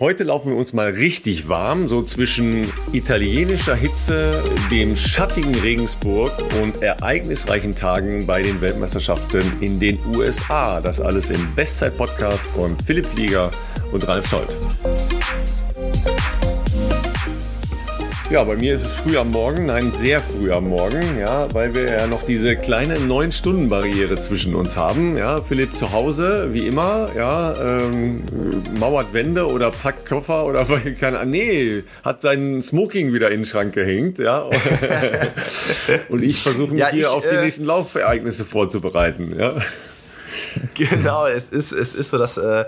Heute laufen wir uns mal richtig warm, so zwischen italienischer Hitze, dem schattigen Regensburg und ereignisreichen Tagen bei den Weltmeisterschaften in den USA. Das alles im Bestzeit-Podcast von Philipp Flieger und Ralf Scholz. Ja, bei mir ist es früh am Morgen, nein, sehr früh am Morgen, ja, weil wir ja noch diese kleine 9-Stunden-Barriere zwischen uns haben. Ja, Philipp zu Hause, wie immer, ja, ähm, mauert Wände oder packt Koffer oder keine Nee, hat seinen Smoking wieder in den Schrank gehängt, ja. Und ich versuche mich ja, hier auf die äh, nächsten Laufereignisse vorzubereiten, ja. genau, es ist, es ist so, dass äh,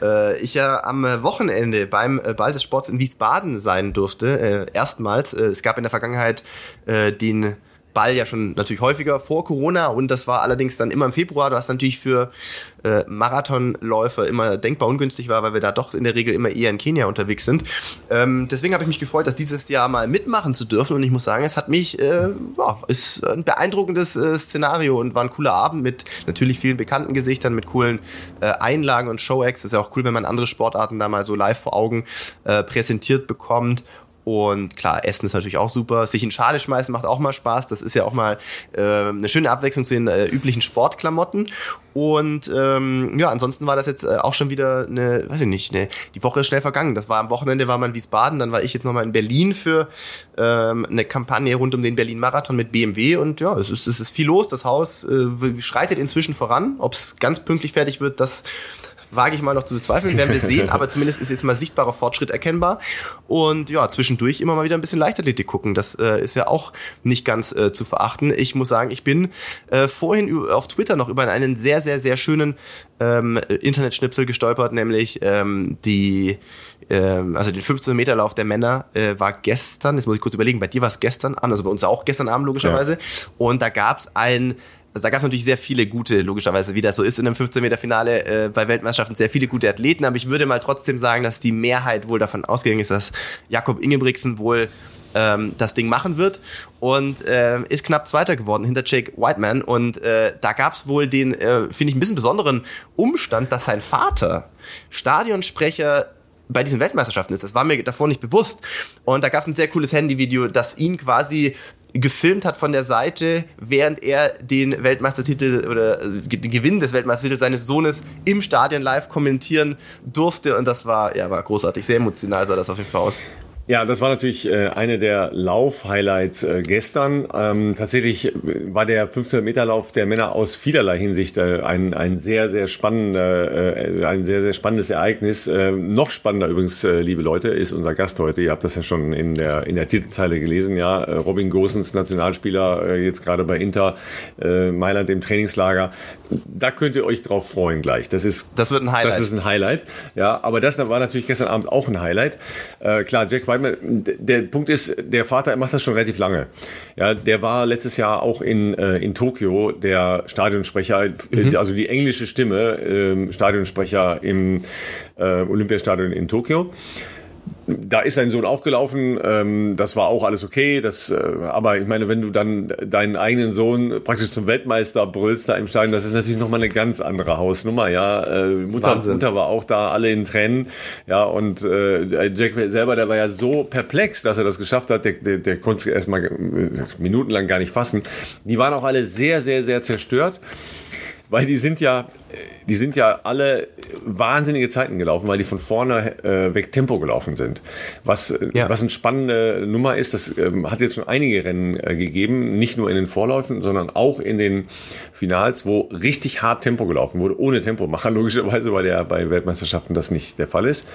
äh, ich ja am Wochenende beim äh, Ball des Sports in Wiesbaden sein durfte. Äh, erstmals. Äh, es gab in der Vergangenheit äh, den Ball ja schon natürlich häufiger vor Corona und das war allerdings dann immer im Februar, was natürlich für äh, Marathonläufer immer denkbar ungünstig war, weil wir da doch in der Regel immer eher in Kenia unterwegs sind. Ähm, deswegen habe ich mich gefreut, das dieses Jahr mal mitmachen zu dürfen und ich muss sagen, es hat mich, äh, ja, ist ein beeindruckendes äh, Szenario und war ein cooler Abend mit natürlich vielen bekannten Gesichtern, mit coolen äh, Einlagen und Showacts. Ist ja auch cool, wenn man andere Sportarten da mal so live vor Augen äh, präsentiert bekommt und klar, Essen ist natürlich auch super. Sich in Schale schmeißen macht auch mal Spaß. Das ist ja auch mal äh, eine schöne Abwechslung zu den äh, üblichen Sportklamotten. Und ähm, ja, ansonsten war das jetzt äh, auch schon wieder eine, weiß ich nicht, eine, die Woche ist schnell vergangen. Das war am Wochenende war man in Wiesbaden, dann war ich jetzt nochmal in Berlin für ähm, eine Kampagne rund um den Berlin-Marathon mit BMW. Und ja, es ist, es ist viel los. Das Haus äh, schreitet inzwischen voran. Ob es ganz pünktlich fertig wird, das wage ich mal noch zu bezweifeln, werden wir sehen, aber zumindest ist jetzt mal sichtbarer Fortschritt erkennbar. Und ja, zwischendurch immer mal wieder ein bisschen Leichtathletik gucken. Das äh, ist ja auch nicht ganz äh, zu verachten. Ich muss sagen, ich bin äh, vorhin auf Twitter noch über einen sehr, sehr, sehr schönen ähm, Internetschnipsel gestolpert, nämlich ähm, die ähm, also den 15 Meter Lauf der Männer äh, war gestern, jetzt muss ich kurz überlegen, bei dir war es gestern Abend, also bei uns auch gestern Abend logischerweise. Ja. Und da gab es ein also da gab es natürlich sehr viele gute, logischerweise, wie das so ist in einem 15-Meter-Finale äh, bei Weltmeisterschaften, sehr viele gute Athleten, aber ich würde mal trotzdem sagen, dass die Mehrheit wohl davon ausgegangen ist, dass Jakob Ingebrigtsen wohl ähm, das Ding machen wird und äh, ist knapp Zweiter geworden hinter Jake Whiteman und äh, da gab es wohl den, äh, finde ich, ein bisschen besonderen Umstand, dass sein Vater Stadionsprecher bei diesen Weltmeisterschaften ist. Das war mir davor nicht bewusst. Und da gab es ein sehr cooles Handyvideo, das ihn quasi gefilmt hat von der Seite, während er den Weltmeistertitel oder also den Gewinn des Weltmeistertitels seines Sohnes im Stadion live kommentieren durfte. Und das war, ja, war großartig, sehr emotional sah das auf jeden Fall aus. Ja, das war natürlich äh, eine der Lauf-Highlights äh, gestern. Ähm, tatsächlich war der 1500-Meter-Lauf der Männer aus vielerlei Hinsicht äh, ein, ein sehr, sehr spannender, äh, ein sehr, sehr spannendes Ereignis. Äh, noch spannender übrigens, äh, liebe Leute, ist unser Gast heute. Ihr habt das ja schon in der, in der Titelzeile gelesen, ja. Äh, Robin Gosens, Nationalspieler, äh, jetzt gerade bei Inter äh, Mailand im Trainingslager. Da könnt ihr euch drauf freuen gleich. Das ist, das wird ein Highlight. Das ist ein Highlight. Ja, aber das war natürlich gestern Abend auch ein Highlight. Äh, klar, Jack weil der Punkt ist, der Vater macht das schon relativ lange. Ja, der war letztes Jahr auch in, äh, in Tokio der Stadionsprecher, mhm. also die englische Stimme, äh, Stadionsprecher im äh, Olympiastadion in Tokio da ist sein Sohn auch gelaufen, ähm, das war auch alles okay. Das, äh, aber ich meine, wenn du dann deinen eigenen Sohn praktisch zum Weltmeister brüllst da im Stadion, das ist natürlich nochmal eine ganz andere Hausnummer. Ja, äh, Mutter, Mutter war auch da, alle in Tränen. Ja, und äh, Jack selber, der war ja so perplex, dass er das geschafft hat. Der, der, der konnte es erstmal minutenlang gar nicht fassen. Die waren auch alle sehr, sehr, sehr zerstört weil die sind ja, die sind ja alle wahnsinnige Zeiten gelaufen, weil die von vorne äh, weg Tempo gelaufen sind. Was, äh, ja. was eine spannende Nummer ist, das ähm, hat jetzt schon einige Rennen äh, gegeben, nicht nur in den Vorläufen, sondern auch in den Finals, wo richtig hart Tempo gelaufen wurde, ohne Tempomacher, logischerweise, weil ja bei Weltmeisterschaften das nicht der Fall ist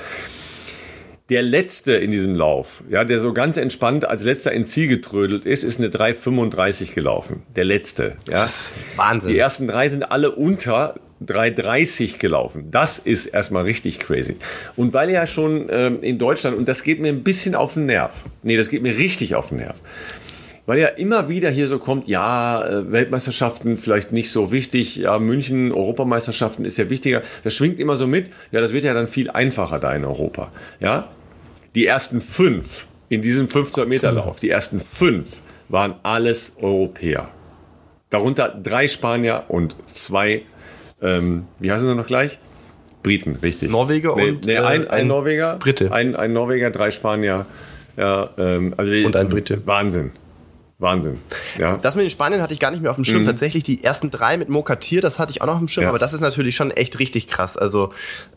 der letzte in diesem Lauf, ja, der so ganz entspannt als letzter ins Ziel getrödelt ist, ist eine 3,35 gelaufen. Der letzte, ja. Das ist Wahnsinn. Die ersten drei sind alle unter 3,30 gelaufen. Das ist erstmal richtig crazy. Und weil er schon ähm, in Deutschland, und das geht mir ein bisschen auf den Nerv. Nee, das geht mir richtig auf den Nerv. Weil ja immer wieder hier so kommt, ja, äh, Weltmeisterschaften vielleicht nicht so wichtig, ja, München, Europameisterschaften ist ja wichtiger. Das schwingt immer so mit. Ja, das wird ja dann viel einfacher da in Europa. Ja, die ersten fünf in diesem 15 Meter Lauf, die ersten fünf waren alles Europäer. Darunter drei Spanier und zwei, ähm, wie heißen sie noch gleich? Briten, richtig. Norweger nee, und nee, äh, ein, ein, Norweger, Brite. Ein, ein Norweger, drei Spanier. Ja, ähm, also Und ein Brite. Wahnsinn. Wahnsinn. Ja. Das mit den Spaniern hatte ich gar nicht mehr auf dem Schirm. Mhm. Tatsächlich die ersten drei mit Mokatir, das hatte ich auch noch auf dem Schirm, Ja. aber das ist natürlich schon echt richtig krass. Also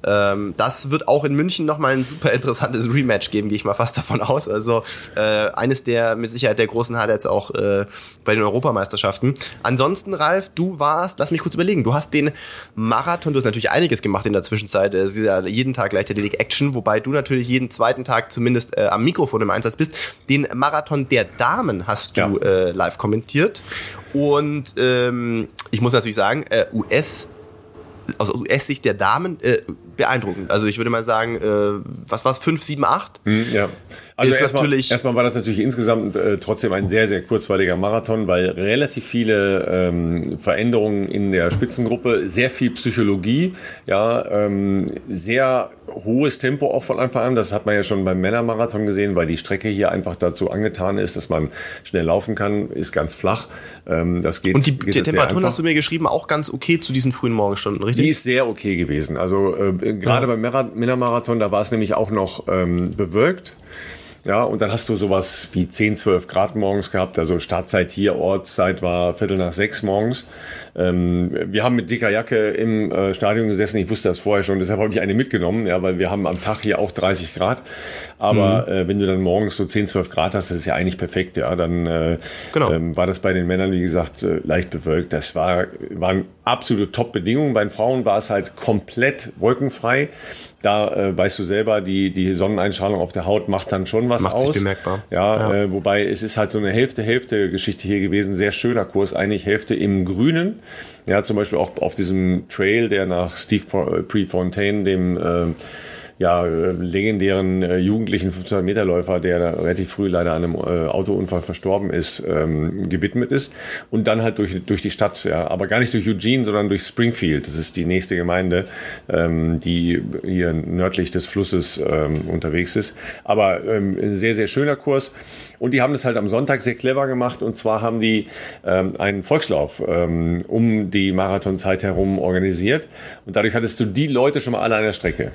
ähm, das wird auch in München nochmal ein super interessantes Rematch geben, gehe ich mal fast davon aus. Also äh, eines der mit Sicherheit der großen Highlights auch äh, bei den Europameisterschaften. Ansonsten, Ralf, du warst, lass mich kurz überlegen, du hast den Marathon, du hast natürlich einiges gemacht in der Zwischenzeit. Es ist ja jeden Tag gleichzeitig Action, wobei du natürlich jeden zweiten Tag zumindest äh, am Mikrofon im Einsatz bist. Den Marathon der Damen hast du Ja. Äh, live kommentiert. Und ähm, ich muss natürlich sagen, äh, US, aus US-Sicht der Damen, äh, beeindruckend. Also ich würde mal sagen, äh, was war es, 5, 7, 8? Hm, Ja. Also erstmal, erstmal war das natürlich insgesamt äh, trotzdem ein sehr, sehr kurzweiliger Marathon, weil relativ viele ähm, Veränderungen in der Spitzengruppe, sehr viel Psychologie, ja, ähm, sehr hohes Tempo auch von Anfang an. Das hat man ja schon beim Männermarathon gesehen, weil die Strecke hier einfach dazu angetan ist, dass man schnell laufen kann, ist ganz flach. Ähm, das geht. Und die, geht die Temperaturen hast du mir geschrieben, auch ganz okay zu diesen frühen Morgenstunden, richtig? Die ist sehr okay gewesen. Also äh, gerade beim Mara- Männermarathon, da war es nämlich auch noch ähm, bewölkt. Ja, und dann hast du sowas wie 10, 12 Grad morgens gehabt. Also Startzeit hier, Ortszeit war Viertel nach sechs morgens. Ähm, wir haben mit dicker Jacke im äh, Stadion gesessen. Ich wusste das vorher schon, deshalb habe ich eine mitgenommen, ja, weil wir haben am Tag hier auch 30 Grad. Aber äh, wenn du dann morgens so 10, 12 Grad hast, das ist ja eigentlich perfekt. Ja, dann äh, Genau. ähm, war das bei den Männern, wie gesagt, äh, leicht bewölkt. Das war, waren absolute Top-Bedingungen. Bei den Frauen war es halt komplett wolkenfrei. Da äh, weißt du selber, die, die Sonneneinstrahlung auf der Haut macht dann schon was Macht aus. sich bemerkbar. Ja, Äh, wobei es ist halt so eine Hälfte-Hälfte-Geschichte hier gewesen. Sehr schöner Kurs, eigentlich Hälfte im Grünen. Ja, zum Beispiel auch auf diesem Trail, der nach Steve Pre- Prefontaine, dem äh, ja, äh, legendären äh, jugendlichen 500-Meter-Läufer, der da relativ früh leider an einem äh, Autounfall verstorben ist, ähm, gewidmet ist. Und dann halt durch, durch die Stadt, ja, aber gar nicht durch Eugene, sondern durch Springfield. Das ist die nächste Gemeinde, ähm, die hier nördlich des Flusses ähm, unterwegs ist. Aber ähm, ein sehr, sehr schöner Kurs. Und die haben das halt am Sonntag sehr clever gemacht. Und zwar haben die ähm, einen Volkslauf ähm, um die Marathonzeit herum organisiert. Und dadurch hattest du die Leute schon mal alle an der Strecke.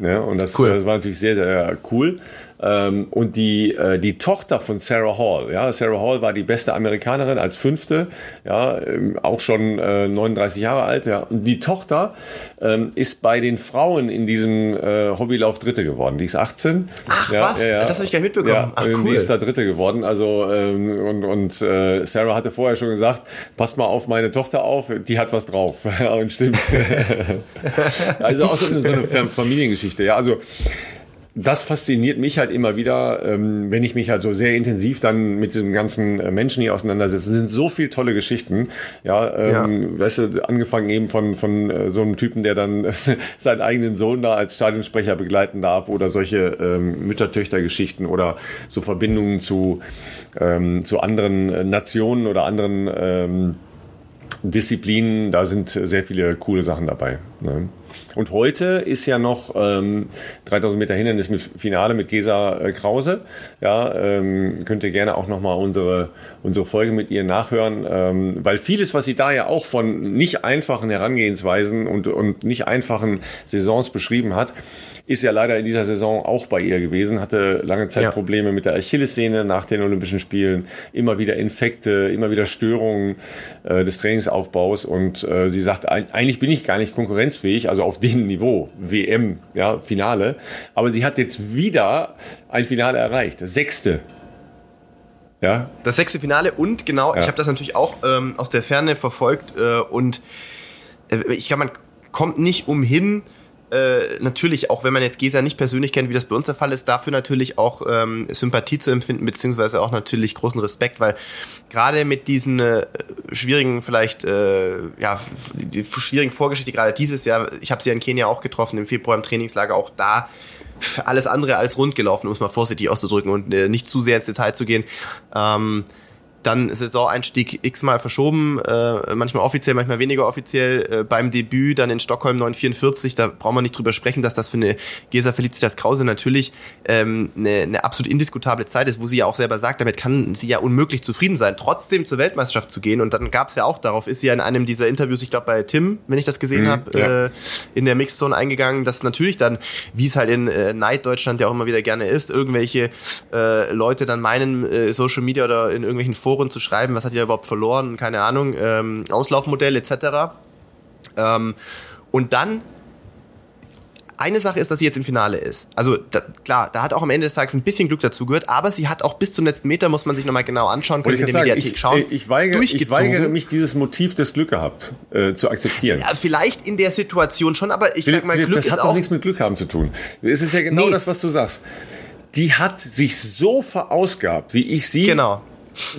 Ja, und das, Cool. das war natürlich sehr, sehr cool. Ähm, und die, äh, die Tochter von Sarah Hall, ja, Sarah Hall war die beste Amerikanerin als Fünfte, ja, ähm, auch schon äh, 39 Jahre alt, ja. Und die Tochter ähm, ist bei den Frauen in diesem äh, Hobbylauf Dritte geworden. Die ist 18. Ach, ja, was? Das habe ich gar nicht mitbekommen. Ja, Ach, ähm, cool. Die ist da Dritte geworden. Also ähm, und, und äh, Sarah hatte vorher schon gesagt, passt mal auf meine Tochter auf, die hat was drauf. Ja, und stimmt. also auch so eine, so eine Fam- Familiengeschichte. Ja, also das fasziniert mich halt immer wieder, ähm, wenn ich mich halt so sehr intensiv dann mit diesem ganzen äh, Menschen hier auseinandersetze. Es sind so viele tolle Geschichten. Ja, ähm, weißt du, angefangen eben von, von äh, so einem Typen, der dann seinen eigenen Sohn da als Stadionsprecher begleiten darf oder solche ähm, Mütter-Töchter-Geschichten oder so Verbindungen zu, ähm, zu anderen äh, Nationen oder anderen ähm, Disziplinen, da sind sehr viele coole Sachen dabei. Ne? Und heute ist ja noch ähm, 3000 Meter Hindernis mit Finale mit Gesa äh, Krause. Ja, ähm, könnt ihr gerne auch noch mal unsere unsere Folge mit ihr nachhören, ähm, weil vieles, was sie da ja auch von nicht einfachen Herangehensweisen und und nicht einfachen Saisons beschrieben hat, ist ja leider in dieser Saison auch bei ihr gewesen. Hatte lange Zeit Ja. Probleme mit der Achillessehne nach den Olympischen Spielen, immer wieder Infekte, immer wieder Störungen äh, des Trainingsaufbaus und äh, sie sagt, "Eig- eigentlich bin ich gar nicht konkurrenzfähig, also auf dem Niveau, WM, ja, Finale, aber sie hat jetzt wieder ein Finale erreicht, das sechste. Ja, Das sechste Finale und genau, ich habe das natürlich auch ähm, aus der Ferne verfolgt äh, und äh, ich glaube, man kommt nicht umhin, äh, natürlich, auch wenn man jetzt Gesa nicht persönlich kennt, wie das bei uns der Fall ist, dafür natürlich auch ähm, Sympathie zu empfinden, beziehungsweise auch natürlich großen Respekt, weil gerade mit diesen äh, schwierigen, vielleicht, äh, ja, die schwierigen Vorgeschichte, gerade dieses Jahr, ich habe sie ja in Kenia auch getroffen, im Februar im Trainingslager, auch da alles andere als rund gelaufen, um es mal vorsichtig auszudrücken und äh, nicht zu sehr ins Detail zu gehen. Ähm, dann Saisoneinstieg x-mal verschoben, äh, manchmal offiziell, manchmal weniger offiziell. Äh, beim Debüt dann in Stockholm 944, da braucht man nicht drüber sprechen, dass das für eine Gesa Felicitas Krause natürlich ähm, eine, eine absolut indiskutable Zeit ist, wo sie ja auch selber sagt, damit kann sie ja unmöglich zufrieden sein, trotzdem zur Weltmeisterschaft zu gehen. Und dann gab es ja auch, darauf ist sie ja in einem dieser Interviews, ich glaube bei Tim, wenn ich das gesehen mhm, habe, ja. äh, in der Mixzone eingegangen, dass natürlich dann, wie es halt in äh, Neid Deutschland ja auch immer wieder gerne ist, irgendwelche äh, Leute dann meinen, äh, Social Media oder in irgendwelchen Foren Foren zu schreiben, was hat ihr überhaupt verloren, keine Ahnung, ähm, Auslaufmodell etc. Ähm, und dann eine Sache ist, dass sie jetzt im Finale ist. Also da, klar, da hat auch am Ende des Tages ein bisschen Glück dazu gehört, aber sie hat auch bis zum letzten Meter, muss man sich nochmal genau anschauen, können in der sagen, Mediathek ich, schauen. Ich weigere, ich weigere mich, dieses Motiv des Glück gehabt äh, zu akzeptieren. Ja, vielleicht in der Situation schon, aber ich Philipp, sag mal, Glück das ist hat auch... nichts mit Glück haben zu tun. Es ist ja genau nee. das, was du sagst. Die hat sich so verausgabt, wie ich sie genau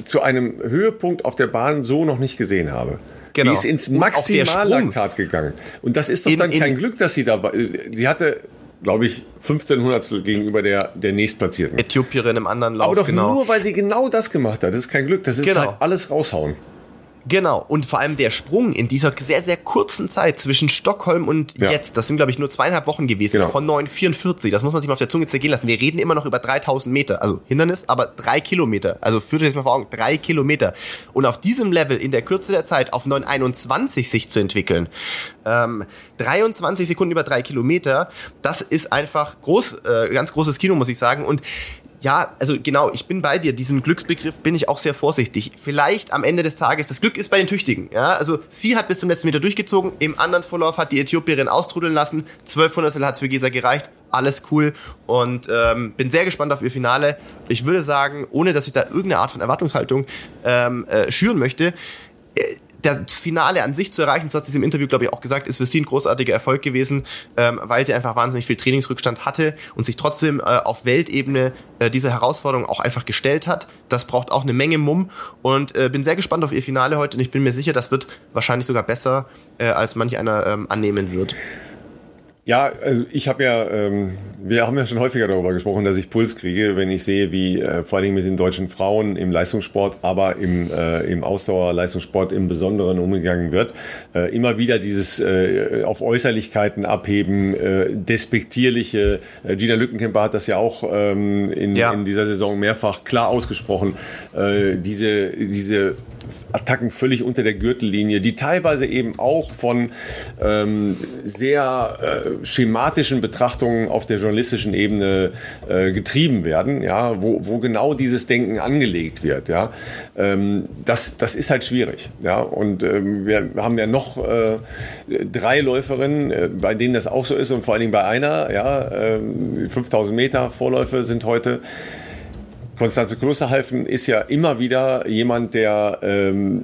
zu einem Höhepunkt auf der Bahn so noch nicht gesehen habe. Genau. Die ist ins Maximallaktat gegangen. Und das ist doch in, dann kein Glück, dass sie da war. Sie hatte, glaube ich, 15 gegenüber der, der nächstplatzierten. Äthiopierin im anderen Lauf. Aber doch genau. nur, weil sie genau das gemacht hat. Das ist kein Glück. Das ist genau. halt alles raushauen. Genau, und vor allem der Sprung in dieser sehr, sehr kurzen Zeit zwischen Stockholm und ja. jetzt, das sind, glaube ich, nur zweieinhalb Wochen gewesen, genau. von 9,44, das muss man sich mal auf der Zunge zergehen lassen. Wir reden immer noch über 3000 Meter, also Hindernis, aber drei Kilometer. Also führt euch das mal vor Augen, drei Kilometer. Und auf diesem Level in der Kürze der Zeit auf 9,21 sich zu entwickeln, ähm, 23 Sekunden über drei Kilometer, das ist einfach groß, äh, ganz großes Kino, muss ich sagen. Und ja, also genau, ich bin bei dir. Diesen Glücksbegriff bin ich auch sehr vorsichtig. Vielleicht am Ende des Tages, das Glück ist bei den Tüchtigen. Ja, also sie hat bis zum letzten Meter durchgezogen. Im anderen Vorlauf hat die Äthiopierin austrudeln lassen. 1200 hat es für Gesa gereicht. Alles cool und ähm, bin sehr gespannt auf ihr Finale. Ich würde sagen, ohne dass ich da irgendeine Art von Erwartungshaltung ähm, äh, schüren möchte, äh, das Finale an sich zu erreichen, so hat sie es im Interview, glaube ich, auch gesagt, ist für sie ein großartiger Erfolg gewesen, ähm, weil sie einfach wahnsinnig viel Trainingsrückstand hatte und sich trotzdem äh, auf Weltebene äh, diese Herausforderung auch einfach gestellt hat. Das braucht auch eine Menge Mumm und äh, bin sehr gespannt auf ihr Finale heute und ich bin mir sicher, das wird wahrscheinlich sogar besser, äh, als manch einer ähm, annehmen wird. Ja, also ich habe ja, ähm, wir haben ja schon häufiger darüber gesprochen, dass ich Puls kriege, wenn ich sehe, wie äh, vor allen Dingen mit den deutschen Frauen im Leistungssport, aber im, äh, im Ausdauerleistungssport im Besonderen umgegangen wird. Äh, immer wieder dieses äh, auf Äußerlichkeiten abheben, äh, despektierliche. Äh, Gina Lückenkämper hat das ja auch ähm, in, ja. in dieser Saison mehrfach klar ausgesprochen. Äh, diese, diese Attacken völlig unter der Gürtellinie, die teilweise eben auch von ähm, sehr äh, schematischen Betrachtungen auf der journalistischen Ebene äh, getrieben werden, ja, wo, wo genau dieses Denken angelegt wird, ja. Ähm, das, das ist halt schwierig, ja. Und ähm, wir haben ja noch äh, drei Läuferinnen, äh, bei denen das auch so ist und vor allen Dingen bei einer, ja, 5000 ähm, Meter Vorläufe sind heute Konstanze Klosterhalfen ist ja immer wieder jemand, der, ähm,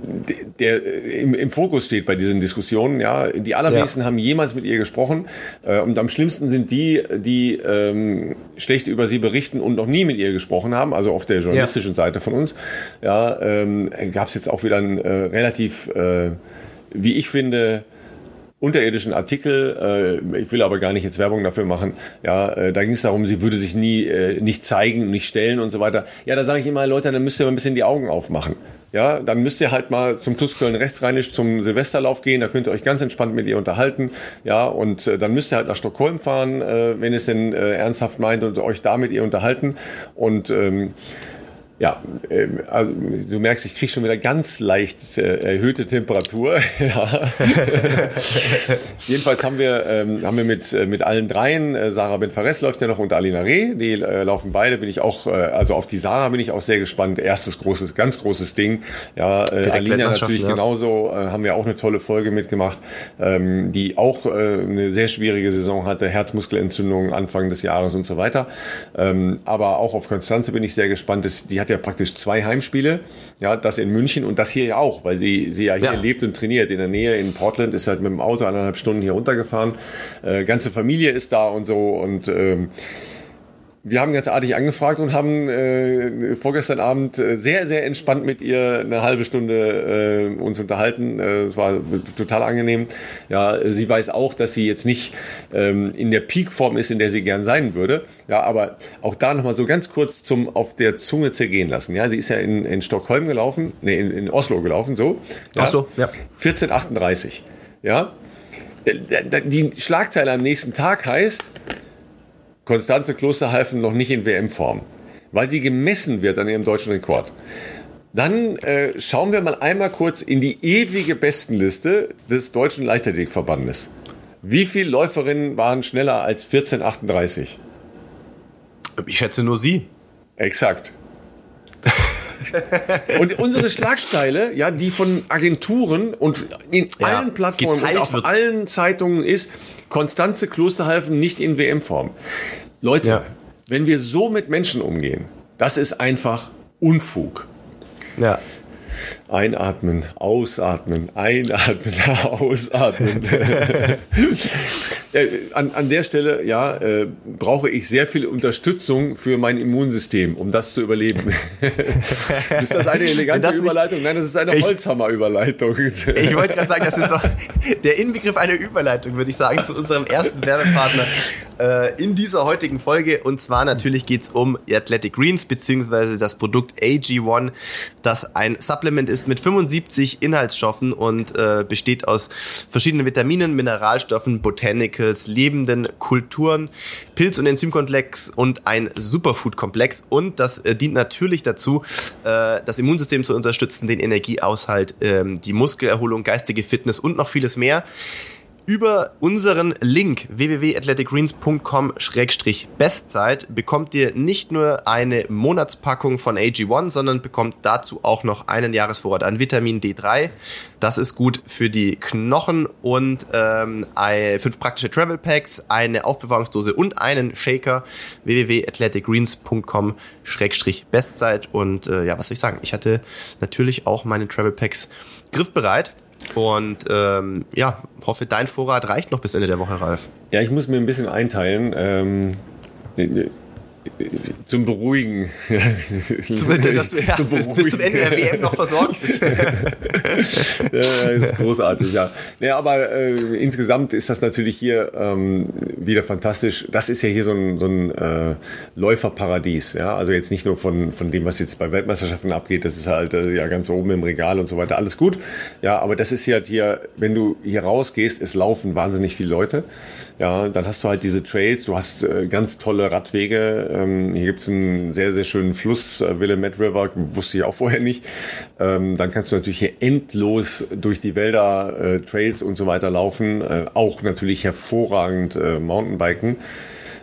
der im, im, Fokus steht bei diesen Diskussionen. Ja, die allerwenigsten ja. haben jemals mit ihr gesprochen äh, und am schlimmsten sind die, die ähm, schlecht über sie berichten und noch nie mit ihr gesprochen haben. Also auf der journalistischen ja. Seite von uns. Ja, ähm, gab es jetzt auch wieder ein äh, relativ, äh, wie ich finde, unterirdischen Artikel, äh, ich will aber gar nicht jetzt Werbung dafür machen, ja, äh, da ging es darum, sie würde sich nie äh, nicht zeigen, nicht stellen und so weiter. Ja, da sage ich immer, Leute, dann müsst ihr mal ein bisschen die Augen aufmachen. Ja, dann müsst ihr halt mal zum TUS Köln rechtsrheinisch zum Silvesterlauf gehen, da könnt ihr euch ganz entspannt mit ihr unterhalten. Ja, und äh, dann müsst ihr halt nach Stockholm fahren, äh, wenn ihr es denn äh, ernsthaft meint und euch da mit ihr unterhalten. Und ähm, ja, ähm, also du merkst, ich kriege schon wieder ganz leicht äh, erhöhte Temperatur. ja. Jedenfalls haben wir, ähm, haben wir mit, äh, mit allen dreien, äh, Sarah Benfares läuft ja noch und Alina Reh, die äh, laufen beide, bin ich auch, äh, also auf die Sarah bin ich auch sehr gespannt. Erstes großes, ganz großes Ding. Ja, äh, Alina natürlich ja. genauso, äh, haben wir auch eine tolle Folge mitgemacht, ähm, die auch eine sehr schwierige Saison hatte, Herzmuskelentzündung Anfang des Jahres und so weiter. Ähm, aber auch auf Konstanze bin ich sehr gespannt. Das, die hat hat ja praktisch zwei Heimspiele, ja, das in München und das hier ja auch, weil sie, sie ja hier ja. lebt und trainiert. In der Nähe in Portland ist halt mit dem Auto eineinhalb Stunden hier runtergefahren. Äh, ganze Familie ist da und so und ähm, wir haben ganz artig angefragt und haben äh, vorgestern Abend äh, sehr, sehr entspannt mit ihr eine halbe Stunde äh, uns unterhalten. Äh, es war total angenehm. Ja, sie weiß auch, dass sie jetzt nicht ähm, in der Peakform ist, in der sie gern sein würde. Ja, aber auch da nochmal so ganz kurz zum auf der Zunge zergehen lassen. Ja, sie ist ja in, in Stockholm gelaufen, nee, in, in Oslo gelaufen, so. Ja, Oslo, ja. 1438. Ja. Äh, die Schlagzeile am nächsten Tag heißt, Konstanze Klosterhalfen noch nicht in WM-Form, weil sie gemessen wird an ihrem deutschen Rekord. Dann äh, schauen wir mal einmal kurz in die ewige Bestenliste des Deutschen Leichtathletikverbandes. Wie viele Läuferinnen waren schneller als 1438? Ich schätze nur Sie. Exakt. und unsere Schlagzeile, ja, die von Agenturen und in ja, allen Plattformen und auf wird's. allen Zeitungen ist, Konstanze Klosterhalfen nicht in WM-Form. Leute, ja. wenn wir so mit Menschen umgehen, das ist einfach Unfug. Ja. Einatmen, ausatmen, einatmen, ausatmen. an, an der Stelle, ja, äh, brauche ich sehr viel Unterstützung für mein Immunsystem, um das zu überleben. ist das eine elegante das Überleitung? Nein, das ist eine Holzhammer-Überleitung. ich wollte gerade sagen, das ist auch der Inbegriff einer Überleitung, würde ich sagen, zu unserem ersten Werbepartner äh, in dieser heutigen Folge. Und zwar natürlich geht es um Athletic Greens, beziehungsweise das Produkt AG1, das ein Supplement ist mit 75 Inhaltsstoffen und äh, besteht aus verschiedenen Vitaminen, Mineralstoffen, Botanicals, lebenden Kulturen, Pilz- und Enzymkomplex und ein Superfood-Komplex. Und das äh, dient natürlich dazu, äh, das Immunsystem zu unterstützen, den Energieaushalt, ähm, die Muskelerholung, geistige Fitness und noch vieles mehr. Über unseren Link www.athleticgreens.com-bestzeit bekommt ihr nicht nur eine Monatspackung von AG1, sondern bekommt dazu auch noch einen Jahresvorrat an Vitamin D3. Das ist gut für die Knochen und ähm, fünf praktische Travel Packs, eine Aufbewahrungsdose und einen Shaker. www.athleticgreens.com-bestzeit und äh, ja, was soll ich sagen? Ich hatte natürlich auch meine Travel Packs griffbereit und ähm, ja, hoffe, dein Vorrat reicht noch bis Ende der Woche, Ralf. Ja, ich muss mir ein bisschen einteilen. Ähm, zum Beruhigen. zum, dass du, ja, zum Beruhigen. Bis zum Ende der WM noch versorgt bist. das ist großartig, ja. ja aber äh, insgesamt ist das natürlich hier ähm, wieder fantastisch. Das ist ja hier so ein, so ein äh, Läuferparadies. Ja? Also jetzt nicht nur von, von dem, was jetzt bei Weltmeisterschaften abgeht, das ist halt äh, ja ganz oben im Regal und so weiter. Alles gut. Ja, aber das ist ja halt hier, wenn du hier rausgehst, es laufen wahnsinnig viele Leute. Ja, dann hast du halt diese Trails, du hast äh, ganz tolle Radwege. Ähm, hier gibt's einen sehr, sehr schönen Fluss, äh, Willamette River, wusste ich auch vorher nicht. Ähm, dann kannst du natürlich hier endlos durch die Wälder, äh, Trails und so weiter laufen. Äh, auch natürlich hervorragend äh, Mountainbiken.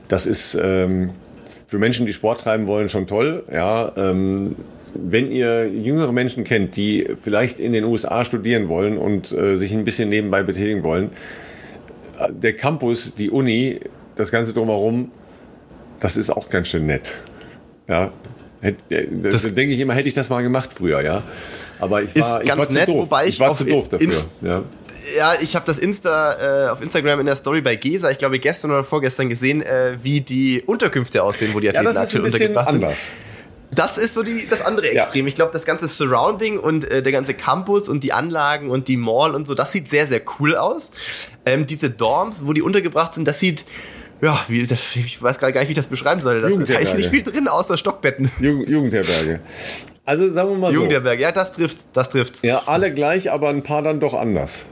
Das ist ähm, für Menschen, die Sport treiben wollen, schon toll. Ja, ähm, wenn ihr jüngere Menschen kennt, die vielleicht in den USA studieren wollen und äh, sich ein bisschen nebenbei betätigen wollen, der Campus, die Uni, das Ganze drumherum, das ist auch ganz schön nett. Ja, das, das denke ich immer, hätte ich das mal gemacht früher, ja. Aber ich war, ich war nett, zu doof. Wobei ich, ich war zu doof dafür. Ja. ja. ich habe das Insta äh, auf Instagram in der Story bei Gesa, ich glaube gestern oder vorgestern gesehen, äh, wie die Unterkünfte aussehen, wo die Athleten ja, das ist ein bisschen anders. Sind. Das ist so die, das andere Extrem. Ja. Ich glaube, das ganze Surrounding und äh, der ganze Campus und die Anlagen und die Mall und so, das sieht sehr, sehr cool aus. Ähm, diese Dorms, wo die untergebracht sind, das sieht ja, wie ist das, ich weiß gar nicht, wie ich das beschreiben soll. Da ist nicht viel drin, außer Stockbetten. Jugend, Jugendherberge. Also sagen wir mal so. Jugendherberge, ja, das trifft, das trifft's. Ja, alle gleich, aber ein paar dann doch anders.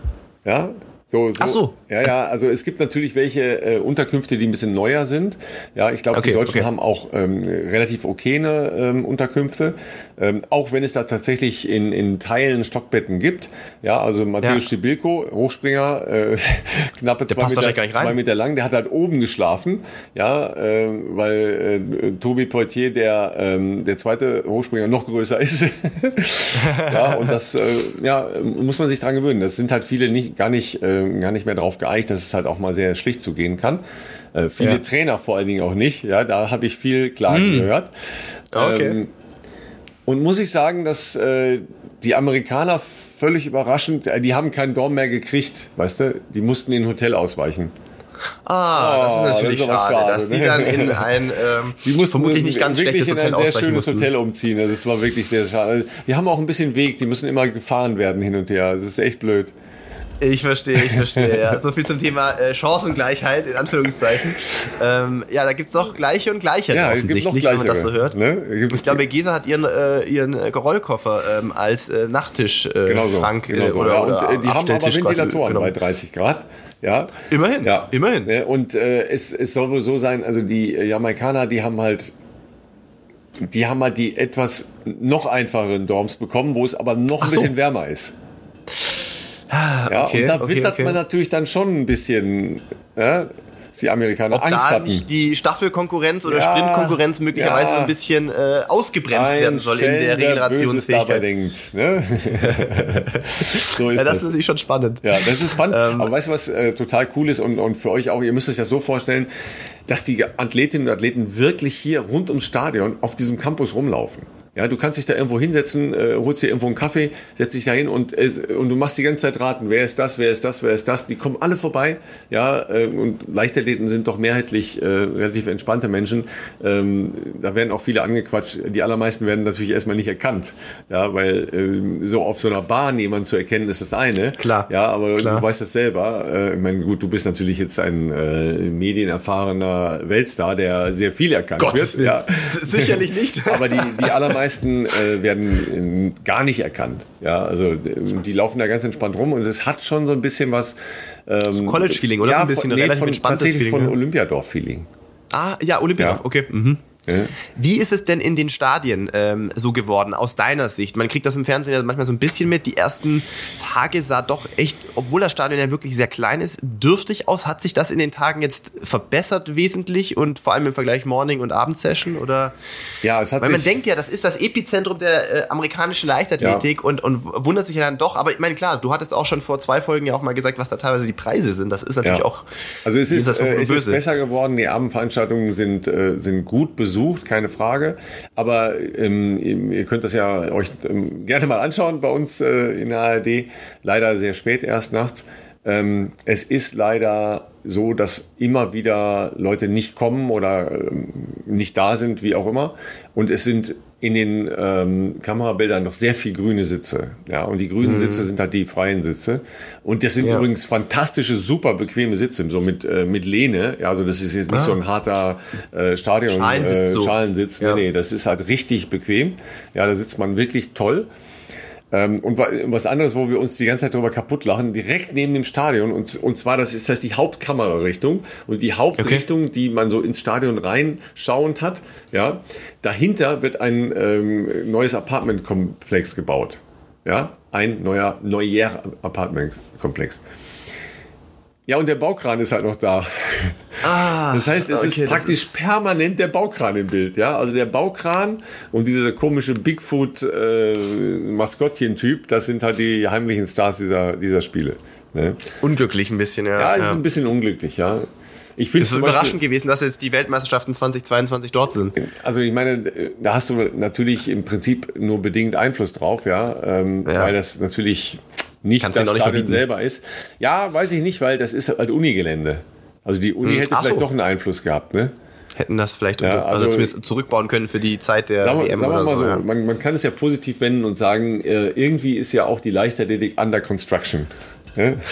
Ja, so, so, Ach so. Ja, ja, also es gibt natürlich welche äh, Unterkünfte, die ein bisschen neuer sind. Ja, ich glaube, okay, die Deutschen okay. haben auch ähm, relativ okayne ähm, Unterkünfte. Ähm, auch wenn es da tatsächlich in, in Teilen Stockbetten gibt. Ja, also Matthäus ja. Stibilko, Hochspringer, äh, knappe zwei Meter, zwei Meter lang, der hat halt oben geschlafen. Ja, äh, weil äh, Tobi Poitier, der, ähm, der zweite Hochspringer, noch größer ist. ja, und das äh, ja, muss man sich dran gewöhnen. Das sind halt viele nicht, gar nicht äh, gar nicht mehr drauf geeicht, dass es halt auch mal sehr schlicht zugehen kann. Äh, viele ja. Trainer vor allen Dingen auch nicht. Ja, da habe ich viel Klagen mm. gehört. Okay. Ähm, und muss ich sagen, dass äh, die Amerikaner völlig überraschend, äh, die haben keinen Dorm mehr gekriegt, weißt du? Die mussten in ein Hotel ausweichen. Ah, das ist Oh, natürlich das ist schade, schade, dass die ne? dann in ein ähm, Die mussten vermutlich nicht ganz schlechtes in Hotel ein sehr schönes mussten. Hotel umziehen. Also es war wirklich sehr schade. Die haben auch ein bisschen Weg, die müssen immer gefahren werden hin und her. Das ist echt blöd. Ich verstehe, ich verstehe, ja. So viel zum Thema äh, Chancengleichheit, in Anführungszeichen. Ähm, ja, da gibt's doch Gleiche und Gleiche Ja, es gibt offensichtlich, wenn man das so hört. ne? Ich glaube, Gesa hat ihren, äh, ihren äh, Rollkoffer ähm, als äh, Nachttisch äh, Genau so. Genau äh, so. oder, ja, oder und äh, die haben aber Ventilatoren bei genommen. 30 Grad. Ja. Immerhin, Ja, immerhin. Ne, Und äh, es, es soll wohl so sein, also die Jamaikaner, die haben halt die haben halt die etwas noch einfacheren Dorms bekommen, wo es aber noch ein Ach so. bisschen wärmer ist. Ja, okay, und da okay, wittert okay. man natürlich dann schon ein bisschen, ja, dass die Amerikaner Ob Angst da hatten. nicht die Staffelkonkurrenz oder Ja, Sprintkonkurrenz möglicherweise ja. ein bisschen äh, ausgebremst werden soll in der dabei Regenerationsfähigkeit. denkt. Ne? so ist Ja, das das. ist natürlich schon spannend. Ja, das ist spannend. Ähm, Aber weißt du, was äh, total cool ist und, und für euch auch, ihr müsst euch das so vorstellen, dass die Athletinnen und Athleten wirklich hier rund ums Stadion auf diesem Campus rumlaufen. Ja, du kannst dich da irgendwo hinsetzen, äh, holst dir irgendwo einen Kaffee, setzt dich da hin und, äh, und du machst die ganze Zeit raten, wer ist das, wer ist das, wer ist das. Die kommen alle vorbei. Ja, äh, und Leichtathleten sind doch mehrheitlich äh, relativ entspannte Menschen. Ähm, da werden auch viele angequatscht. Die allermeisten werden natürlich erstmal nicht erkannt. Ja, weil ähm, so auf so einer Bahn jemanden zu erkennen, ist das eine. Klar. Ja, aber Klar. du weißt das selber. Äh, ich meine, gut, du bist natürlich jetzt ein äh, medienerfahrener Weltstar, der sehr viel erkannt Gottes wird. Ja. Sicherlich nicht. Aber die, die allermeisten äh, werden äh, gar nicht erkannt. Ja, also äh, die laufen da ganz entspannt rum und es hat schon so ein bisschen was. Ähm, College-Feeling, oder? Ja, So ein bisschen von, nee, relativ von, entspanntes tatsächlich Feeling, von ja. Olympiadorf-Feeling. Ah, ja, Olympiadorf, Ja. okay. Mhm. Ja. Wie ist es denn in den Stadien ähm, so geworden, aus deiner Sicht? Man kriegt das im Fernsehen ja manchmal so ein bisschen mit. Die ersten Tage sah doch echt, obwohl das Stadion ja wirklich sehr klein ist, dürftig aus. Hat sich das in den Tagen jetzt verbessert wesentlich und vor allem im Vergleich Morning- und Abendsession? Oder? Ja, es hat Weil man denkt ja, das ist das Epizentrum der äh, amerikanischen Leichtathletik und, und wundert sich ja dann doch. Aber ich meine, klar, du hattest auch schon vor zwei Folgen ja auch mal gesagt, was da teilweise die Preise sind. Das ist natürlich Ja. auch. Also es ist, jenseits von äh, es ist besser geworden. Die Abendveranstaltungen sind, äh, sind gut besucht, keine Frage. Aber ähm, ihr könnt das ja euch ähm, gerne mal anschauen bei uns äh, in der ARD. Leider sehr spät erst nachts. Ähm, es ist leider so, dass immer wieder Leute nicht kommen oder ähm, nicht da sind, wie auch immer. Und es sind in den ähm, Kamerabildern noch sehr viel grüne Sitze. Ja, und die grünen Sitze sind halt die freien Sitze. Und das sind Ja. übrigens fantastische, super bequeme Sitze, so mit, äh, mit Lehne. Ja, also das ist jetzt nicht so ein harter äh, Stadion Schalensitz äh, so. Schalensitz. Ja. Nee, nee, das ist halt richtig bequem. Ja, da sitzt man wirklich toll. Ähm, und wa- was anderes, wo wir uns die ganze Zeit drüber kaputt lachen, direkt neben dem Stadion. Und, und zwar, das ist das die Hauptkamerarichtung. Und die Hauptrichtung, die man so ins Stadion reinschauend hat, ja, dahinter wird ein ähm, neues Apartmentkomplex gebaut. Ja, ein neuer, neuer Apartmentkomplex. Ja, und der Baukran ist halt noch da. Ah, Das heißt, es okay, ist praktisch permanent der Baukran im Bild. Ja? Also der Baukran und dieser komische Bigfoot-Maskottchen-Typ, das sind halt die heimlichen Stars dieser, dieser Spiele. Ne? Unglücklich ein bisschen, ja. Ja, es ist ja. ein bisschen unglücklich, ja. Ich finde Es ist überraschend gewesen, dass jetzt die Weltmeisterschaften 2022 dort sind. Also ich meine, da hast du natürlich im Prinzip nur bedingt Einfluss drauf, ja, ähm, Ja. weil das natürlich nicht Kannst das Stadion verbieten. selber ist. Ja, weiß ich nicht, weil das ist halt Unigelände. Also die Uni Hm, hätte vielleicht so. doch einen Einfluss gehabt, ne? Hätten das vielleicht Ja, unter, also, also- zumindest zurückbauen können für die Zeit der Sagen wir, WM sagen wir mal so, ja. man, man kann es ja positiv wenden und sagen, äh, irgendwie ist ja auch die Leichtathletik under construction. Ne?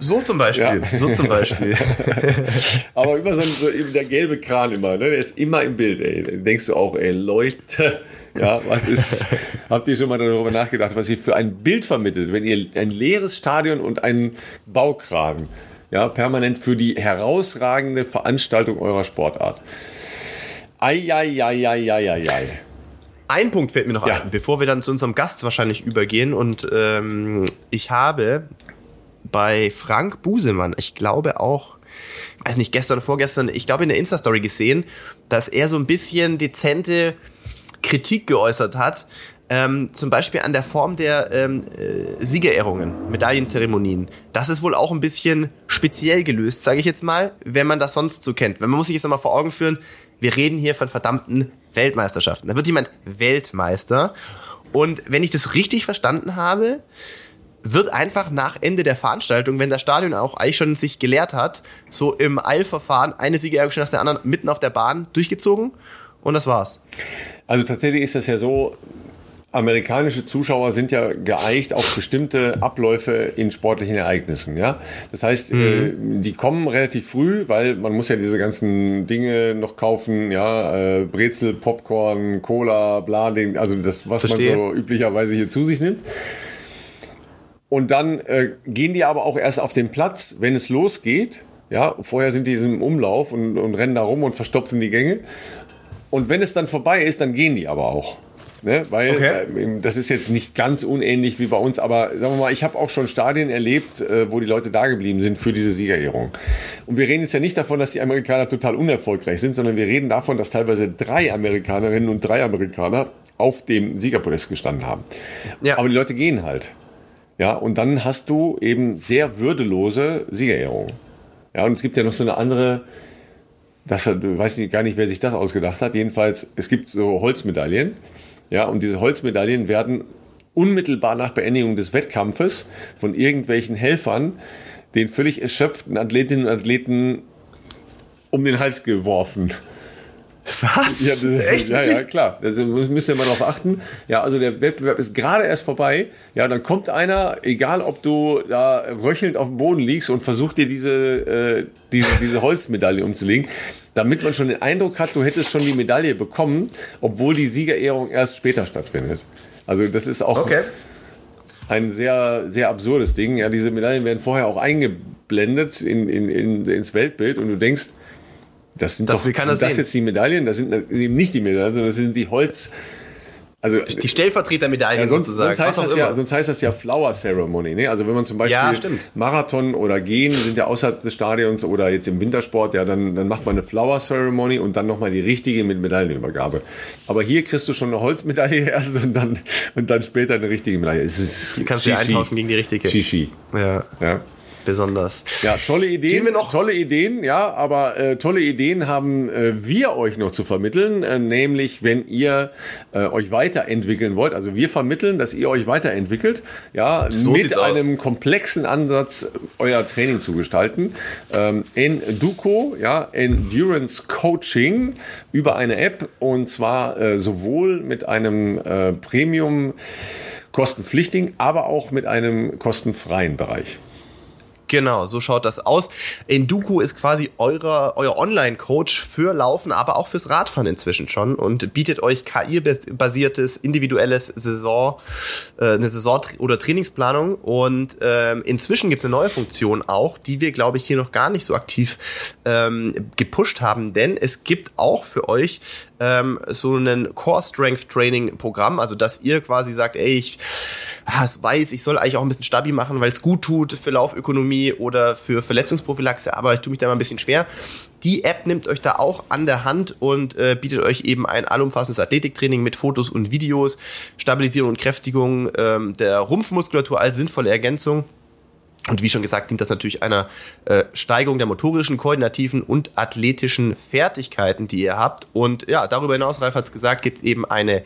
So zum Beispiel. Ja. So zum Beispiel. Aber immer so, ein, so eben der gelbe Kran immer, ne? der ist immer im Bild. Ey. Dann denkst du auch, ey Leute, ja, was ist, habt ihr schon mal darüber nachgedacht, was ihr für ein Bild vermittelt, wenn ihr ein leeres Stadion und einen Baukran, ja, permanent für die herausragende Veranstaltung eurer Sportart. Eieieiei. Ein Punkt fällt mir noch Ja. ein, bevor wir dann zu unserem Gast wahrscheinlich übergehen. Und ähm, ich habe bei Frank Busemann, ich glaube auch, weiß nicht, gestern oder vorgestern, ich glaube in der Insta-Story gesehen, dass er so ein bisschen dezente Kritik geäußert hat. Ähm, zum Beispiel an der Form der ähm, äh, Siegerehrungen, Medaillenzeremonien. Das ist wohl auch ein bisschen speziell gelöst, sage ich jetzt mal, wenn man das sonst so kennt. Wenn man muss sich jetzt mal vor Augen führen, wir reden hier von verdammten Weltmeisterschaften. Da wird jemand Weltmeister. Und wenn ich das richtig verstanden habe, wird einfach nach Ende der Veranstaltung, wenn das Stadion auch eigentlich schon sich geleert hat, so im Eilverfahren eine Siegerehrung nach der anderen mitten auf der Bahn durchgezogen und das war's. Also tatsächlich ist das ja so, amerikanische Zuschauer sind ja geeicht auf bestimmte Abläufe in sportlichen Ereignissen. Ja? Das heißt, mhm. äh, die kommen relativ früh, weil man muss ja diese ganzen Dinge noch kaufen, ja, äh, Brezel, Popcorn, Cola, bla, den, also das, was Verstehe. man so üblicherweise hier zu sich nimmt. Und dann äh, gehen die aber auch erst auf den Platz, wenn es losgeht. Ja, vorher sind die im Umlauf und, und rennen da rum und verstopfen die Gänge. Und wenn es dann vorbei ist, dann gehen die aber auch. Ne? Weil okay. äh, das ist jetzt nicht ganz unähnlich wie bei uns, aber sagen wir mal, ich habe auch schon Stadien erlebt, äh, wo die Leute da geblieben sind für diese Siegerehrung. Und wir reden jetzt ja nicht davon, dass die Amerikaner total unerfolgreich sind, sondern wir reden davon, dass teilweise drei Amerikanerinnen und drei Amerikaner auf dem Siegerpodest gestanden haben. Ja. Aber die Leute gehen halt. Ja, und dann hast du eben sehr würdelose Siegerehrungen. Ja, und es gibt ja noch so eine andere, das weiß ich gar nicht, wer sich das ausgedacht hat. Jedenfalls, es gibt so Holzmedaillen. Ja, und diese Holzmedaillen werden unmittelbar nach Beendigung des Wettkampfes von irgendwelchen Helfern den völlig erschöpften Athletinnen und Athleten um den Hals geworfen. Was? Ja, das, Echt? ja, ja, klar. Da müsst ihr mal drauf achten. Ja, also der Wettbewerb ist gerade erst vorbei. Ja, dann kommt einer, egal ob du da röchelnd auf dem Boden liegst und versucht dir diese, äh, diese, diese Holzmedaille umzulegen, damit man schon den Eindruck hat, du hättest schon die Medaille bekommen, obwohl die Siegerehrung erst später stattfindet. Also das ist auch okay. ein sehr, sehr absurdes Ding. Ja, diese Medaillen werden vorher auch eingeblendet in, in, in, ins Weltbild und du denkst, das sind das doch, sind das jetzt die Medaillen? Das sind eben nicht die Medaillen, sondern das sind die Holz. Also, die Stellvertretermedaillen ja, sonst, sozusagen. Sonst heißt, das ja, sonst heißt das ja Flower Ceremony. Ne? Also wenn man zum Beispiel ja, Marathon oder Gehen sind ja außerhalb des Stadions oder jetzt im Wintersport, ja, dann, dann macht man eine Flower Ceremony und dann nochmal die richtige mit Medaillenübergabe. Aber hier kriegst du schon eine Holzmedaille erst und dann, und dann später eine richtige Medaille. Es ist die kannst du eintauschen gegen die richtige. Shishi. Ja. ja besonders. Ja, tolle Ideen. Gehen wir noch? Tolle Ideen, ja, aber äh, tolle Ideen haben äh, wir euch noch zu vermitteln, äh, nämlich wenn ihr äh, euch weiterentwickeln wollt. Also wir vermitteln, dass ihr euch weiterentwickelt, ja, so mit einem aus. komplexen Ansatz euer Training zu gestalten. Ähm, Enduco, ja, Endurance Coaching über eine App und zwar äh, sowohl mit einem äh, Premium kostenpflichtigen, aber auch mit einem kostenfreien Bereich. Genau, so schaut das aus. Enduku ist quasi eurer, euer Online-Coach für Laufen, aber auch fürs Radfahren inzwischen schon und bietet euch KI-basiertes, individuelles Saison, äh, eine Saison- oder Trainingsplanung. Und ähm, inzwischen gibt es eine neue Funktion auch, die wir, glaube ich, hier noch gar nicht so aktiv ähm, gepusht haben, denn es gibt auch für euch ähm, so ein Core Strength Training Programm, also dass ihr quasi sagt, ey, ich ah, weiß, ich soll eigentlich auch ein bisschen Stabi machen, weil es gut tut für Laufökonomie oder für Verletzungsprophylaxe, aber ich tue mich da mal ein bisschen schwer. Die App nimmt euch da auch an der Hand und äh, bietet euch eben ein allumfassendes Athletiktraining mit Fotos und Videos, Stabilisierung und Kräftigung ähm, der Rumpfmuskulatur als sinnvolle Ergänzung. Und wie schon gesagt, dient das natürlich einer äh, Steigerung der motorischen, koordinativen und athletischen Fertigkeiten, die ihr habt. Und ja, darüber hinaus, Ralf hat es gesagt, gibt es eben eine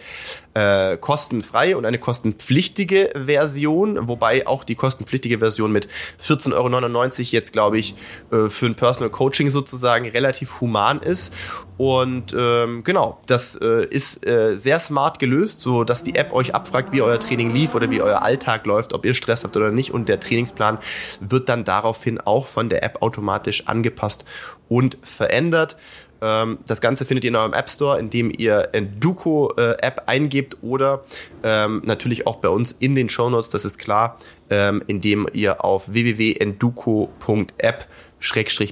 äh, kostenfreie und eine kostenpflichtige Version, wobei auch die kostenpflichtige Version mit 14,99 Euro jetzt, glaube ich, äh, für ein Personal Coaching sozusagen relativ human ist. Und ähm, genau, das äh, ist äh, sehr smart gelöst, so dass die App euch abfragt, wie euer Training lief oder wie euer Alltag läuft, ob ihr Stress habt oder nicht. Und der Trainingsplan wird dann daraufhin auch von der App automatisch angepasst und verändert. Ähm, das Ganze findet ihr in eurem App Store, indem ihr Enduko äh, App eingebt oder ähm, natürlich auch bei uns in den Show Notes, das ist klar, ähm, indem ihr auf www.enduko.app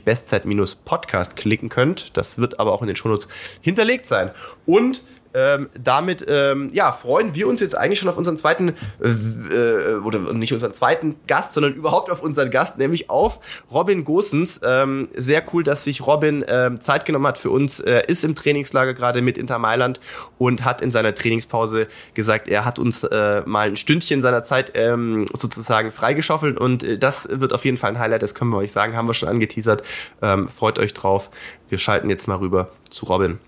Bestzeit-Podcast klicken könnt. Das wird aber auch in den Shownotes hinterlegt sein. Und ähm, damit ähm, ja, freuen wir uns jetzt eigentlich schon auf unseren zweiten, äh, äh, oder nicht unseren zweiten Gast, sondern überhaupt auf unseren Gast, nämlich auf Robin Gosens. Ähm, sehr cool, dass sich Robin ähm, Zeit genommen hat für uns. Er ist im Trainingslager gerade mit Inter Mailand und hat in seiner Trainingspause gesagt, er hat uns äh, mal ein Stündchen seiner Zeit ähm, sozusagen freigeschaufelt und äh, das wird auf jeden Fall ein Highlight, das können wir euch sagen, haben wir schon angeteasert. Ähm, freut euch drauf. Wir schalten jetzt mal rüber zu Robin.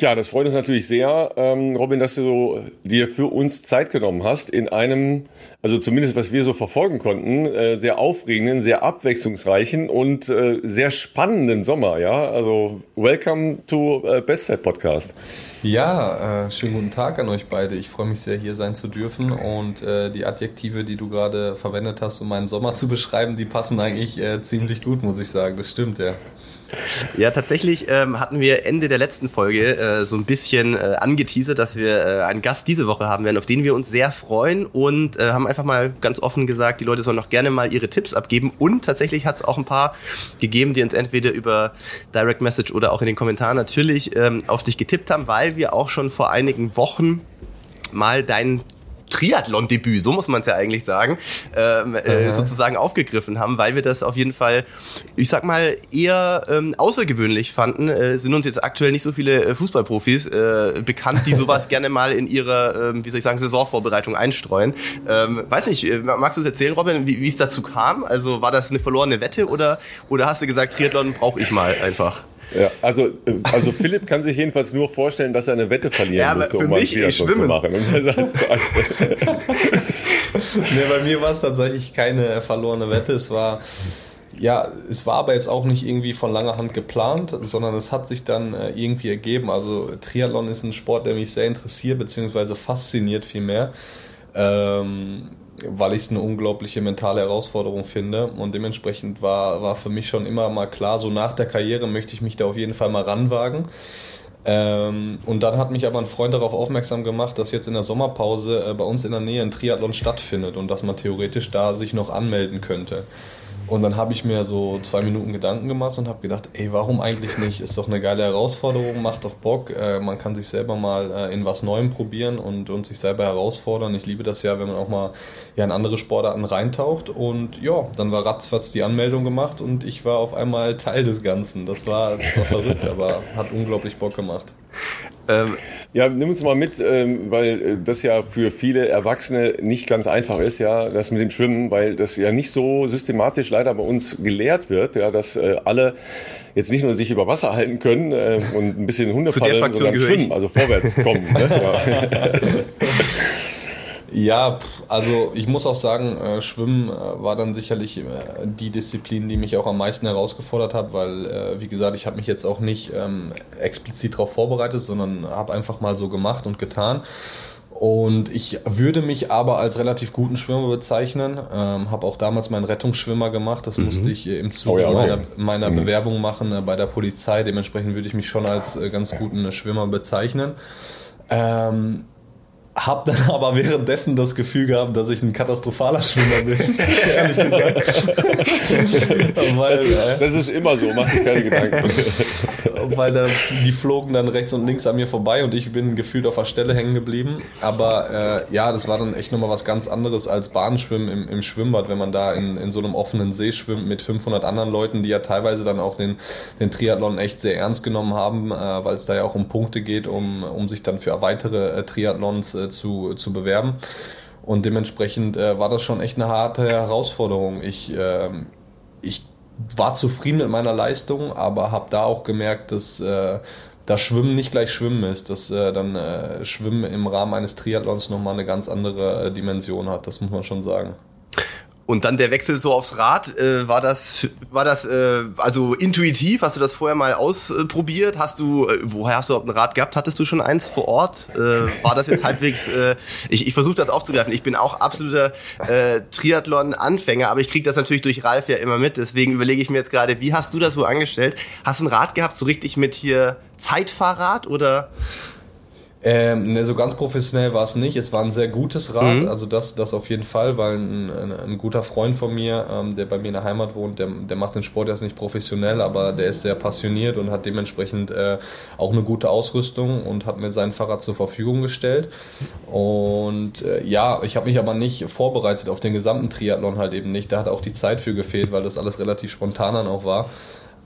Ja, das freut uns natürlich sehr, ähm, Robin, dass du dir für uns Zeit genommen hast in einem, also zumindest was wir so verfolgen konnten, äh, sehr aufregenden, sehr abwechslungsreichen und äh, sehr spannenden Sommer. Ja, also welcome to äh, Bestzeit Podcast. Ja, äh, schönen guten Tag an euch beide. Ich freue mich sehr, hier sein zu dürfen und äh, die Adjektive, die du gerade verwendet hast, um meinen Sommer zu beschreiben, die passen eigentlich äh, ziemlich gut, muss ich sagen. Das stimmt, ja. Ja, tatsächlich ähm, hatten wir Ende der letzten Folge äh, so ein bisschen äh, angeteasert, dass wir äh, einen Gast diese Woche haben werden, auf den wir uns sehr freuen und äh, haben einfach mal ganz offen gesagt, die Leute sollen noch gerne mal ihre Tipps abgeben und tatsächlich hat es auch ein paar gegeben, die uns entweder über Direct Message oder auch in den Kommentaren natürlich ähm, auf dich getippt haben, weil wir auch schon vor einigen Wochen mal deinen Triathlon-Debüt, so muss man es ja eigentlich sagen, ähm, äh, sozusagen aufgegriffen haben, weil wir das auf jeden Fall, ich sag mal, eher ähm, außergewöhnlich fanden. Äh, sind uns jetzt aktuell nicht so viele äh, Fußballprofis äh, bekannt, die sowas gerne mal in ihre, ähm, wie soll ich sagen, Saisonvorbereitung einstreuen. Ähm, weiß nicht, äh, magst du es erzählen, Robin, wie es dazu kam? Also war das eine verlorene Wette oder, oder hast du gesagt, Triathlon brauche ich mal einfach? Ja, also, äh, also Philipp kann sich jedenfalls nur vorstellen, dass er eine Wette verlieren ja, müsste, um mich, einen Triathlon zu machen. nee, bei mir war es tatsächlich keine verlorene Wette. Es war ja, es war aber jetzt auch nicht irgendwie von langer Hand geplant, sondern es hat sich dann äh, irgendwie ergeben. Also Triathlon ist ein Sport, der mich sehr interessiert, beziehungsweise fasziniert vielmehr. Ähm, weil ich es eine unglaubliche mentale Herausforderung finde. Und dementsprechend war, war für mich schon immer mal klar, so nach der Karriere möchte ich mich da auf jeden Fall mal ranwagen. Ähm, und dann hat mich aber ein Freund darauf aufmerksam gemacht, dass jetzt in der Sommerpause äh, bei uns in der Nähe ein Triathlon stattfindet und dass man theoretisch da sich noch anmelden könnte. Und dann habe ich mir so zwei Minuten Gedanken gemacht und habe gedacht, ey, warum eigentlich nicht? Ist doch eine geile Herausforderung, macht doch Bock. Äh, man kann sich selber mal äh, in was Neuem probieren und, und sich selber herausfordern. Ich liebe das ja, wenn man auch mal ja, in andere Sportarten reintaucht. Und ja, dann war ratzfatz die Anmeldung gemacht und ich war auf einmal Teil des Ganzen. Das war, das war verrückt, aber hat unglaublich Bock gemacht. Ähm, ja, nimm uns mal mit, ähm, weil äh, das ja für viele Erwachsene nicht ganz einfach ist, ja, das mit dem Schwimmen, weil das ja nicht so systematisch leider bei uns gelehrt wird, ja, dass äh, alle jetzt nicht nur sich über Wasser halten können äh, und ein bisschen Hunde paddeln, sondern schwimmen, also vorwärts kommen. ne? ja. Also ich muss auch sagen, äh, Schwimmen äh, war dann sicherlich äh, die Disziplin, die mich auch am meisten herausgefordert hat, weil, wie gesagt, ich habe mich jetzt auch nicht ähm, explizit darauf vorbereitet, sondern habe einfach mal so gemacht und getan. Und ich würde mich aber als relativ guten Schwimmer bezeichnen. Ähm, habe auch damals meinen Rettungsschwimmer gemacht. Das mhm. musste ich im Zuge oh ja, meiner, meiner mhm. Bewerbung machen bei der Polizei. Dementsprechend würde ich mich schon als ganz guten Schwimmer bezeichnen. Ähm, hab dann aber währenddessen das Gefühl gehabt, dass ich ein katastrophaler Schwimmer bin. Ehrlich gesagt. weil, das, ist, das ist immer so, mach dir keine Gedanken. weil da, die flogen dann rechts und links an mir vorbei und ich bin gefühlt auf der Stelle hängen geblieben. Aber äh, ja, das war dann echt nochmal was ganz anderes als Bahnschwimmen im, im Schwimmbad, wenn man da in, in so einem offenen See schwimmt mit 500 anderen Leuten, die ja teilweise dann auch den, den Triathlon echt sehr ernst genommen haben, äh, weil es da ja auch um Punkte geht, um, um sich dann für weitere äh, Triathlons äh, zu, zu bewerben. Und dementsprechend äh, war das schon echt eine harte Herausforderung. Ich, äh, ich war zufrieden mit meiner Leistung, aber habe da auch gemerkt, dass äh, das Schwimmen nicht gleich Schwimmen ist, dass äh, dann äh, Schwimmen im Rahmen eines Triathlons nochmal eine ganz andere äh, Dimension hat, das muss man schon sagen. Und dann der Wechsel so aufs Rad, äh, war das, war das äh, also intuitiv? Hast du das vorher mal ausprobiert? Hast du, äh, woher hast du überhaupt ein Rad gehabt? Hattest du schon eins vor Ort? Äh, war das jetzt halbwegs? Äh, ich ich versuche das aufzugreifen. Ich bin auch absoluter äh, Triathlon-Anfänger, aber ich kriege das natürlich durch Ralf ja immer mit. Deswegen überlege ich mir jetzt gerade, wie hast du das so angestellt? Hast du ein Rad gehabt, so richtig mit hier Zeitfahrrad oder? Ähm, ne, so ganz professionell war es nicht. Es war ein sehr gutes Rad, mhm. also das, das auf jeden Fall, weil ein, ein, ein guter Freund von mir, ähm, der bei mir in der Heimat wohnt, der, der macht den Sport jetzt nicht professionell, aber der ist sehr passioniert und hat dementsprechend äh, auch eine gute Ausrüstung und hat mir sein Fahrrad zur Verfügung gestellt. Und äh, ja, ich habe mich aber nicht vorbereitet auf den gesamten Triathlon halt eben nicht. Da hat auch die Zeit für gefehlt, weil das alles relativ spontan dann auch war.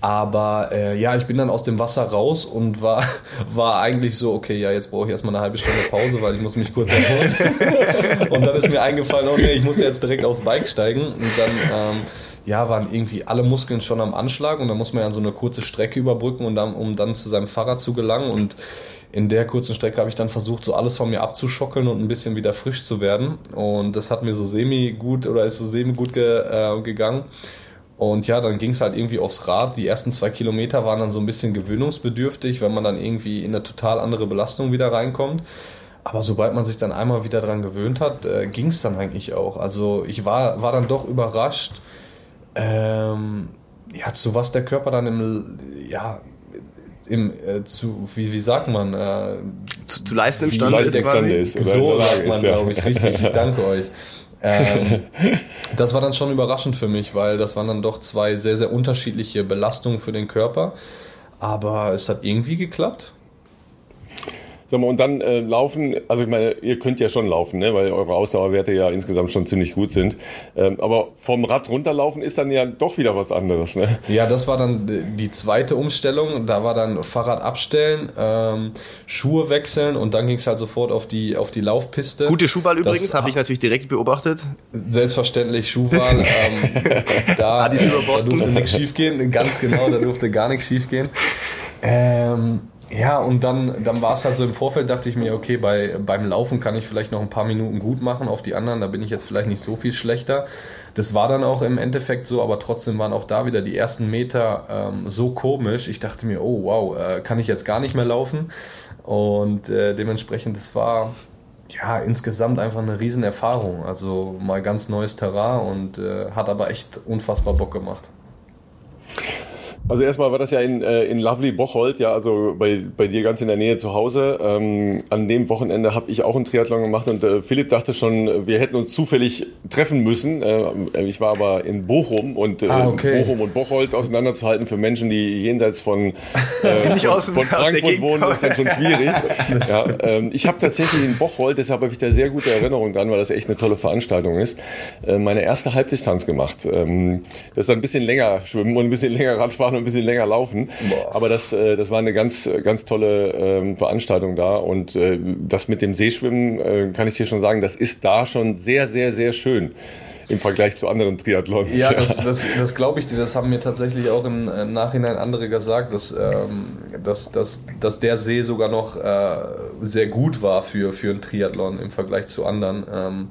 Aber äh, ja, ich bin dann aus dem Wasser raus und war, war eigentlich so, okay, ja, jetzt brauche ich erstmal eine halbe Stunde Pause, weil ich muss mich kurz erholen. und dann ist mir eingefallen, okay, ich muss jetzt direkt aufs Bike steigen. Und dann ähm, ja, waren irgendwie alle Muskeln schon am Anschlag und da muss man ja so eine kurze Strecke überbrücken, und dann, um dann zu seinem Fahrrad zu gelangen und in der kurzen Strecke habe ich dann versucht, so alles von mir abzuschockeln und ein bisschen wieder frisch zu werden. Und das hat mir so semi gut oder ist so semi gut ge, äh, gegangen. Und ja, dann ging es halt irgendwie aufs Rad. Die ersten zwei Kilometer waren dann so ein bisschen gewöhnungsbedürftig, wenn man dann irgendwie in eine total andere Belastung wieder reinkommt. Aber sobald man sich dann einmal wieder dran gewöhnt hat, äh, ging es dann eigentlich auch. Also ich war, war dann doch überrascht, ähm, ja, zu was der Körper dann im, ja, im, äh, zu, wie, wie sagt man, äh, zu, zu leisten imstande ist, quasi. ist. So sagt man, glaube ich, richtig. Ich danke euch. Ähm, das war dann schon überraschend für mich, weil das waren dann doch zwei sehr, sehr unterschiedliche Belastungen für den Körper. Aber es hat irgendwie geklappt. Sag mal, und dann äh, laufen, also ich meine, ihr könnt ja schon laufen, ne? weil eure Ausdauerwerte ja insgesamt schon ziemlich gut sind. Ähm, aber vom Rad runterlaufen ist dann ja doch wieder was anderes. Ne? Ja, das war dann die zweite Umstellung. Da war dann Fahrrad abstellen, ähm, Schuhe wechseln und dann ging es halt sofort auf die, auf die Laufpiste. Gute Schuhwahl übrigens, habe ich natürlich direkt beobachtet. Selbstverständlich Schuhwahl. ähm, da, da durfte nichts schiefgehen, ganz genau, da durfte gar nichts schiefgehen. Ähm, ja, und dann, dann war es halt so im Vorfeld, dachte ich mir, okay, bei, beim Laufen kann ich vielleicht noch ein paar Minuten gut machen auf die anderen, da bin ich jetzt vielleicht nicht so viel schlechter. Das war dann auch im Endeffekt so, aber trotzdem waren auch da wieder die ersten Meter ähm, so komisch. Ich dachte mir, oh wow, äh, kann ich jetzt gar nicht mehr laufen. Und äh, dementsprechend, das war ja insgesamt einfach eine Riesenerfahrung. Also mal ganz neues Terrain und äh, hat aber echt unfassbar Bock gemacht. Also erstmal war das ja in, äh, in Lovely Bocholt, ja, also bei, bei dir ganz in der Nähe zu Hause. Ähm, an dem Wochenende habe ich auch einen Triathlon gemacht und äh, Philipp dachte schon, wir hätten uns zufällig treffen müssen. Äh, ich war aber in Bochum und äh, ah, okay. Bochum und Bocholt auseinanderzuhalten für Menschen, die jenseits von, äh, von, von Frankfurt wohnen, ist dann schon schwierig. ja, ähm, ich habe tatsächlich in Bocholt, deshalb habe ich da sehr gute Erinnerungen dran, weil das echt eine tolle Veranstaltung ist, äh, meine erste Halbdistanz gemacht. Ähm, das ist ein bisschen länger schwimmen und ein bisschen länger Radfahren noch ein bisschen länger laufen. Boah. Aber das, äh, das war eine ganz, ganz tolle ähm, Veranstaltung da. Und äh, das mit dem Seeschwimmen äh, kann ich dir schon sagen, das ist da schon sehr, sehr, sehr schön im Vergleich zu anderen Triathlons. Ja, das, das, das glaube ich dir. Das haben mir tatsächlich auch im Nachhinein andere gesagt, dass, ähm, dass, dass, dass der See sogar noch äh, sehr gut war für, für einen Triathlon im Vergleich zu anderen. Ähm,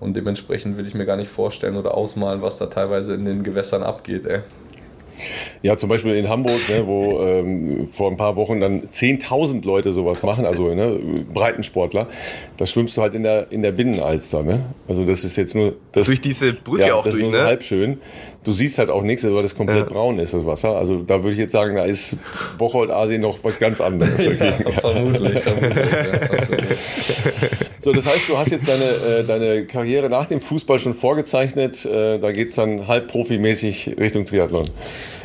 und dementsprechend will ich mir gar nicht vorstellen oder ausmalen, was da teilweise in den Gewässern abgeht. Ey. Ja, zum Beispiel in Hamburg, ne, wo ähm, vor ein paar Wochen dann 10.000 Leute sowas machen, also ne, Breitensportler, da schwimmst du halt in der, in der Binnenalster. Ne? Also das ist jetzt nur... Das, durch diese Brücke ja, auch das durch, ist nur ne? halb schön. Du siehst halt auch nichts, weil das komplett ja. braun ist, das Wasser. Also da würde ich jetzt sagen, da ist Bocholt Asien noch was ganz anderes. ja, vermutlich, vermutlich. so, das heißt, du hast jetzt deine, äh, deine Karriere nach dem Fußball schon vorgezeichnet. Äh, da geht's dann halb profimäßig Richtung Triathlon.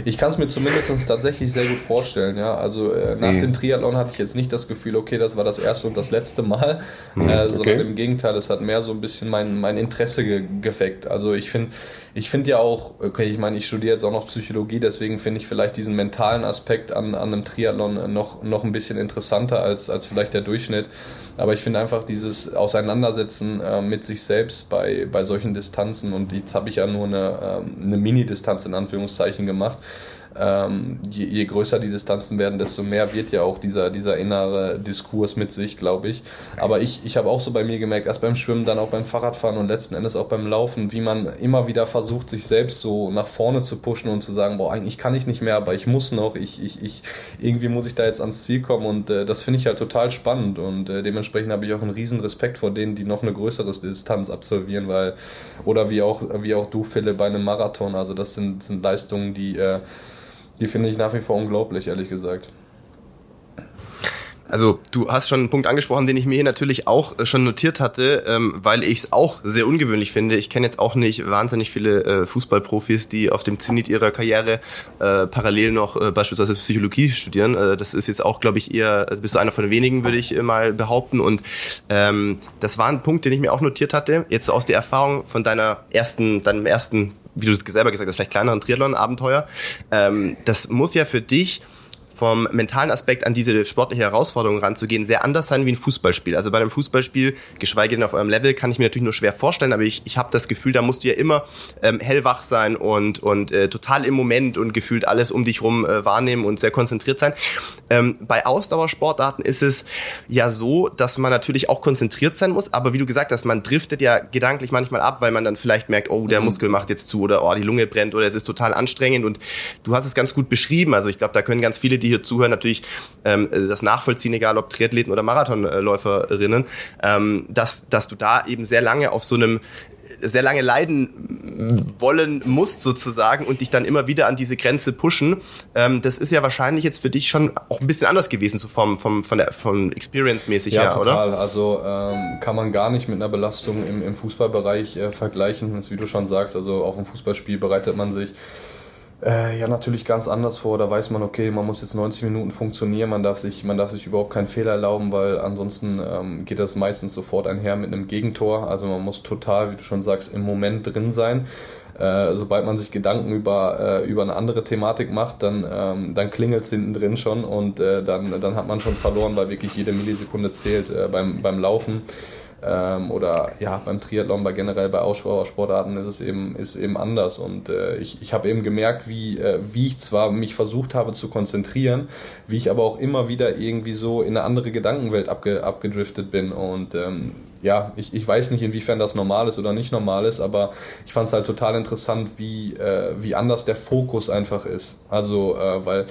Ich kann es mir zumindest tatsächlich sehr gut vorstellen. Ja, Also äh, nach mhm. dem Triathlon hatte ich jetzt nicht das Gefühl, okay, das war das erste und das letzte Mal, mhm, äh, sondern okay. im Gegenteil, es hat mehr so ein bisschen mein, mein Interesse ge geweckt. Also ich finde ich finde ja auch, okay, ich meine, ich studiere jetzt auch noch Psychologie, deswegen finde ich vielleicht diesen mentalen Aspekt an, an einem Triathlon noch, noch ein bisschen interessanter als, als vielleicht der Durchschnitt. Aber ich finde einfach dieses Auseinandersetzen äh, mit sich selbst bei, bei solchen Distanzen und jetzt habe ich ja nur eine, äh, eine Mini-Distanz in Anführungszeichen gemacht ähm, je, je, größer die Distanzen werden, desto mehr wird ja auch dieser, dieser innere Diskurs mit sich, glaube ich. Aber ich, ich habe auch so bei mir gemerkt, erst beim Schwimmen, dann auch beim Fahrradfahren und letzten Endes auch beim Laufen, wie man immer wieder versucht, sich selbst so nach vorne zu pushen und zu sagen, boah, eigentlich kann ich nicht mehr, aber ich muss noch, ich, ich, ich, irgendwie muss ich da jetzt ans Ziel kommen und äh, das finde ich halt total spannend und äh, dementsprechend habe ich auch einen riesen Respekt vor denen, die noch eine größere Distanz absolvieren, weil, oder wie auch, wie auch du, Philipp, bei einem Marathon, also das sind, sind Leistungen, die, äh, die finde ich nach wie vor unglaublich, ehrlich gesagt. Also du hast schon einen Punkt angesprochen, den ich mir hier natürlich auch äh, schon notiert hatte, ähm, weil ich es auch sehr ungewöhnlich finde. Ich kenne jetzt auch nicht wahnsinnig viele äh, Fußballprofis, die auf dem Zenit ihrer Karriere äh, parallel noch beispielsweise Psychologie studieren. Das ist jetzt auch, glaube ich, eher, bist du einer von wenigen, würde ich mal behaupten. Und ähm, das war ein Punkt, den ich mir auch notiert hatte. Jetzt aus der Erfahrung von deiner ersten, deinem ersten wie du selber gesagt hast, vielleicht kleineren Triathlon-Abenteuer. Ähm, das muss ja für dich vom mentalen Aspekt an diese sportliche Herausforderung ranzugehen, sehr anders sein wie ein Fußballspiel. Also bei einem Fußballspiel, geschweige denn auf eurem Level, kann ich mir natürlich nur schwer vorstellen, aber ich, ich habe das Gefühl, da musst du ja immer ähm, hellwach sein und, und äh, total im Moment und gefühlt alles um dich rum äh, wahrnehmen und sehr konzentriert sein. Ähm, bei Ausdauersportarten ist es ja so, dass man natürlich auch konzentriert sein muss, aber wie du gesagt hast, man driftet ja gedanklich manchmal ab, weil man dann vielleicht merkt, oh, der mhm. Muskel macht jetzt zu oder oh, die Lunge brennt oder es ist total anstrengend und du hast es ganz gut beschrieben. Also ich glaube, da können ganz viele, die hier zuhören, natürlich ähm, das nachvollziehen, egal ob Triathleten oder Marathonläuferinnen, ähm, dass, dass du da eben sehr lange auf so einem sehr lange leiden wollen musst sozusagen und dich dann immer wieder an diese Grenze pushen. Ähm, das ist ja wahrscheinlich jetzt für dich schon auch ein bisschen anders gewesen, so vom, vom, von der, von Experience-mäßig ja, her, total. oder? Also ähm, kann man gar nicht mit einer Belastung im, im Fußballbereich äh, vergleichen. wie du schon sagst, also auf dem Fußballspiel bereitet man sich äh, ja, natürlich ganz anders vor. Da weiß man, okay, man muss jetzt 90 Minuten funktionieren, man darf sich, man darf sich überhaupt keinen Fehler erlauben, weil ansonsten ähm, geht das meistens sofort einher mit einem Gegentor. Also man muss total, wie du schon sagst, im Moment drin sein. Äh, sobald man sich Gedanken über, äh, über eine andere Thematik macht, dann, ähm, dann klingelt es hinten drin schon und äh, dann, dann hat man schon verloren, weil wirklich jede Millisekunde zählt äh, beim, beim Laufen ähm, oder ja, beim Triathlon, bei generell bei Ausschauersportarten ist es eben, ist eben anders. Und äh, ich, ich habe eben gemerkt, wie, äh, wie ich zwar mich versucht habe zu konzentrieren, wie ich aber auch immer wieder irgendwie so in eine andere Gedankenwelt abge, abgedriftet bin. Und ähm, ja, ich, ich weiß nicht, inwiefern das normal ist oder nicht normal ist, aber ich fand es halt total interessant, wie, äh, wie anders der Fokus einfach ist. Also, äh, weil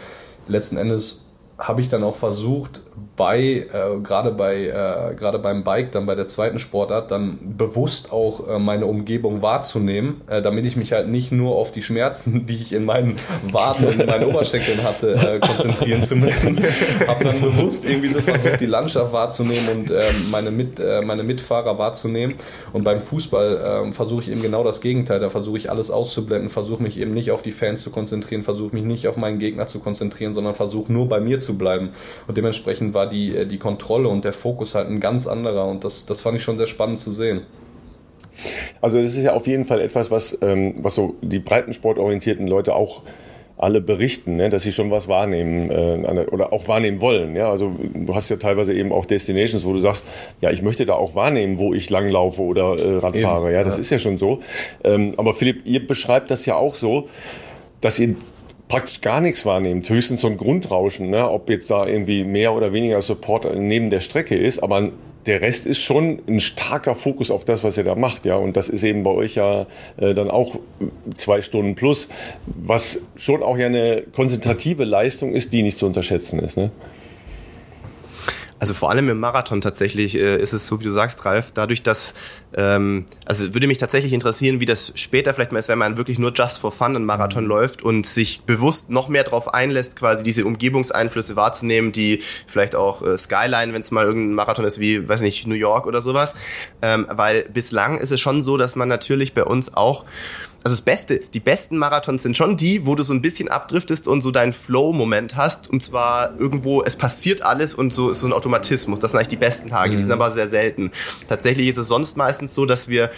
letzten Endes habe ich dann auch versucht, bei, äh, gerade bei, äh, gerade beim Bike, dann bei der zweiten Sportart, dann bewusst auch äh, meine Umgebung wahrzunehmen, äh, damit ich mich halt nicht nur auf die Schmerzen, die ich in meinen Waden und in meinen Oberschenkeln hatte, äh, konzentrieren zu müssen. habe dann bewusst irgendwie so versucht, die Landschaft wahrzunehmen und äh, meine, Mit, äh, meine Mitfahrer wahrzunehmen. Und beim Fußball äh, versuche ich eben genau das Gegenteil. Da versuche ich alles auszublenden, versuche mich eben nicht auf die Fans zu konzentrieren, versuche mich nicht auf meinen Gegner zu konzentrieren, sondern versuche nur bei mir zu bleiben. Und dementsprechend war die, äh, die Kontrolle und der Fokus halt ein ganz anderer und das, das fand ich schon sehr spannend zu sehen. Also das ist ja auf jeden Fall etwas, was, ähm, was so die breitensportorientierten Leute auch alle berichten, ne, dass sie schon was wahrnehmen äh, oder auch wahrnehmen wollen. Ja? Also du hast ja teilweise eben auch Destinations, wo du sagst, ja, ich möchte da auch wahrnehmen, wo ich langlaufe oder äh, Rad fahre. Ja, das ja. ist ja schon so. Ähm, aber Philipp, ihr beschreibt das ja auch so, dass ihr praktisch gar nichts wahrnehmt, höchstens so ein Grundrauschen, ne? ob jetzt da irgendwie mehr oder weniger Support neben der Strecke ist, aber der Rest ist schon ein starker Fokus auf das, was ihr da macht, ja. Und das ist eben bei euch ja äh, dann auch zwei Stunden plus, was schon auch ja eine konzentrative Leistung ist, die nicht zu unterschätzen ist. Ne? Also vor allem im Marathon tatsächlich äh, ist es so, wie du sagst, Ralf, dadurch, dass, ähm, also würde mich tatsächlich interessieren, wie das später vielleicht mal ist, wenn man wirklich nur just for fun einen Marathon mhm. läuft und sich bewusst noch mehr darauf einlässt, quasi diese Umgebungseinflüsse wahrzunehmen, die vielleicht auch äh, Skyline, wenn es mal irgendein Marathon ist wie, weiß nicht, New York oder sowas. Ähm, weil bislang ist es schon so, dass man natürlich bei uns auch also das Beste, die besten Marathons sind schon die, wo du so ein bisschen abdriftest und so deinen Flow-Moment hast. Und zwar irgendwo, es passiert alles und so ist so ein Automatismus. Das sind eigentlich die besten Tage, mhm. die sind aber sehr selten. Tatsächlich ist es sonst meistens so, dass wir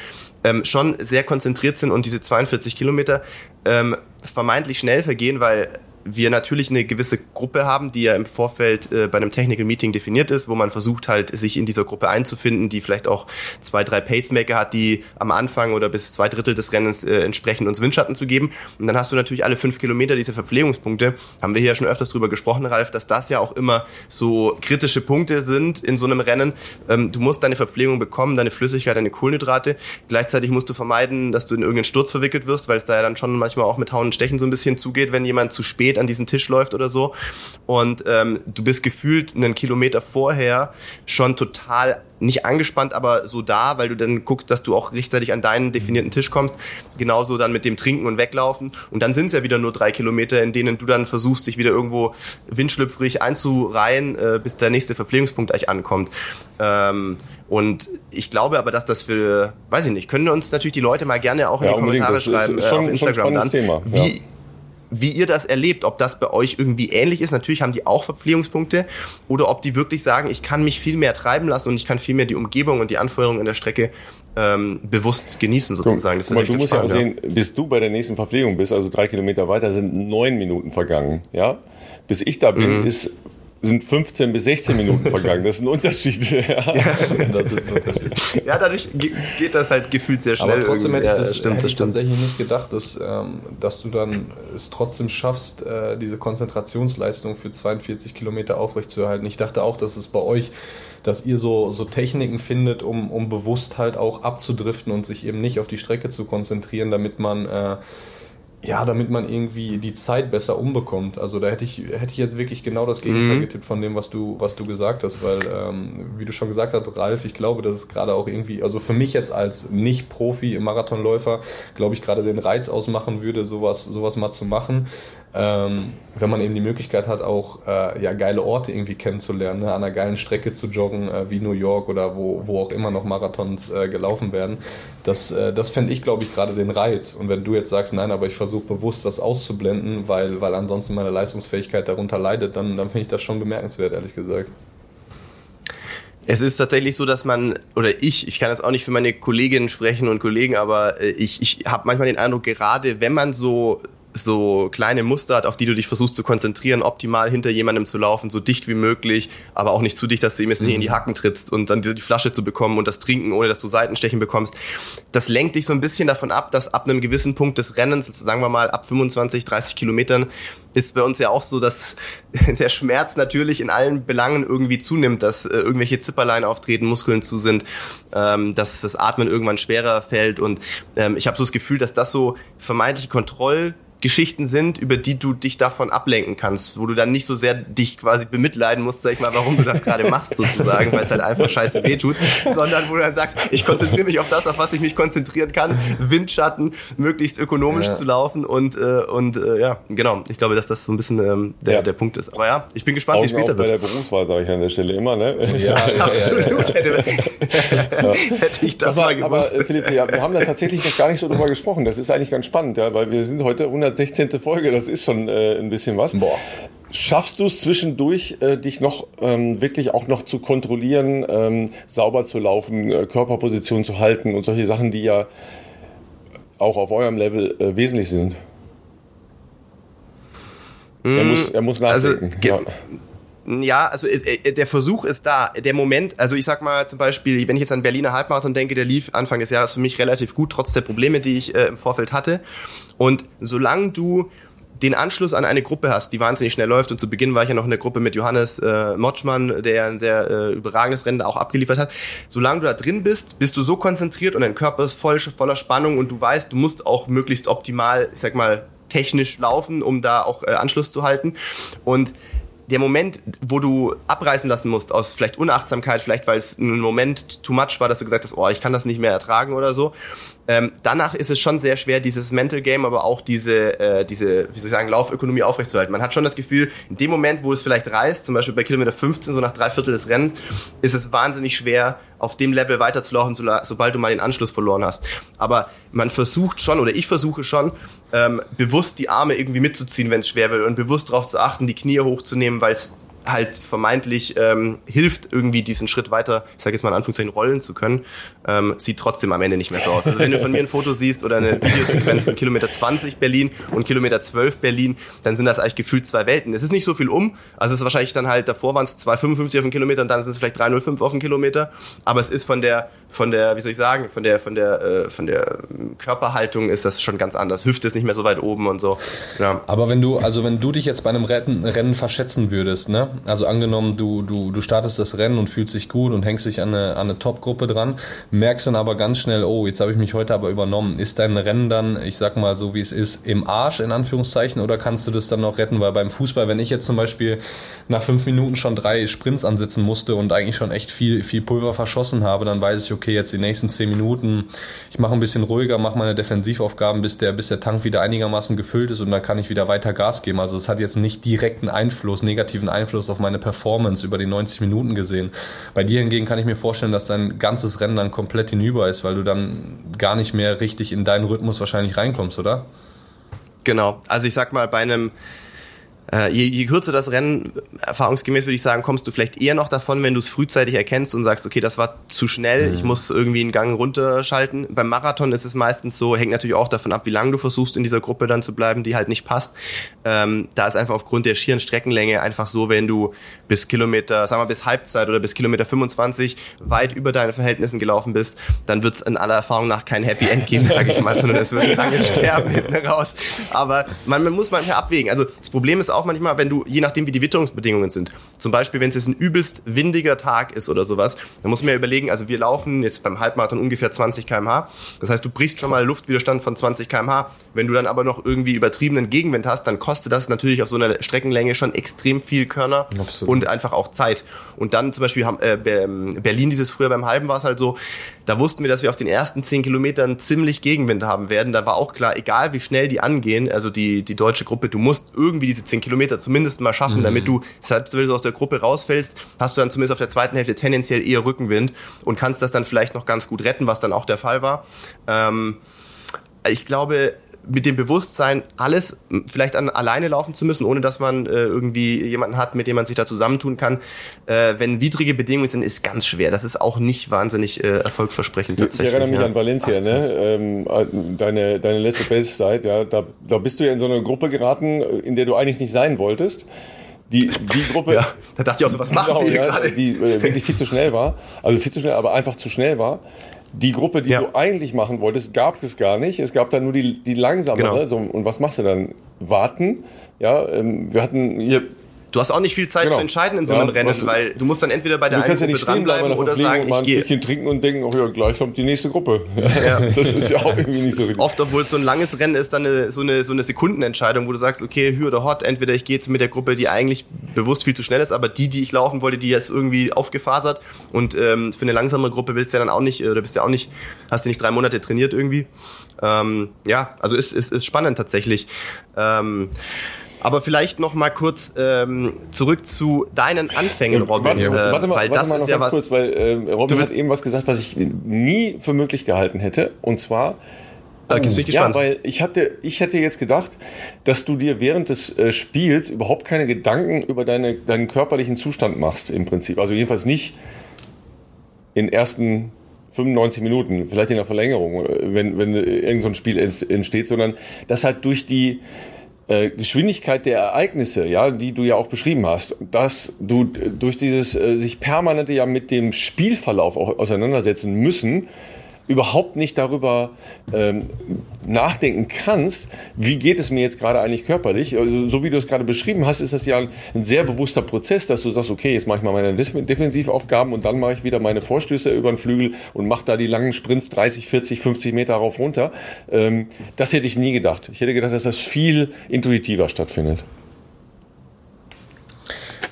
ähm, schon sehr konzentriert sind und diese 42 Kilometer ähm, vermeintlich schnell vergehen, weil wir natürlich eine gewisse Gruppe haben, die ja im Vorfeld äh, bei einem Technical Meeting definiert ist, wo man versucht halt, sich in dieser Gruppe einzufinden, die vielleicht auch zwei, drei Pacemaker hat, die am Anfang oder bis zwei Drittel des Rennens äh, entsprechend uns Windschatten zu geben. Und dann hast du natürlich alle fünf Kilometer diese Verpflegungspunkte. Haben wir hier schon öfters drüber gesprochen, Ralf, dass das ja auch immer so kritische Punkte sind in so einem Rennen. Ähm, du musst deine Verpflegung bekommen, deine Flüssigkeit, deine Kohlenhydrate. Gleichzeitig musst du vermeiden, dass du in irgendeinen Sturz verwickelt wirst, weil es da ja dann schon manchmal auch mit Hauen und Stechen so ein bisschen zugeht, wenn jemand zu spät an diesen Tisch läuft oder so. Und ähm, du bist gefühlt einen Kilometer vorher schon total nicht angespannt, aber so da, weil du dann guckst, dass du auch rechtzeitig an deinen definierten Tisch kommst. Genauso dann mit dem Trinken und Weglaufen. Und dann sind es ja wieder nur drei Kilometer, in denen du dann versuchst, dich wieder irgendwo windschlüpfrig einzureihen, äh, bis der nächste Verpflegungspunkt eigentlich ankommt. Ähm, und ich glaube aber, dass das für, weiß ich nicht, können uns natürlich die Leute mal gerne auch in ja, die Kommentare schreiben ist schon, äh, auf Instagram dann, Thema. Ja. wie wie ihr das erlebt, ob das bei euch irgendwie ähnlich ist. Natürlich haben die auch Verpflegungspunkte oder ob die wirklich sagen, ich kann mich viel mehr treiben lassen und ich kann viel mehr die Umgebung und die Anfeuerung in der Strecke ähm, bewusst genießen sozusagen. Das du musst ja auch sehen, bis du bei der nächsten Verpflegung bist, also drei Kilometer weiter, sind neun Minuten vergangen. Ja, bis ich da bin, mhm. ist sind 15 bis 16 Minuten vergangen. Das ist ein Unterschied. ja, das ist ein Unterschied. Ja, dadurch geht das halt gefühlt sehr schnell. Aber trotzdem hätte ich, das, ja, stimmt, hätte ich tatsächlich nicht gedacht, dass, ähm, dass du dann es trotzdem schaffst, äh, diese Konzentrationsleistung für 42 Kilometer aufrechtzuerhalten. Ich dachte auch, dass es bei euch, dass ihr so, so Techniken findet, um, um bewusst halt auch abzudriften und sich eben nicht auf die Strecke zu konzentrieren, damit man äh, ja, damit man irgendwie die Zeit besser umbekommt. Also da hätte ich, hätte ich jetzt wirklich genau das Gegenteil mhm. getippt von dem, was du, was du gesagt hast, weil, ähm, wie du schon gesagt hast, Ralf, ich glaube, dass es gerade auch irgendwie, also für mich jetzt als Nicht-Profi Marathonläufer, glaube ich, gerade den Reiz ausmachen würde, sowas, sowas mal zu machen ähm, wenn man eben die Möglichkeit hat, auch äh, ja, geile Orte irgendwie kennenzulernen, ne? an einer geilen Strecke zu joggen, äh, wie New York oder wo, wo auch immer noch Marathons äh, gelaufen werden, das, äh, das fände ich, glaube ich, gerade den Reiz. Und wenn du jetzt sagst, nein, aber ich versuche bewusst das auszublenden, weil, weil ansonsten meine Leistungsfähigkeit darunter leidet, dann, dann finde ich das schon bemerkenswert, ehrlich gesagt. Es ist tatsächlich so, dass man, oder ich, ich kann jetzt auch nicht für meine Kolleginnen sprechen und Kollegen, aber äh, ich, ich habe manchmal den Eindruck, gerade wenn man so so kleine Muster hat, auf die du dich versuchst zu konzentrieren, optimal hinter jemandem zu laufen, so dicht wie möglich, aber auch nicht zu dicht, dass du ihm jetzt nicht in die mhm. Hacken trittst und dann die Flasche zu bekommen und das Trinken, ohne dass du Seitenstechen bekommst. Das lenkt dich so ein bisschen davon ab, dass ab einem gewissen Punkt des Rennens, sagen wir mal ab 25, 30 Kilometern, ist bei uns ja auch so, dass der Schmerz natürlich in allen Belangen irgendwie zunimmt, dass äh, irgendwelche Zipperlein auftreten, Muskeln zu sind, ähm, dass das Atmen irgendwann schwerer fällt und ähm, ich habe so das Gefühl, dass das so vermeintliche Kontroll Geschichten sind, über die du dich davon ablenken kannst, wo du dann nicht so sehr dich quasi bemitleiden musst, sag ich mal, warum du das gerade machst sozusagen, weil es halt einfach scheiße wehtut, sondern wo du dann sagst, ich konzentriere mich auf das, auf was ich mich konzentrieren kann, Windschatten, möglichst ökonomisch ja. zu laufen und äh, und äh, ja, genau, ich glaube, dass das so ein bisschen ähm, der, ja. der Punkt ist. Aber ja, ich bin gespannt, wie es später wird. bei der Berufswahl sage ich an der Stelle immer, ne? Ja, ja absolut. Hätte, hätte ich das aber, mal gewusst. Aber Philipp, wir haben da tatsächlich noch gar nicht so drüber gesprochen. Das ist eigentlich ganz spannend, ja, weil wir sind heute 100 116. Folge, das ist schon äh, ein bisschen was. Boah. Schaffst du es zwischendurch, äh, dich noch ähm, wirklich auch noch zu kontrollieren, ähm, sauber zu laufen, äh, Körperposition zu halten und solche Sachen, die ja auch auf eurem Level äh, wesentlich sind? er, mm, muss, er muss also, nachdenken. Also, ja. Ja. also äh, der Versuch ist da. Der Moment, also ich sag mal zum Beispiel, wenn ich jetzt an Berliner Halbmarathon denke, der lief Anfang des Jahres für mich relativ gut, trotz der Probleme, die ich äh, im Vorfeld hatte. Und solange du den Anschluss an eine Gruppe hast, die wahnsinnig schnell läuft. Und zu Beginn war ich ja noch in der Gruppe mit Johannes äh, Motschmann, der ein sehr äh, überragendes Rennen auch abgeliefert hat. Solange du da drin bist, bist du so konzentriert und dein Körper ist voll, voller Spannung und du weißt, du musst auch möglichst optimal, ich sag mal, technisch laufen, um da auch äh, Anschluss zu halten. Und der Moment, wo du abreißen lassen musst aus vielleicht Unachtsamkeit, vielleicht weil es ein Moment too much war, dass du gesagt hast, oh, ich kann das nicht mehr ertragen oder so, ähm, danach ist es schon sehr schwer, dieses Mental Game, aber auch diese, äh, diese, wie soll ich sagen, Laufökonomie aufrechtzuerhalten. Man hat schon das Gefühl, in dem Moment, wo es vielleicht reißt, zum Beispiel bei Kilometer 15, so nach drei Viertel des Rennens, ist es wahnsinnig schwer, auf dem Level weiterzulaufen, so, sobald du mal den Anschluss verloren hast. Aber man versucht schon, oder ich versuche schon, ähm, bewusst die Arme irgendwie mitzuziehen, wenn es schwer wird und bewusst darauf zu achten, die Knie hochzunehmen, weil es halt vermeintlich ähm, hilft, irgendwie diesen Schritt weiter, ich sage jetzt mal in Anführungszeichen, rollen zu können, ähm, sieht trotzdem am Ende nicht mehr so aus. Also wenn du von mir ein Foto siehst oder eine Videosequenz von Kilometer 20 Berlin und Kilometer 12 Berlin, dann sind das eigentlich gefühlt zwei Welten. Es ist nicht so viel um, also es ist wahrscheinlich dann halt, davor waren es 2,55 auf den Kilometer und dann sind es vielleicht 3,05 auf den Kilometer, aber es ist von der, von der, wie soll ich sagen, von der, von der, äh, von der Körperhaltung ist das schon ganz anders. Hüfte ist nicht mehr so weit oben und so. Ja. Aber wenn du, also wenn du dich jetzt bei einem Rennen, Rennen verschätzen würdest, ne? Also angenommen, du, du, du startest das Rennen und fühlst dich gut und hängst dich an eine, an eine Top-Gruppe dran, merkst dann aber ganz schnell, oh, jetzt habe ich mich heute aber übernommen. Ist dein Rennen dann, ich sag mal so wie es ist, im Arsch in Anführungszeichen oder kannst du das dann noch retten? Weil beim Fußball, wenn ich jetzt zum Beispiel nach fünf Minuten schon drei Sprints ansetzen musste und eigentlich schon echt viel, viel Pulver verschossen habe, dann weiß ich, okay, jetzt die nächsten zehn Minuten, ich mache ein bisschen ruhiger, mache meine Defensivaufgaben, bis der, bis der Tank wieder einigermaßen gefüllt ist und dann kann ich wieder weiter Gas geben. Also es hat jetzt nicht direkten Einfluss, negativen Einfluss auf meine Performance über die 90 Minuten gesehen. Bei dir hingegen kann ich mir vorstellen, dass dein ganzes Rennen dann komplett hinüber ist, weil du dann gar nicht mehr richtig in deinen Rhythmus wahrscheinlich reinkommst, oder? Genau. Also ich sag mal, bei einem äh, je, je kürzer das Rennen, erfahrungsgemäß würde ich sagen, kommst du vielleicht eher noch davon, wenn du es frühzeitig erkennst und sagst, okay, das war zu schnell, mhm. ich muss irgendwie einen Gang runterschalten. Beim Marathon ist es meistens so, hängt natürlich auch davon ab, wie lange du versuchst, in dieser Gruppe dann zu bleiben, die halt nicht passt. Ähm, da ist einfach aufgrund der schieren Streckenlänge einfach so, wenn du bis Kilometer, sagen wir bis Halbzeit oder bis Kilometer 25 weit über deine Verhältnissen gelaufen bist, dann wird es in aller Erfahrung nach kein Happy End geben, sage ich mal, sondern es wird ein langes Sterben hinten raus. Aber man, man muss manchmal abwägen. Also das Problem ist auch manchmal, wenn du, je nachdem wie die Witterungsbedingungen sind, zum Beispiel wenn es jetzt ein übelst windiger Tag ist oder sowas, dann muss man ja überlegen, also wir laufen jetzt beim Halbmarathon ungefähr 20 km/h. Das heißt, du brichst schon mal Luftwiderstand von 20 km/h. Wenn du dann aber noch irgendwie übertriebenen Gegenwind hast, dann kostet das natürlich auf so einer Streckenlänge schon extrem viel Körner Absolut. und einfach auch Zeit. Und dann zum Beispiel haben, äh, Berlin dieses früher beim Halben war es halt so, da wussten wir, dass wir auf den ersten 10 Kilometern ziemlich Gegenwind haben werden. Da war auch klar, egal wie schnell die angehen, also die, die deutsche Gruppe, du musst irgendwie diese 10 Kilometer zumindest mal schaffen, mhm. damit du, selbst wenn du aus der Gruppe rausfällst, hast du dann zumindest auf der zweiten Hälfte tendenziell eher Rückenwind und kannst das dann vielleicht noch ganz gut retten, was dann auch der Fall war. Ähm, ich glaube, mit dem Bewusstsein, alles vielleicht an, alleine laufen zu müssen, ohne dass man äh, irgendwie jemanden hat, mit dem man sich da zusammentun kann. Äh, wenn widrige Bedingungen sind, ist ganz schwer. Das ist auch nicht wahnsinnig äh, erfolgversprechend tatsächlich. Ich erinnere mich ja. an Valencia, ne? Ähm, deine, deine letzte Bestzeit, ja, da, da bist du ja in so eine Gruppe geraten, in der du eigentlich nicht sein wolltest. Die, die Gruppe. Ja, da dachte ich auch so, was machen genau, wir ja, gerade? Die äh, wirklich viel zu schnell war. Also viel zu schnell, aber einfach zu schnell war die Gruppe, die ja. du eigentlich machen wolltest, gab es gar nicht. Es gab dann nur die, die langsamere. Genau. So, und was machst du dann? Warten? Ja, ähm, wir hatten hier Du hast auch nicht viel Zeit genau. zu entscheiden in so einem ja, Rennen, weil du musst dann entweder bei der einen Gruppe ja dranbleiben oder sagen, ich gehe. Ein trinken und denken, oh ja, gleich kommt die nächste Gruppe. Ja. das ist ja auch irgendwie nicht so richtig. Oft, obwohl es so ein langes Rennen ist, dann eine, so, eine, so eine Sekundenentscheidung, wo du sagst, okay, Hü oder Hot, entweder ich gehe jetzt mit der Gruppe, die eigentlich bewusst viel zu schnell ist, aber die, die ich laufen wollte, die ist irgendwie aufgefasert und ähm, für eine langsame Gruppe willst du ja dann auch nicht, oder bist du ja auch nicht, hast du nicht drei Monate trainiert irgendwie. Ähm, ja, also ist, ist, ist spannend tatsächlich. Ähm, aber vielleicht noch mal kurz ähm, zurück zu deinen Anfängen, Robin. Warte, äh, warte mal, weil warte das mal ist ja was. Kurz, weil äh, Robin hat eben was gesagt, was ich nie für möglich gehalten hätte. Und zwar Okay, bin ich gespannt. Ja, weil ich hatte, ich hätte jetzt gedacht, dass du dir während des äh, Spiels überhaupt keine Gedanken über deine, deinen körperlichen Zustand machst, im Prinzip. Also jedenfalls nicht in den ersten 95 Minuten, vielleicht in der Verlängerung, äh, wenn, wenn irgendein so Spiel entsteht, sondern dass halt durch die, äh, Geschwindigkeit der Ereignisse, ja, die du ja auch beschrieben hast, dass du durch dieses äh, sich permanente ja mit dem Spielverlauf auch auseinandersetzen müssen, überhaupt nicht darüber ähm, nachdenken kannst, wie geht es mir jetzt gerade eigentlich körperlich. Also, so wie du es gerade beschrieben hast, ist das ja ein, ein, sehr bewusster Prozess, dass du sagst, okay, jetzt mache ich mal meine Defensivaufgaben und dann mache ich wieder meine Vorstöße über den Flügel und mache da die langen Sprints 30, 40, 50 Meter rauf runter. Ähm, das hätte ich nie gedacht. Ich hätte gedacht, dass das viel intuitiver stattfindet.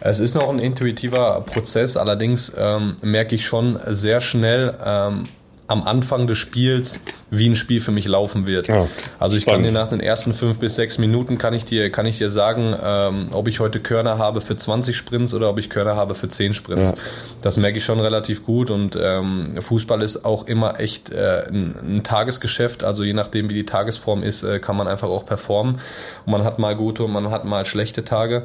Es ist noch ein intuitiver Prozess, allerdings ähm, merke ich schon sehr schnell, ähm, am Anfang des Spiels, wie ein Spiel für mich laufen wird. Ja, also ich spannend. kann dir nach den ersten fünf bis sechs Minuten kann ich dir, kann ich dir sagen, ähm, ob ich heute Körner habe für 20 Sprints oder ob ich Körner habe für 10 Sprints. Ja. Das merke ich schon relativ gut und ähm, Fußball ist auch immer echt äh, ein, ein, Tagesgeschäft. Also je nachdem, wie die Tagesform ist, äh, kann man einfach auch performen. Und man hat mal gute und man hat mal schlechte Tage.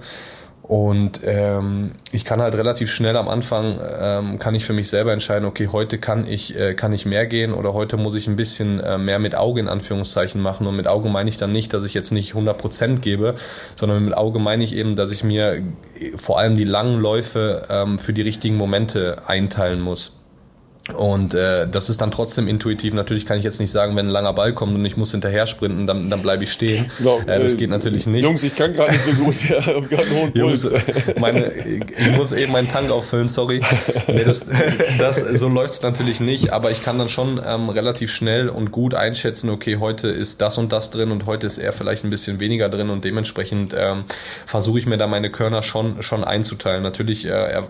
Und ähm, ich kann halt relativ schnell am Anfang, ähm, kann ich für mich selber entscheiden, okay, heute kann ich, äh, kann ich mehr gehen oder heute muss ich ein bisschen äh, mehr mit Auge in Anführungszeichen machen. Und mit Auge meine ich dann nicht, dass ich jetzt nicht 100% gebe, sondern mit Auge meine ich eben, dass ich mir vor allem die langen Läufe ähm, für die richtigen Momente einteilen muss. Und äh, das ist dann trotzdem intuitiv. Natürlich kann ich jetzt nicht sagen, wenn ein langer Ball kommt und ich muss hinterher sprinten, dann, dann bleibe ich stehen. Genau, äh, das geht natürlich nicht. Jungs, ich kann gerade nicht so gut. Ich habe gerade einen hohen Jungs, meine, ich muss eben meinen Tank auffüllen, sorry. Nee, das, das, so läuft es natürlich nicht, aber ich kann dann schon ähm, relativ schnell und gut einschätzen, okay, heute ist das und das drin und heute ist er vielleicht ein bisschen weniger drin und dementsprechend ähm, versuche ich mir da meine Körner schon, schon einzuteilen. Natürlich äh,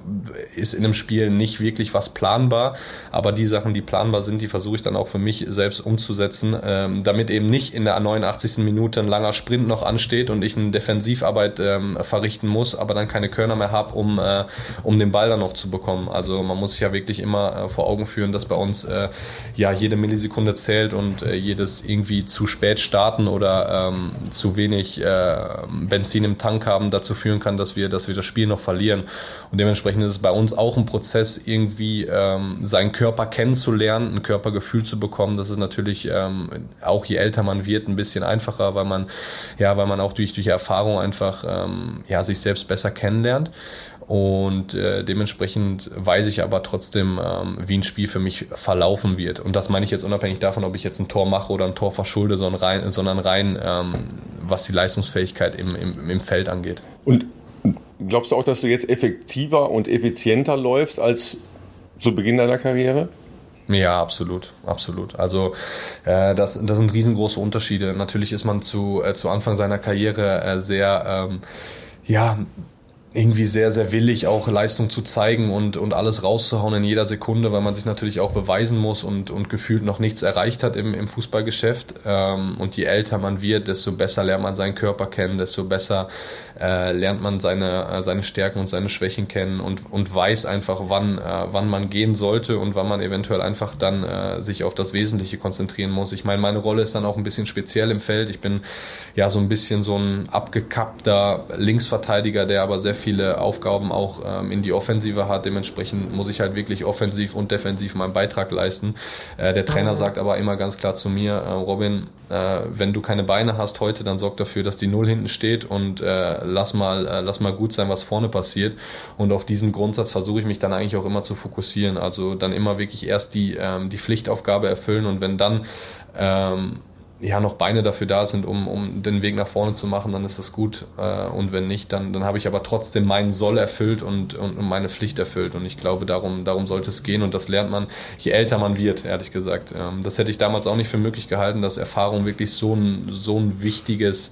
ist in einem Spiel nicht wirklich was planbar, aber die Sachen, die planbar sind, die versuche ich dann auch für mich selbst umzusetzen, ähm, damit eben nicht in der 89. Minute ein langer Sprint noch ansteht und ich eine Defensivarbeit ähm, verrichten muss, aber dann keine Körner mehr habe, um, äh, um den Ball dann noch zu bekommen. Also man muss sich ja wirklich immer äh, vor Augen führen, dass bei uns äh, ja jede Millisekunde zählt und äh, jedes irgendwie zu spät starten oder ähm, zu wenig äh, Benzin im Tank haben dazu führen kann, dass wir, dass wir das Spiel noch verlieren. Und dementsprechend ist es bei uns auch ein Prozess, irgendwie ähm, Körper kennenzulernen, ein Körpergefühl zu bekommen. Das ist natürlich ähm, auch je älter man wird, ein bisschen einfacher, weil man ja, weil man auch durch durch Erfahrung einfach ähm, ja sich selbst besser kennenlernt. Und äh, dementsprechend weiß ich aber trotzdem, ähm, wie ein Spiel für mich verlaufen wird. Und das meine ich jetzt unabhängig davon, ob ich jetzt ein Tor mache oder ein Tor verschulde, sondern rein, sondern rein ähm, was die Leistungsfähigkeit im, im, im Feld angeht. Und glaubst du auch, dass du jetzt effektiver und effizienter läufst als zu Beginn deiner Karriere? Ja, absolut, absolut. Also äh, das, das sind riesengroße Unterschiede. Natürlich ist man zu, äh, zu Anfang seiner Karriere äh, sehr ähm, ja, irgendwie sehr, sehr willig, auch Leistung zu zeigen und, und alles rauszuhauen in jeder Sekunde, weil man sich natürlich auch beweisen muss und, und gefühlt noch nichts erreicht hat im, im Fußballgeschäft. Ähm, und je älter man wird, desto besser lernt man seinen Körper kennen, desto besser äh, lernt man seine, äh, seine Stärken und seine Schwächen kennen und, und weiß einfach, wann, äh, wann man gehen sollte und wann man eventuell einfach dann äh, sich auf das Wesentliche konzentrieren muss. Ich meine, meine Rolle ist dann auch ein bisschen speziell im Feld. Ich bin ja so ein bisschen so ein abgekappter Linksverteidiger, der aber sehr viele Aufgaben auch ähm, in die Offensive hat. Dementsprechend muss ich halt wirklich offensiv und defensiv meinen Beitrag leisten. Äh, der Trainer sagt aber immer ganz klar zu mir, äh, Robin, äh, wenn du keine Beine hast heute, dann sorg dafür, dass die Null hinten steht und äh, lass mal, äh, lass mal gut sein, was vorne passiert. Und auf diesen Grundsatz versuche ich mich dann eigentlich auch immer zu fokussieren. Also dann immer wirklich erst die, ähm, die Pflichtaufgabe erfüllen und wenn dann ähm, ja noch Beine dafür da sind, um, um den Weg nach vorne zu machen, dann ist das gut. Äh, und wenn nicht, dann, dann habe ich aber trotzdem meinen Soll erfüllt und, und, meine Pflicht erfüllt. Und ich glaube, darum, darum sollte es gehen. Und das lernt man, je älter man wird, ehrlich gesagt. Ähm, das hätte ich damals auch nicht für möglich gehalten, dass Erfahrung wirklich so ein, so ein wichtiges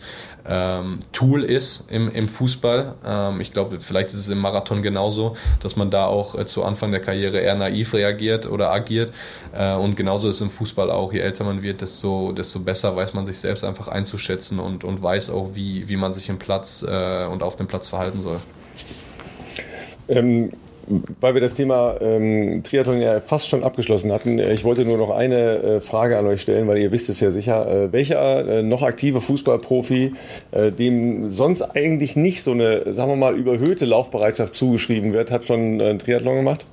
ähm, Tool ist im, im Fußball. Ähm, ich glaube, vielleicht ist es im Marathon genauso, dass man da auch äh, zu Anfang der Karriere eher naiv reagiert oder agiert. Äh, und genauso ist es im Fußball auch. Je älter man wird, desto, desto besser weiß man sich selbst einfach einzuschätzen und, und weiß auch, wie, wie man sich im Platz äh, und auf dem Platz verhalten soll. Ähm, weil wir das Thema ähm, Triathlon ja fast schon abgeschlossen hatten, äh, ich wollte nur noch eine äh, Frage an euch stellen, weil ihr wisst es ja sicher. Äh, welcher äh, noch aktive Fußballprofi, äh, dem sonst eigentlich nicht so eine, sagen wir mal, überhöhte Laufbereitschaft zugeschrieben wird, hat schon äh, einen Triathlon gemacht?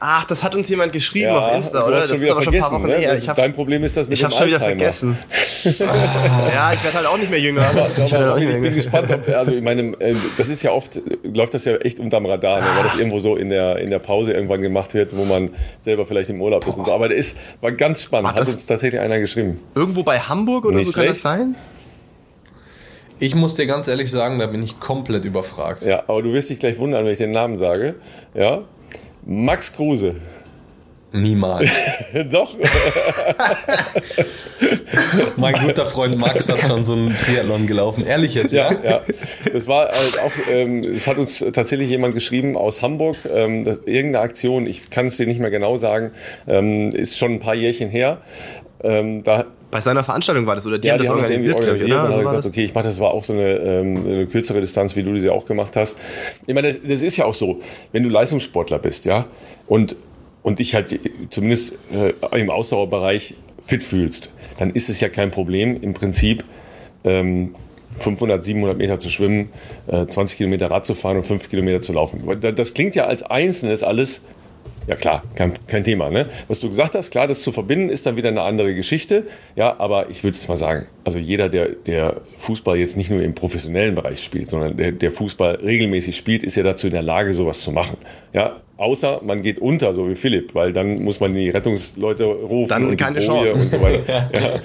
Ach, das hat uns jemand geschrieben ja, auf Insta, oder? Das ist aber schon ein paar Wochen ne? her. Ich Dein Problem ist das mit ich dem hab's schon wieder vergessen. ja, ich werde halt auch nicht mehr jünger. Aber, ich, aber, ich bin gespannt, ob, also ich meine, äh, das ist ja oft, läuft das ja echt unterm Radar, ne? weil das irgendwo so in der, in der Pause irgendwann gemacht wird, wo man selber vielleicht im Urlaub ist und so. Aber der ist, war ganz spannend, hat uns tatsächlich einer geschrieben. Irgendwo bei Hamburg oder nicht so kann das sein? Ich muss dir ganz ehrlich sagen, da bin ich komplett überfragt. Ja, aber du wirst dich gleich wundern, wenn ich den Namen sage. Ja, Max Kruse. Niemals. Doch. mein guter Freund Max hat schon so einen Triathlon gelaufen. Ehrlich jetzt, ja? Ja, ja. Das war halt auch, ähm, es hat uns tatsächlich jemand geschrieben aus Hamburg, ähm, das, irgendeine Aktion, ich kann es dir nicht mehr genau sagen, ähm, ist schon ein paar Jährchen her. Ähm, da bei seiner Veranstaltung war das oder die ja, haben das die organisiert, haben das organisiert und so gesagt, okay, ich mache das war auch so eine, ähm, eine kürzere Distanz, wie du sie auch gemacht hast. Ich meine, das, das, ist ja auch so, wenn du Leistungssportler bist, ja, und und dich halt zumindest äh, im Ausdauerbereich fit fühlst, dann ist es ja kein Problem im Prinzip. Ähm, 500, 700 Meter zu schwimmen, äh, 20 Kilometer Rad zu fahren und 5 Kilometer zu laufen. Das klingt ja als Einzelnes alles ja klar, kein, kein Thema. Ne? Was du gesagt hast, klar, das zu verbinden ist dann wieder eine andere Geschichte. Ja, aber ich würde jetzt mal sagen, also jeder, der, der Fußball jetzt nicht nur im professionellen Bereich spielt, sondern der, der Fußball regelmäßig spielt, ist ja dazu in der Lage, sowas zu machen. Ja, außer man geht unter, so wie Philipp, weil dann muss man die Rettungsleute rufen. Dann und keine Chance. Und so weiter. ja.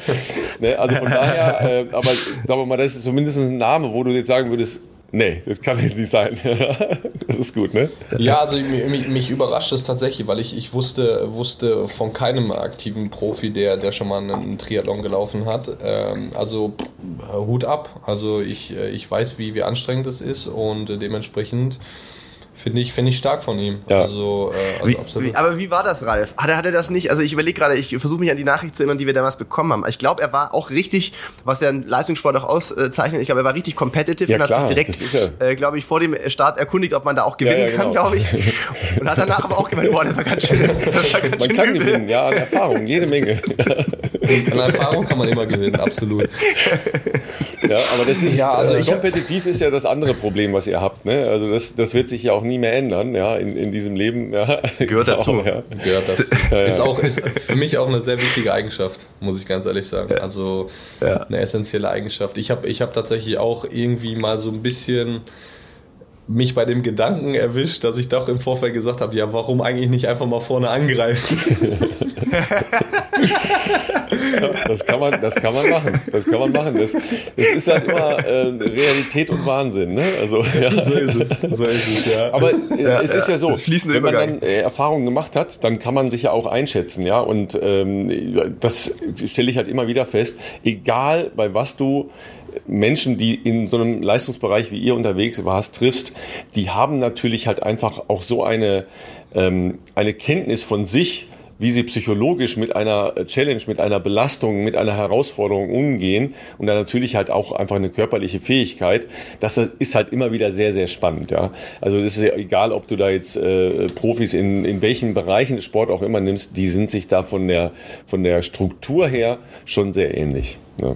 Ne, also von daher, äh, aber sagen wir mal, das ist zumindest ein Name, wo du jetzt sagen würdest, Nee, das kann jetzt nicht sein. das ist gut, ne? Ja, also mich, mich überrascht es tatsächlich, weil ich, ich wusste, wusste von keinem aktiven Profi, der, der schon mal einen Triathlon gelaufen hat. Ähm, also Hut ab. Also ich, ich weiß, wie, wie anstrengend es ist und dementsprechend Finde ich, finde ich stark von ihm. Ja. Also, äh, also wie, absolut. aber wie war das, Ralf? Hat er, hat er das nicht? Also ich überlege gerade, ich versuche mich an die Nachricht zu erinnern, die wir damals bekommen haben. Ich glaube, er war auch richtig, was ja ein Leistungssport auch auszeichnet, ich glaube, er war richtig competitive ja, und klar, hat sich direkt, äh, glaube ich, vor dem Start erkundigt, ob man da auch gewinnen ja, genau. kann, glaube ich. Und hat danach aber auch gemeint, boah, das war ganz schön. War ganz man schön kann übel. gewinnen, ja, an Erfahrung, jede Menge. an Erfahrung kann man immer gewinnen, absolut. Ja, aber das ist, ja, also äh, kompetitiv ist ja das andere Problem, was ihr habt. Ne? Also das, das wird sich ja auch nie mehr ändern, ja, in, in diesem Leben. Ja. Gehört dazu. Auch, ja. Gehört dazu. Ja, ist auch ist für mich auch eine sehr wichtige Eigenschaft, muss ich ganz ehrlich sagen. Also eine essentielle Eigenschaft. Ich habe ich hab tatsächlich auch irgendwie mal so ein bisschen mich bei dem Gedanken erwischt, dass ich doch im Vorfeld gesagt habe, ja, warum eigentlich nicht einfach mal vorne angreifen? das kann man, das kann man machen. Das kann man machen. Das, das ist halt immer äh, Realität und Wahnsinn. Ne? Also, ja. So ist es. So ist es, ja. Aber äh, ja, es ist ja, so, wenn man dann äh, Erfahrungen gemacht hat, dann kann man sich ja auch einschätzen, ja. Und ähm, das stelle ich halt immer wieder fest. Egal bei was du Menschen, die in so einem Leistungsbereich wie ihr unterwegs warst, triffst, die haben natürlich halt einfach auch so eine, ähm, eine Kenntnis von sich, wie sie psychologisch mit einer Challenge, mit einer Belastung, mit einer Herausforderung umgehen und dann natürlich halt auch einfach eine körperliche Fähigkeit. Das ist halt immer wieder sehr, sehr spannend. Ja. Also das ist ja egal, ob du da jetzt äh, Profis in, in welchen Bereichen Sport auch immer nimmst, die sind sich da von der, von der Struktur her schon sehr ähnlich. Ja.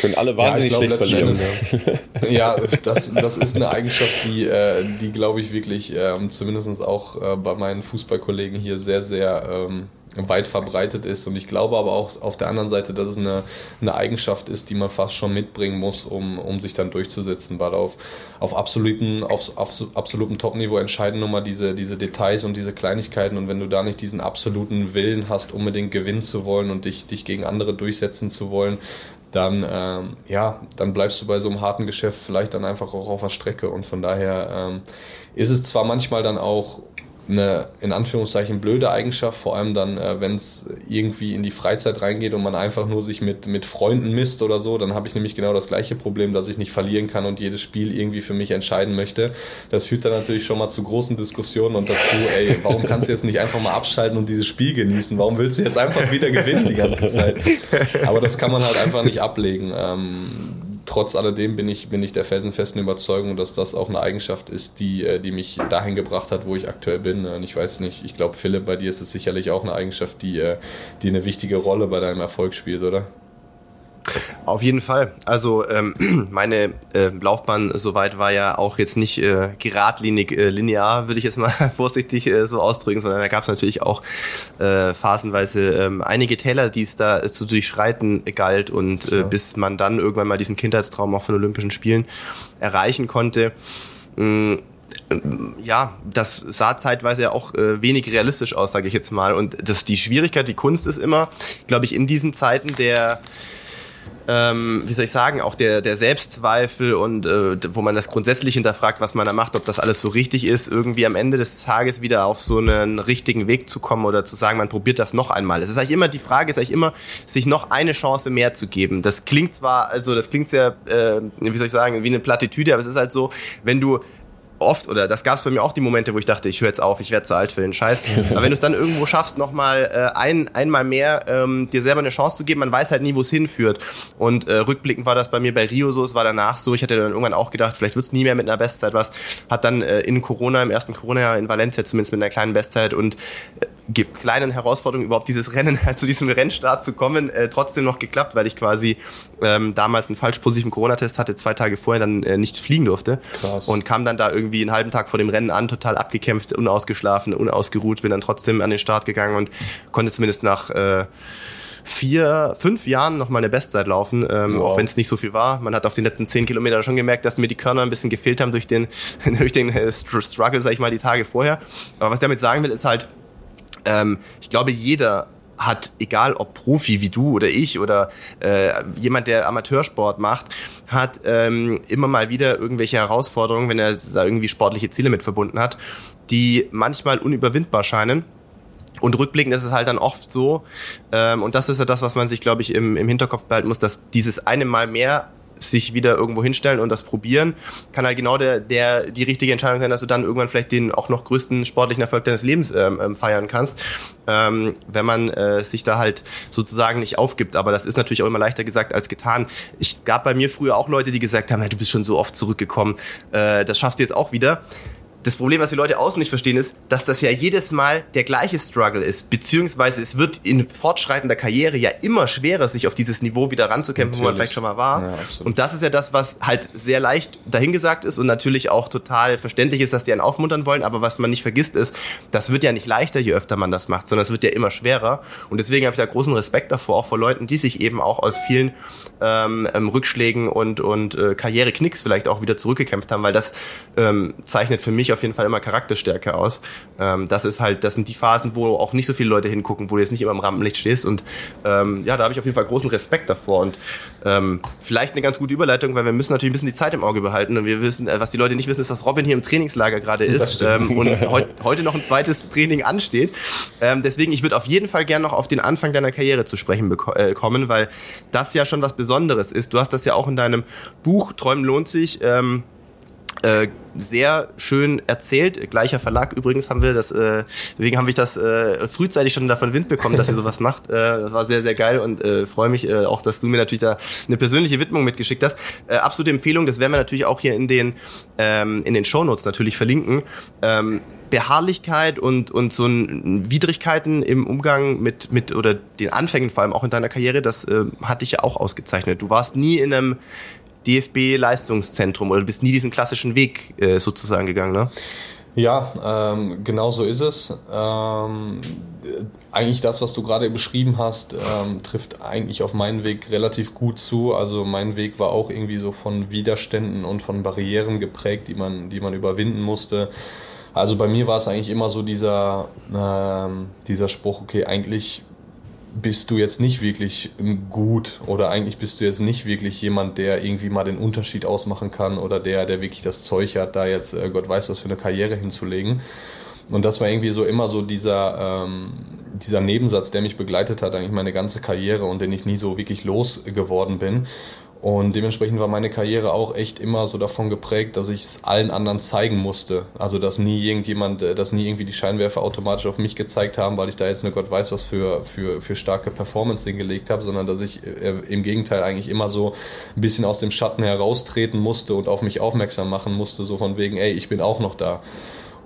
Können alle wahnsinnig ja, schlecht verlieren. Endes, ja, das, das ist eine Eigenschaft, die, äh, die glaube ich wirklich ähm, zumindest auch äh, bei meinen Fußballkollegen hier sehr, sehr ähm, weit verbreitet ist. Und ich glaube aber auch auf der anderen Seite, dass es eine, eine Eigenschaft ist, die man fast schon mitbringen muss, um, um sich dann durchzusetzen, weil auf, auf absoluten, auf, auf absolutem Top-Niveau entscheiden nun mal diese, diese Details und diese Kleinigkeiten. Und wenn du da nicht diesen absoluten Willen hast, unbedingt gewinnen zu wollen und dich, dich gegen andere durchsetzen zu wollen, dann, ähm, ja, dann bleibst du bei so einem harten Geschäft vielleicht dann einfach auch auf der Strecke. Und von daher ähm, ist es zwar manchmal dann auch eine in Anführungszeichen blöde Eigenschaft, vor allem dann, äh, wenn es irgendwie in die Freizeit reingeht und man einfach nur sich mit, mit Freunden misst oder so, dann habe ich nämlich genau das gleiche Problem, dass ich nicht verlieren kann und jedes Spiel irgendwie für mich entscheiden möchte. Das führt dann natürlich schon mal zu großen Diskussionen und dazu, ey, warum kannst du jetzt nicht einfach mal abschalten und dieses Spiel genießen? Warum willst du jetzt einfach wieder gewinnen die ganze Zeit? Aber das kann man halt einfach nicht ablegen. Ähm, trotz alledem bin ich, bin ich der felsenfesten Überzeugung, dass das auch eine Eigenschaft ist, die, äh, die mich dahin gebracht hat, wo ich aktuell bin. Und ich weiß nicht, ich glaube, Philipp, bei dir ist es sicherlich auch eine Eigenschaft, die, äh, die eine wichtige Rolle bei deinem Erfolg spielt, oder? Auf jeden Fall. Also ähm, meine äh, Laufbahn soweit war ja auch jetzt nicht äh, geradlinig äh, linear, würde ich jetzt mal vorsichtig äh, so ausdrücken, sondern da gab es natürlich auch äh, phasenweise ähm, einige Täler, die es da zu durchschreiten galt und äh, bis man dann irgendwann mal diesen Kindheitstraum auch von Olympischen Spielen erreichen konnte. Mh, ja, das sah zeitweise ja auch äh, wenig realistisch aus, sage ich jetzt mal. Und das die Schwierigkeit, die Kunst ist immer, glaube ich, in diesen Zeiten der ähm, wie soll ich sagen, auch der, der Selbstzweifel und äh, wo man das grundsätzlich hinterfragt, was man da macht, ob das alles so richtig ist, irgendwie am Ende des Tages wieder auf so einen richtigen Weg zu kommen oder zu sagen, man probiert das noch einmal. Es ist eigentlich immer die Frage, ist eigentlich immer, sich noch eine Chance mehr zu geben. Das klingt zwar, also das klingt sehr, äh, wie soll ich sagen, wie eine Plattitüde, aber es ist halt so, wenn du oft, oder das gab es bei mir auch die Momente, wo ich dachte, ich höre jetzt auf, ich werde zu alt für den Scheiß. Aber wenn du es dann irgendwo schaffst, nochmal äh, ein, einmal mehr ähm, dir selber eine Chance zu geben, man weiß halt nie, wo es hinführt. Und äh, rückblickend war das bei mir bei Rio so, es war danach so, ich hatte dann irgendwann auch gedacht, vielleicht wird es nie mehr mit einer Bestzeit was. Hat dann äh, in Corona, im ersten Corona-Jahr in Valencia zumindest mit einer kleinen Bestzeit und äh, kleinen Herausforderungen überhaupt dieses Rennen, zu diesem Rennstart zu kommen, äh, trotzdem noch geklappt, weil ich quasi ähm, damals einen falsch positiven Corona-Test hatte, zwei Tage vorher dann äh, nicht fliegen durfte. Krass. Und kam dann da irgendwie einen halben Tag vor dem Rennen an, total abgekämpft, unausgeschlafen, unausgeruht, bin dann trotzdem an den Start gegangen und konnte zumindest nach äh, vier, fünf Jahren noch mal eine Bestzeit laufen, ähm, wow. auch wenn es nicht so viel war. Man hat auf den letzten zehn Kilometern schon gemerkt, dass mir die Körner ein bisschen gefehlt haben durch den, durch den äh, Struggle, sag ich mal, die Tage vorher. Aber was ich damit sagen will, ist halt, ähm, ich glaube, jeder hat, egal ob Profi wie du oder ich oder äh, jemand, der Amateursport macht, hat ähm, immer mal wieder irgendwelche Herausforderungen, wenn er irgendwie sportliche Ziele mit verbunden hat, die manchmal unüberwindbar scheinen. Und rückblickend ist es halt dann oft so, ähm, und das ist ja das, was man sich, glaube ich, im, im Hinterkopf behalten muss, dass dieses eine Mal mehr sich wieder irgendwo hinstellen und das probieren, kann halt genau der, der die richtige Entscheidung sein, dass du dann irgendwann vielleicht den auch noch größten sportlichen Erfolg deines Lebens ähm, ähm, feiern kannst, ähm, wenn man äh, sich da halt sozusagen nicht aufgibt. Aber das ist natürlich auch immer leichter gesagt als getan. Es gab bei mir früher auch Leute, die gesagt haben, hey, du bist schon so oft zurückgekommen, äh, das schaffst du jetzt auch wieder. Das Problem, was die Leute außen nicht verstehen, ist, dass das ja jedes Mal der gleiche Struggle ist, beziehungsweise es wird in fortschreitender Karriere ja immer schwerer, sich auf dieses Niveau wieder ranzukämpfen, natürlich. wo man vielleicht schon mal war. Ja, und das ist ja das, was halt sehr leicht dahingesagt ist und natürlich auch total verständlich ist, dass die einen aufmuntern wollen, aber was man nicht vergisst ist, das wird ja nicht leichter, je öfter man das macht, sondern es wird ja immer schwerer. Und deswegen habe ich da großen Respekt davor, auch vor Leuten, die sich eben auch aus vielen ähm, ähm, Rückschlägen und, und äh, Karriereknicks vielleicht auch wieder zurückgekämpft haben, weil das ähm, zeichnet für mich auf jeden Fall immer Charakterstärke aus. Ähm, das ist halt, das sind die Phasen, wo auch nicht so viele Leute hingucken, wo du jetzt nicht immer im Rampenlicht stehst. Und ähm, ja, da habe ich auf jeden Fall großen Respekt davor. Und ähm, vielleicht eine ganz gute Überleitung, weil wir müssen natürlich ein bisschen die Zeit im Auge behalten. Und wir wissen, äh, was die Leute nicht wissen, ist, dass Robin hier im Trainingslager gerade ist ähm, und heut, heute noch ein zweites Training ansteht. Ähm, deswegen, ich würde auf jeden Fall gerne noch auf den Anfang deiner Karriere zu sprechen äh, kommen, weil das ja schon was Besonderes ist. Du hast das ja auch in deinem Buch Träumen lohnt sich. Ähm, äh, sehr schön erzählt. Gleicher Verlag übrigens haben wir das, äh, deswegen habe ich das äh, frühzeitig schon davon Wind bekommen, dass ihr sowas macht. Äh, das war sehr, sehr geil und äh, freue mich äh, auch, dass du mir natürlich da eine persönliche Widmung mitgeschickt hast. Äh, absolute Empfehlung, das werden wir natürlich auch hier in den, ähm, in den Shownotes natürlich verlinken. Ähm, Beharrlichkeit und, und so ein Widrigkeiten im Umgang mit, mit oder den Anfängen vor allem auch in deiner Karriere, das äh, hat dich ja auch ausgezeichnet. Du warst nie in einem DFB-Leistungszentrum oder du bist nie diesen klassischen Weg äh, sozusagen gegangen, ne? Ja, ähm, genau so ist es. Ähm, eigentlich das, was du gerade beschrieben hast, ähm, trifft eigentlich auf meinen Weg relativ gut zu. Also mein Weg war auch irgendwie so von Widerständen und von Barrieren geprägt, die man, die man überwinden musste. Also bei mir war es eigentlich immer so dieser, ähm, dieser Spruch, okay, eigentlich bist du jetzt nicht wirklich gut oder eigentlich bist du jetzt nicht wirklich jemand, der irgendwie mal den Unterschied ausmachen kann oder der, der wirklich das Zeug hat, da jetzt äh, Gott weiß was für eine Karriere hinzulegen. Und das war irgendwie so immer so dieser, ähm, dieser Nebensatz, der mich begleitet hat, eigentlich meine ganze Karriere und den ich nie so wirklich losgeworden bin. Und dementsprechend war meine Karriere auch echt immer so davon geprägt, dass ich es allen anderen zeigen musste. Also dass nie irgendjemand, äh, dass nie irgendwie die Scheinwerfer automatisch auf mich gezeigt haben, weil ich da jetzt nur Gott weiß was für, für, für starke Performance hingelegt habe, sondern dass ich äh, im Gegenteil eigentlich immer so ein bisschen aus dem Schatten heraustreten musste und auf mich aufmerksam machen musste, so von wegen, ey, ich bin auch noch da.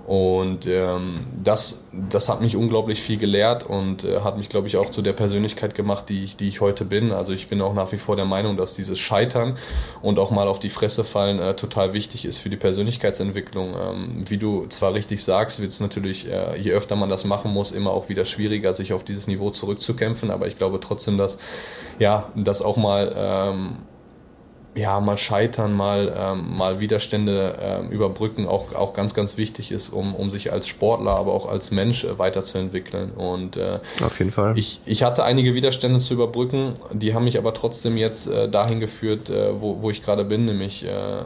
Und ähm, das, das hat mich unglaublich viel gelehrt und äh, hat mich, glaube ich, auch zu der Persönlichkeit gemacht, die ich, die ich heute bin. Also ich bin auch nach wie vor der Meinung, dass dieses Scheitern und auch mal auf die Fresse fallen äh, total wichtig ist für die Persönlichkeitsentwicklung. Ähm, wie du zwar richtig sagst, wird es natürlich, äh, je öfter man das machen muss, immer auch wieder schwieriger, sich auf dieses Niveau zurückzukämpfen. Aber ich glaube trotzdem, dass ja, das auch mal ähm, ja, mal scheitern, mal, ähm, mal Widerstände ähm, überbrücken, auch, auch ganz, ganz wichtig ist, um, um sich als Sportler, aber auch als Mensch äh, weiterzuentwickeln. Und äh, auf jeden Fall. Ich, ich hatte einige Widerstände zu überbrücken, die haben mich aber trotzdem jetzt äh, dahin geführt, äh, wo, wo ich gerade bin, nämlich äh, äh,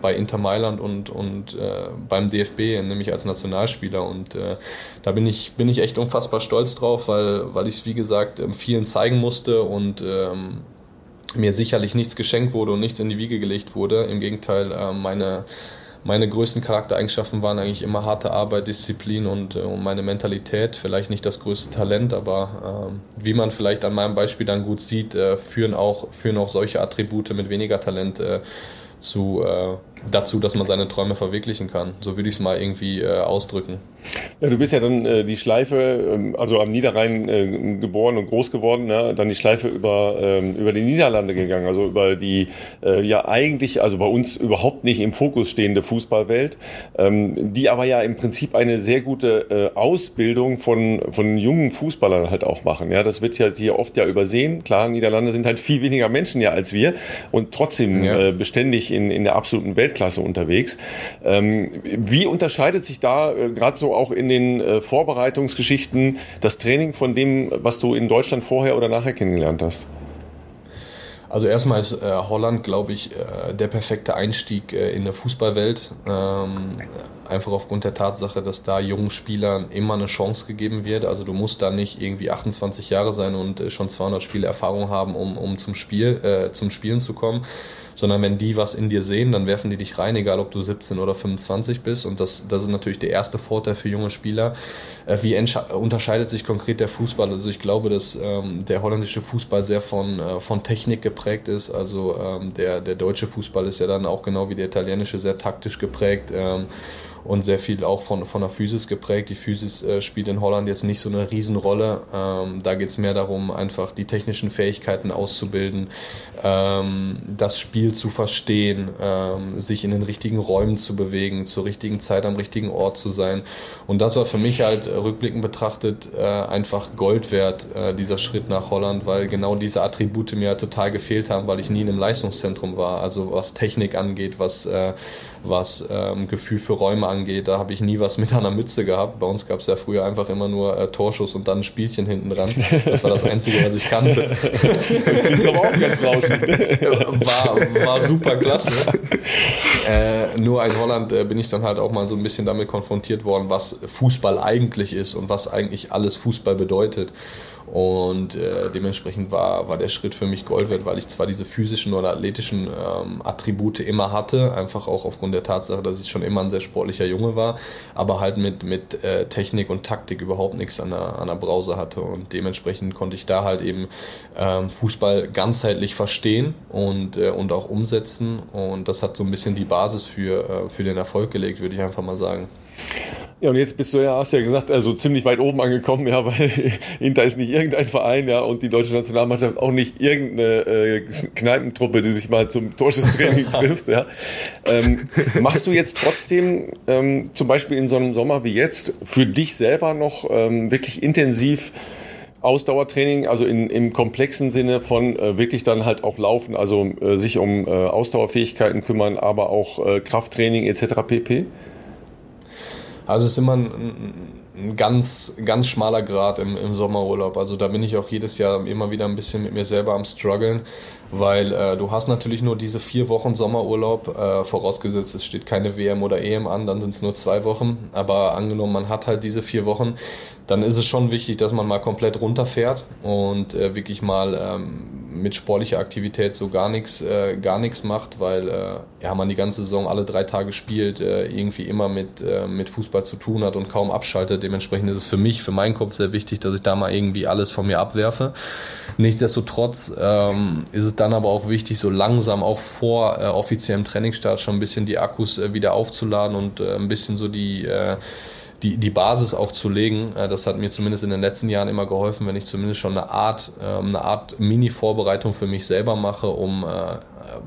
bei Inter Mailand und, und äh, beim DFB, nämlich als Nationalspieler. Und äh, da bin ich, bin ich echt unfassbar stolz drauf, weil, weil ich es, wie gesagt, vielen zeigen musste und ähm, mir sicherlich nichts geschenkt wurde und nichts in die Wiege gelegt wurde. Im Gegenteil, äh, meine, meine größten Charaktereigenschaften waren eigentlich immer harte Arbeit, Disziplin und, äh, und meine Mentalität. Vielleicht nicht das größte Talent, aber äh, wie man vielleicht an meinem Beispiel dann gut sieht, äh, führen, auch, führen auch solche Attribute mit weniger Talent zu, dazu, dass man seine Träume verwirklichen kann. So würde ich es mal irgendwie äh, ausdrücken. Ja, du bist ja dann äh, die Schleife, ähm, also am Niederrhein äh, geboren und groß geworden, ne? dann die Schleife über, ähm, über die Niederlande gegangen, also über die äh, ja eigentlich, also bei uns überhaupt nicht im Fokus stehende Fußballwelt, ähm, die aber ja im Prinzip eine sehr gute äh, Ausbildung von, von jungen Fußballern halt auch machen. Ja, das wird ja hier oft ja übersehen. Klar, Niederlande sind halt viel weniger Menschen ja als wir und trotzdem ja. äh, beständig in, in der absoluten Weltklasse unterwegs. Ähm, wie unterscheidet sich da äh, gerade so auch in den äh, Vorbereitungsgeschichten das Training von dem, was du in Deutschland vorher oder nachher kennengelernt hast? Also erstmal ist äh, Holland, glaube ich, äh, der perfekte Einstieg äh, in der Fußballwelt. Ähm, einfach aufgrund der Tatsache, dass da jungen Spielern immer eine Chance gegeben wird. Also du musst da nicht irgendwie 28 Jahre sein und äh, schon 200 Spiele Erfahrung haben, um, um zum Spiel, äh, zum Spielen zu kommen, sondern wenn die was in dir sehen, dann werfen die dich rein, egal ob du 17 oder 25 bist. Und das, das ist natürlich der erste Vorteil für junge Spieler. Äh, wie unterscheidet sich konkret der Fußball? Also ich glaube, dass ähm, der holländische Fußball sehr von, äh, von Technik geprägt ist. Also ähm, der, der deutsche Fußball ist ja dann auch genau wie der italienische sehr taktisch geprägt. Ähm, und sehr viel auch von, von der Physis geprägt. Die Physis äh, spielt in Holland jetzt nicht so eine Riesenrolle. Ähm, da geht es mehr darum, einfach die technischen Fähigkeiten auszubilden, ähm, das Spiel zu verstehen, ähm, sich in den richtigen Räumen zu bewegen, zur richtigen Zeit am richtigen Ort zu sein. Und das war für mich halt äh, rückblickend betrachtet äh, einfach Gold wert, äh, dieser Schritt nach Holland, weil genau diese Attribute mir halt total gefehlt haben, weil ich nie in einem Leistungszentrum war. Also was Technik angeht, was, äh, was ähm, Gefühl für Räume angeht, da habe ich nie was mit einer Mütze gehabt. Bei uns gab es ja früher einfach immer nur äh, Torschuss und dann ein Spielchen hinten dran. Das war das Einzige, was ich kannte. das aber auch ganz war, war super klasse. Äh, nur in Holland äh, bin ich dann halt auch mal so ein bisschen damit konfrontiert worden, was Fußball eigentlich ist und was eigentlich alles Fußball bedeutet. Und äh, dementsprechend war, war der Schritt für mich Gold wert, weil ich zwar diese physischen oder athletischen ähm, Attribute immer hatte, einfach auch aufgrund der Tatsache, dass ich schon immer ein sehr sportlicher Junge war, aber halt mit, mit äh, Technik und Taktik überhaupt nichts an der, an der Brause hatte. Und dementsprechend konnte ich da halt eben ähm, Fußball ganzheitlich verstehen und, äh, und auch umsetzen. Und das hat so ein bisschen die Basis für, äh, für den Erfolg gelegt, würde ich einfach mal sagen. Ja, und jetzt bist du ja, hast ja gesagt, also ziemlich weit oben angekommen, ja, weil Inter ist nicht irgendein Verein, ja, und die deutsche Nationalmannschaft auch nicht irgendeine äh, Kneipentruppe, die sich mal zum Torschusstraining trifft, ja. Ähm, machst du jetzt trotzdem, ähm, zum Beispiel in so einem Sommer wie jetzt, für dich selber noch ähm, wirklich intensiv Ausdauertraining, also in, im komplexen Sinne von äh, wirklich dann halt auch laufen, also äh, sich um äh, Ausdauerfähigkeiten kümmern, aber auch äh, Krafttraining etc. pp? Also es ist immer ein, ein ganz, ganz schmaler Grad im, im Sommerurlaub. Also da bin ich auch jedes Jahr immer wieder ein bisschen mit mir selber am struggeln, weil äh, du hast natürlich nur diese vier Wochen Sommerurlaub, äh, vorausgesetzt es steht keine WM oder EM an, dann sind es nur zwei Wochen. Aber angenommen, man hat halt diese vier Wochen, dann ist es schon wichtig, dass man mal komplett runterfährt und äh, wirklich mal ähm, mit sportlicher Aktivität so gar nichts äh, gar nichts macht, weil äh, ja man die ganze Saison alle drei Tage spielt, äh, irgendwie immer mit äh, mit Fußball zu tun hat und kaum abschaltet. Dementsprechend ist es für mich, für meinen Kopf sehr wichtig, dass ich da mal irgendwie alles von mir abwerfe. Nichtsdestotrotz ähm, ist es dann aber auch wichtig, so langsam auch vor äh, offiziellem Trainingsstart schon ein bisschen die Akkus äh, wieder aufzuladen und äh, ein bisschen so die äh, die, die Basis auch zu legen. Äh, das hat mir zumindest in den letzten Jahren immer geholfen, wenn ich zumindest schon eine Art, ähm, eine Art Mini-Vorbereitung für mich selber mache, um äh,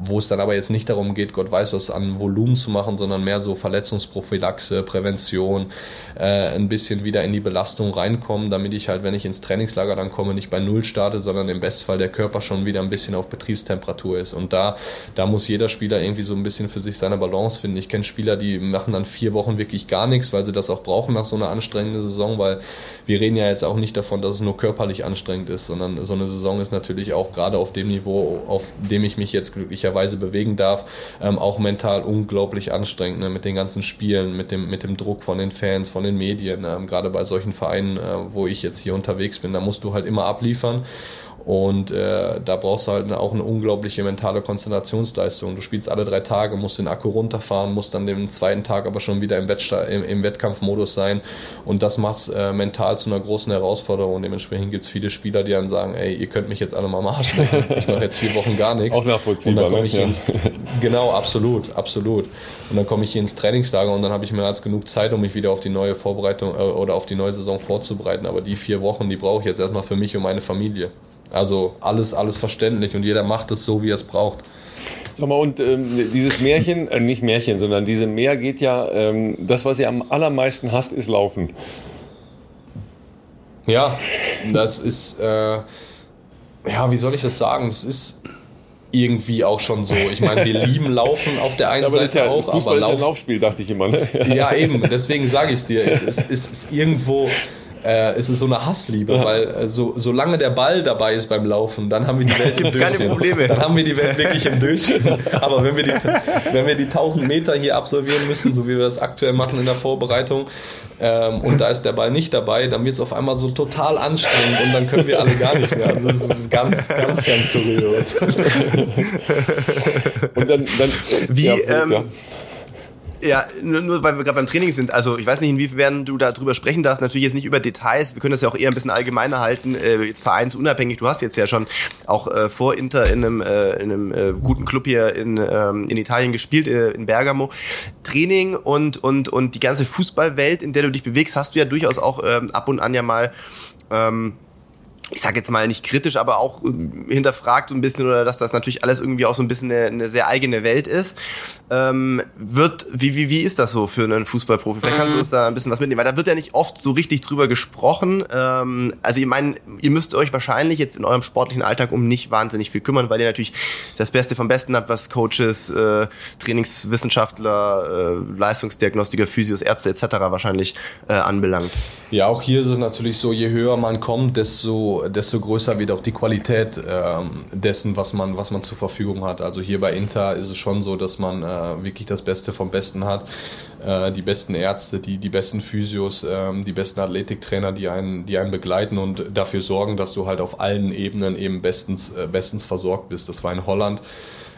wo es dann aber jetzt nicht darum geht, Gott weiß was an Volumen zu machen, sondern mehr so Verletzungsprophylaxe, Prävention, äh, ein bisschen wieder in die Belastung reinkommen, damit ich halt, wenn ich ins Trainingslager dann komme, nicht bei Null starte, sondern im Bestfall der Körper schon wieder ein bisschen auf Betriebstemperatur ist. Und da, da muss jeder Spieler irgendwie so ein bisschen für sich seine Balance finden. Ich kenne Spieler, die machen dann vier Wochen wirklich gar nichts, weil sie das auch brauchen nach so einer anstrengenden Saison, weil wir reden ja jetzt auch nicht davon, dass es nur körperlich anstrengend ist, sondern so eine Saison ist natürlich auch gerade auf dem Niveau, auf dem ich mich jetzt glücklicherweise bewegen darf, ähm, auch mental unglaublich anstrengend ne, mit den ganzen Spielen, mit dem, mit dem Druck von den Fans, von den Medien, ähm, gerade bei solchen Vereinen, äh, wo ich jetzt hier unterwegs bin, da musst du halt immer abliefern. Und äh, da brauchst du halt auch eine unglaubliche mentale Konzentrationsleistung. Du spielst alle drei Tage, musst den Akku runterfahren, musst dann den zweiten Tag aber schon wieder im, Wettsta im, im Wettkampfmodus sein. Und das macht äh, mental zu einer großen Herausforderung. Und dementsprechend gibt es viele Spieler, die dann sagen, ey, ihr könnt mich jetzt alle mal am Arsch lecken. Ich mache jetzt vier Wochen gar nichts. Auch nachvollziehbar. Und dann ne? ich ja. ins, genau, absolut, absolut. Und dann komme ich hier ins Trainingslager und dann habe ich mehr als genug Zeit, um mich wieder auf die neue Vorbereitung äh, oder auf die neue Saison vorzubereiten. Aber die vier Wochen, die brauche ich jetzt erstmal für mich und meine Familie. Also alles, alles verständlich und jeder macht es so, wie er es braucht. Sag mal, und ähm, dieses Märchen, äh, nicht Märchen, sondern diese Meer geht ja, ähm, das, was ihr am allermeisten hasst, ist Laufen. Ja, das ist, äh, ja, wie soll ich das sagen? Es ist irgendwie auch schon so. Ich meine, wir lieben Laufen auf der einen ja, Seite ja, auch, Fußball aber Lauf, ist ein Laufspiel, dachte ich immer. Ne? ja, eben. Deswegen sage ich es dir. Es, es, es ist irgendwo äh, ist es so eine Hassliebe, ja. weil äh, so, solange der Ball dabei ist beim Laufen, dann haben wir die Welt im Döschen. Keine Probleme. Dann haben wir die Welt wirklich im Döschen. Aber wenn wir, die, wenn wir die 1000 Meter hier absolvieren müssen, so wie wir das aktuell machen in der Vorbereitung, ähm, und da ist der Ball nicht dabei, dann wird es auf einmal so total anstrengend und dann können wir alle gar nicht mehr. Also das ist ganz, ganz, ganz kurios. und dann, dann wie, ja, ähm, ja. Ja, nur, nur weil wir gerade beim Training sind. Also ich weiß nicht, inwiefern du darüber sprechen darfst. Natürlich jetzt nicht über Details. Wir können das ja auch eher ein bisschen allgemeiner halten. Äh, jetzt vereinsunabhängig. Du hast jetzt ja schon auch äh, vor Inter in einem, äh, in einem äh, guten Club hier in, ähm, in Italien gespielt, äh, in Bergamo. Training und, und, und die ganze Fußballwelt, in der du dich bewegst, hast du ja durchaus auch ähm, ab und an ja mal ähm, ich sage jetzt mal nicht kritisch, aber auch äh, hinterfragt ein bisschen oder dass das natürlich alles irgendwie auch so ein bisschen eine, eine sehr eigene Welt ist. Ähm, wird, wie, wie, wie ist das so für einen Fußballprofi? Vielleicht kannst du uns da ein bisschen was mitnehmen, weil da wird ja nicht oft so richtig drüber gesprochen. Ähm, also ich meine, ihr müsst euch wahrscheinlich jetzt in eurem sportlichen Alltag um nicht wahnsinnig viel kümmern, weil ihr natürlich das Beste vom Besten habt, was Coaches, äh, Trainingswissenschaftler, äh, Leistungsdiagnostiker, Physios, Ärzte etc. wahrscheinlich äh, anbelangt. Ja, auch hier ist es natürlich so, je höher man kommt, desto desto, größer wird auch die Qualität ähm, dessen, was man, was man zur Verfügung hat. Also hier bei Inter ist es schon so, dass man äh, wirklich das Beste vom Besten hat. Äh, die besten Ärzte, die, die besten Physios, äh, die besten Athletiktrainer, die einen, die einen begleiten und dafür sorgen, dass du halt auf allen Ebenen eben bestens, äh, bestens versorgt bist. Das war in Holland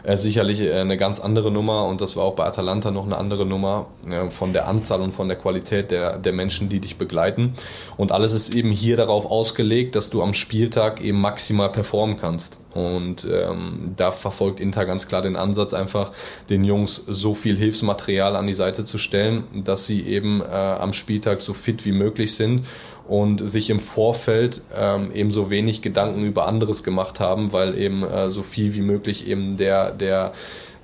äh, sicherlich äh, eine ganz andere Nummer und das war auch bei Atalanta noch eine andere Nummer äh, von der Anzahl und von der Qualität der, der Menschen, die dich begleiten. Und alles ist eben hier darauf ausgelegt, dass du am Spieltag eben maximal performen kannst. Und ähm, da verfolgt Inter ganz klar den Ansatz, einfach den Jungs so viel Hilfsmaterial an die Seite zu stellen, dass sie eben äh, am Spieltag so fit wie möglich sind und sich im Vorfeld ähm, eben so wenig Gedanken über anderes gemacht haben, weil eben äh, so viel wie möglich eben der, der,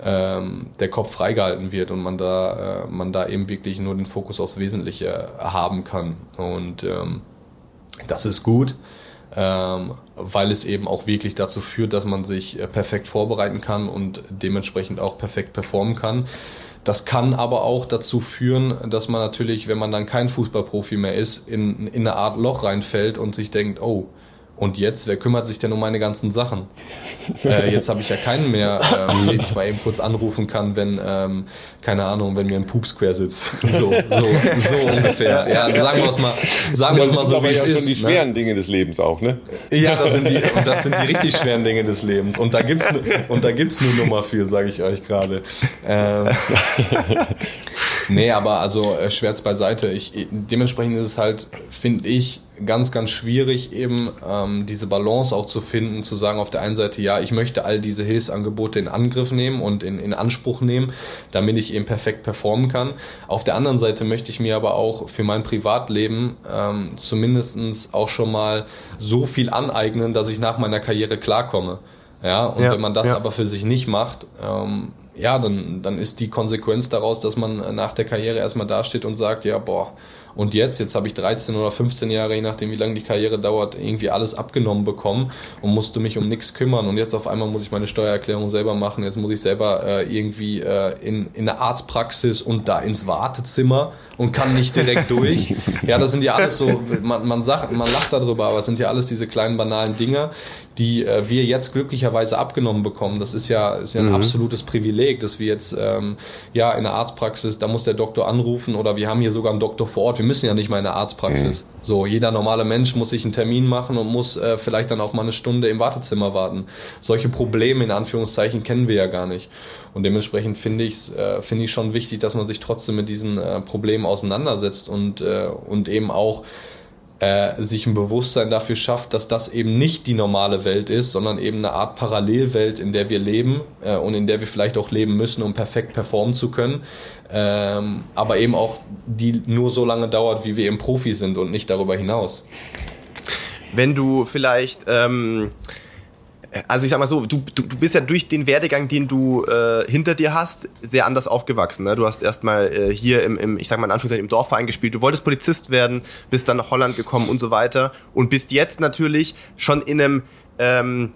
ähm, der Kopf freigehalten wird und man da, äh, man da eben wirklich nur den Fokus aufs Wesentliche haben kann. Und ähm, das ist gut, ähm, weil es eben auch wirklich dazu führt, dass man sich äh, perfekt vorbereiten kann und dementsprechend auch perfekt performen kann. Das kann aber auch dazu führen, dass man natürlich, wenn man dann kein Fußballprofi mehr ist, in, in eine Art Loch reinfällt und sich denkt, oh, und jetzt, wer kümmert sich denn um meine ganzen Sachen? äh, jetzt habe ich ja keinen mehr, ähm, den ich mal eben kurz anrufen kann, wenn, ähm, keine Ahnung, wenn mir ein Pups quer sitzt. So, so, so ungefähr. Ja, sagen wir es mal, sagen wir es mal so, wie es ist. Das sind die ne? schweren Dinge des Lebens auch, ne? Ja, das sind die, das sind die richtig schweren Dinge des Lebens. Und da gibt's, ne, und da gibt's eine Nummer für, sage ich euch gerade. Ähm, nee, aber also äh, Schwerz beiseite. Ich, dementsprechend ist es halt, finde ich, ganz, ganz schwierig, eben ähm, diese Balance auch zu finden, zu sagen auf der einen Seite, ja, ich möchte all diese Hilfsangebote in Angriff nehmen und in, in Anspruch nehmen, damit ich eben perfekt performen kann. Auf der anderen Seite möchte ich mir aber auch für mein Privatleben ähm, zumindestens auch schon mal so viel aneignen, dass ich nach meiner Karriere klarkomme. Ja, und ja, wenn man das ja. aber für sich nicht macht, ähm, ja, dann, dann ist die Konsequenz daraus, dass man nach der Karriere erstmal dasteht und sagt, ja, boah, und jetzt, jetzt habe ich 13 oder 15 Jahre, je nachdem wie lange die Karriere dauert, irgendwie alles abgenommen bekommen und musste mich um nichts kümmern. Und jetzt auf einmal muss ich meine Steuererklärung selber machen. Jetzt muss ich selber äh, irgendwie äh, in, in eine Arztpraxis und da ins Wartezimmer und kann nicht direkt durch. Ja, das sind ja alles so, man, man sagt, man lacht darüber, aber es sind ja alles diese kleinen banalen Dinge, die äh, wir jetzt glücklicherweise abgenommen bekommen. Das ist ja, ist ja ein mhm. absolutes Privileg, dass wir jetzt ähm, ja in der Arztpraxis, da muss der Doktor anrufen oder wir haben hier sogar einen Doktor vor Ort. Wir müssen ja nicht mal in der Arztpraxis. Mhm. So, jeder normale Mensch muss sich einen Termin machen und muss äh, vielleicht dann auch mal eine Stunde im Wartezimmer warten. Solche Probleme in Anführungszeichen kennen wir ja gar nicht. Und dementsprechend finde ich es äh, finde ich schon wichtig, dass man sich trotzdem mit diesen äh, Problemen auseinandersetzt und äh, und eben auch äh, sich ein Bewusstsein dafür schafft, dass das eben nicht die normale Welt ist, sondern eben eine Art Parallelwelt, in der wir leben äh, und in der wir vielleicht auch leben müssen, um perfekt performen zu können, ähm, aber eben auch die nur so lange dauert, wie wir eben Profi sind und nicht darüber hinaus. Wenn du vielleicht ähm also ich sag mal so, du, du, du bist ja durch den Werdegang, den du äh, hinter dir hast, sehr anders aufgewachsen. Ne? Du hast erstmal äh, hier im, im, ich sag mal in Anführungszeichen, im Dorfverein gespielt, du wolltest Polizist werden, bist dann nach Holland gekommen und so weiter und bist jetzt natürlich schon in einem ähm,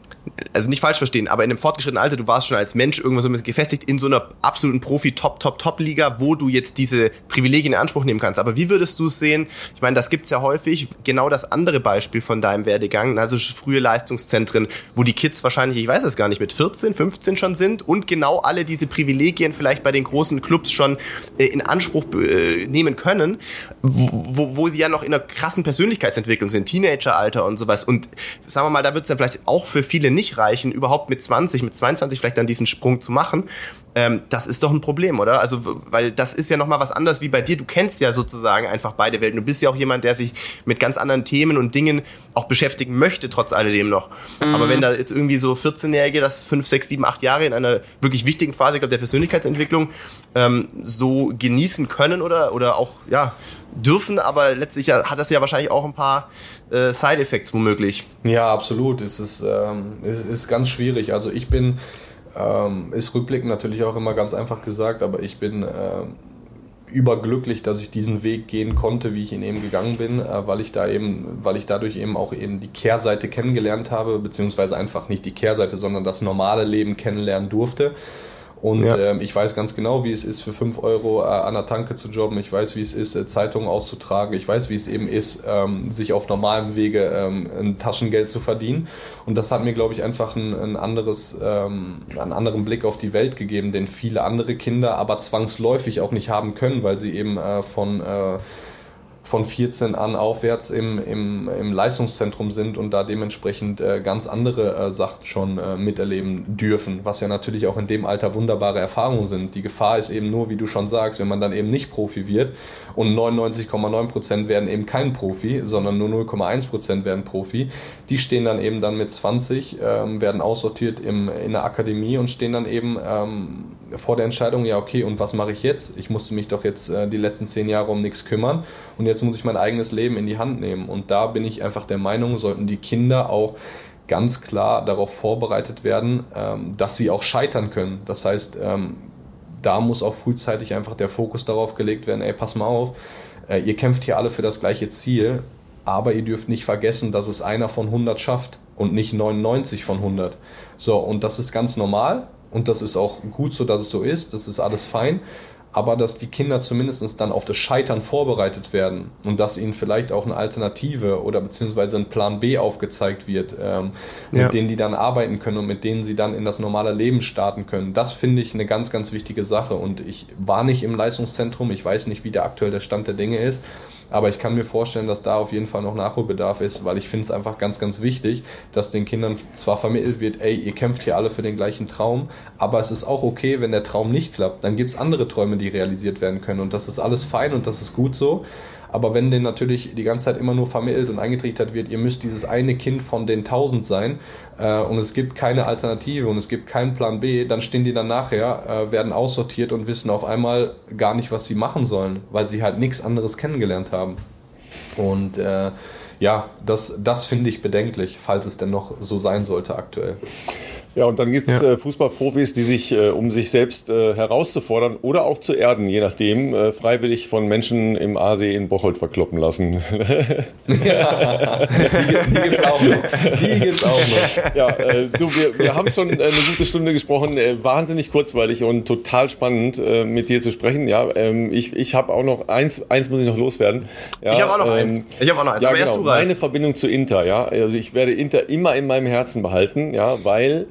also nicht falsch verstehen, aber in einem fortgeschrittenen Alter, du warst schon als Mensch irgendwo so ein bisschen gefestigt in so einer absoluten Profi-Top-Top-Top-Liga, wo du jetzt diese Privilegien in Anspruch nehmen kannst. Aber wie würdest du es sehen? Ich meine, das gibt's ja häufig. Genau das andere Beispiel von deinem Werdegang, also frühe Leistungszentren, wo die Kids wahrscheinlich, ich weiß es gar nicht, mit 14, 15 schon sind und genau alle diese Privilegien vielleicht bei den großen Clubs schon äh, in Anspruch äh, nehmen können, wo, wo sie ja noch in einer krassen Persönlichkeitsentwicklung sind, Teenageralter und sowas. Und sagen wir mal, da wird's dann vielleicht auch für viele nicht reichen, überhaupt mit 20, mit 22 vielleicht dann diesen Sprung zu machen. Ähm, das ist doch ein Problem, oder? Also, weil das ist ja nochmal was anderes wie bei dir. Du kennst ja sozusagen einfach beide Welten. Du bist ja auch jemand, der sich mit ganz anderen Themen und Dingen auch beschäftigen möchte, trotz alledem noch. Mhm. Aber wenn da jetzt irgendwie so 14-Jährige, das 5, 6, 7, 8 Jahre in einer wirklich wichtigen Phase, ich glaube, der Persönlichkeitsentwicklung, ähm, so genießen können oder, oder auch, ja, dürfen, aber letztlich hat das ja wahrscheinlich auch ein paar äh, Side-Effects womöglich. Ja, absolut. Es ist, ähm, es ist ganz schwierig. Also ich bin, ähm, ist rückblickend natürlich auch immer ganz einfach gesagt, aber ich bin äh, überglücklich, dass ich diesen Weg gehen konnte, wie ich ihn eben gegangen bin, äh, weil ich da eben, weil ich dadurch eben auch eben die Kehrseite kennengelernt habe, beziehungsweise einfach nicht die Kehrseite, sondern das normale Leben kennenlernen durfte. Und ja. ähm, ich weiß ganz genau, wie es ist, für fünf Euro äh, an der Tanke zu jobben. Ich weiß, wie es ist, äh, Zeitungen auszutragen. Ich weiß, wie es eben ist, ähm, sich auf normalem Wege ähm, ein Taschengeld zu verdienen. Und das hat mir, glaube ich, einfach ein, ein anderes, ähm, einen anderen Blick auf die Welt gegeben, den viele andere Kinder aber zwangsläufig auch nicht haben können, weil sie eben äh, von äh, von 14 an aufwärts im, im, im Leistungszentrum sind und da dementsprechend äh, ganz andere äh, Sachen schon äh, miterleben dürfen, was ja natürlich auch in dem Alter wunderbare Erfahrungen sind. Die Gefahr ist eben nur, wie du schon sagst, wenn man dann eben nicht Profi wird und 99,9% werden eben kein Profi, sondern nur 0,1% werden Profi, die stehen dann eben dann mit 20, ähm, werden aussortiert im, in der Akademie und stehen dann eben ähm, vor der Entscheidung, ja okay, und was mache ich jetzt? Ich musste mich doch jetzt äh, die letzten zehn Jahre um nichts kümmern und jetzt muss ich mein eigenes Leben in die Hand nehmen. Und da bin ich einfach der Meinung, sollten die Kinder auch ganz klar darauf vorbereitet werden, ähm, dass sie auch scheitern können. Das heißt, ähm, da muss auch frühzeitig einfach der Fokus darauf gelegt werden, ey, pass mal auf, äh, ihr kämpft hier alle für das gleiche Ziel, aber ihr dürft nicht vergessen, dass es einer von 100 schafft und nicht 99 von 100. So, und das ist ganz normal und das ist auch gut so, dass es so ist, das ist alles fein. Aber dass die Kinder zumindest dann auf das Scheitern vorbereitet werden und dass ihnen vielleicht auch eine Alternative oder beziehungsweise ein Plan B aufgezeigt wird, ähm, mit ja. denen die dann arbeiten können und mit denen sie dann in das normale Leben starten können. Das finde ich eine ganz, ganz wichtige Sache. Und ich war nicht im Leistungszentrum, ich weiß nicht, wie der aktuell der Stand der Dinge ist, aber ich kann mir vorstellen, dass da auf jeden Fall noch Nachholbedarf ist, weil ich finde es einfach ganz, ganz wichtig, dass den Kindern zwar vermittelt wird, ey, ihr kämpft hier alle für den gleichen Traum, aber es ist auch okay, wenn der Traum nicht klappt. Dann gibt es andere Träume, die realisiert werden können. Und das ist alles fein und das ist gut so. Aber wenn denen natürlich die ganze Zeit immer nur vermittelt und eingetrichtert wird, ihr müsst dieses eine Kind von den tausend sein äh, und es gibt keine Alternative und es gibt keinen Plan B, dann stehen die dann nachher, äh, werden aussortiert und wissen auf einmal gar nicht, was sie machen sollen, weil sie halt nichts anderes kennengelernt haben. Und äh, ja, das, das finde ich bedenklich, falls es denn noch so sein sollte aktuell. Ja, und dann gibt es ja. äh, Fußballprofis, die sich, äh, um sich selbst äh, herauszufordern oder auch zu erden, je nachdem, äh, freiwillig von Menschen im Aasee in Bocholt verkloppen lassen. ja, die, die es auch noch. Die gibt's auch noch. Ja, äh, du, wir, wir haben schon äh, eine gute Stunde gesprochen, wahnsinnig kurzweilig und total spannend mit dir zu sprechen. Ja, ähm, ich, ich habe auch noch eins, eins muss ich noch loswerden. Ja, ich habe auch noch ähm, eins. Ich habe auch noch eins. Ja, aber genau, erst du, Meine Verbindung zu Inter, ja, also ich werde Inter immer in meinem Herzen behalten, ja, weil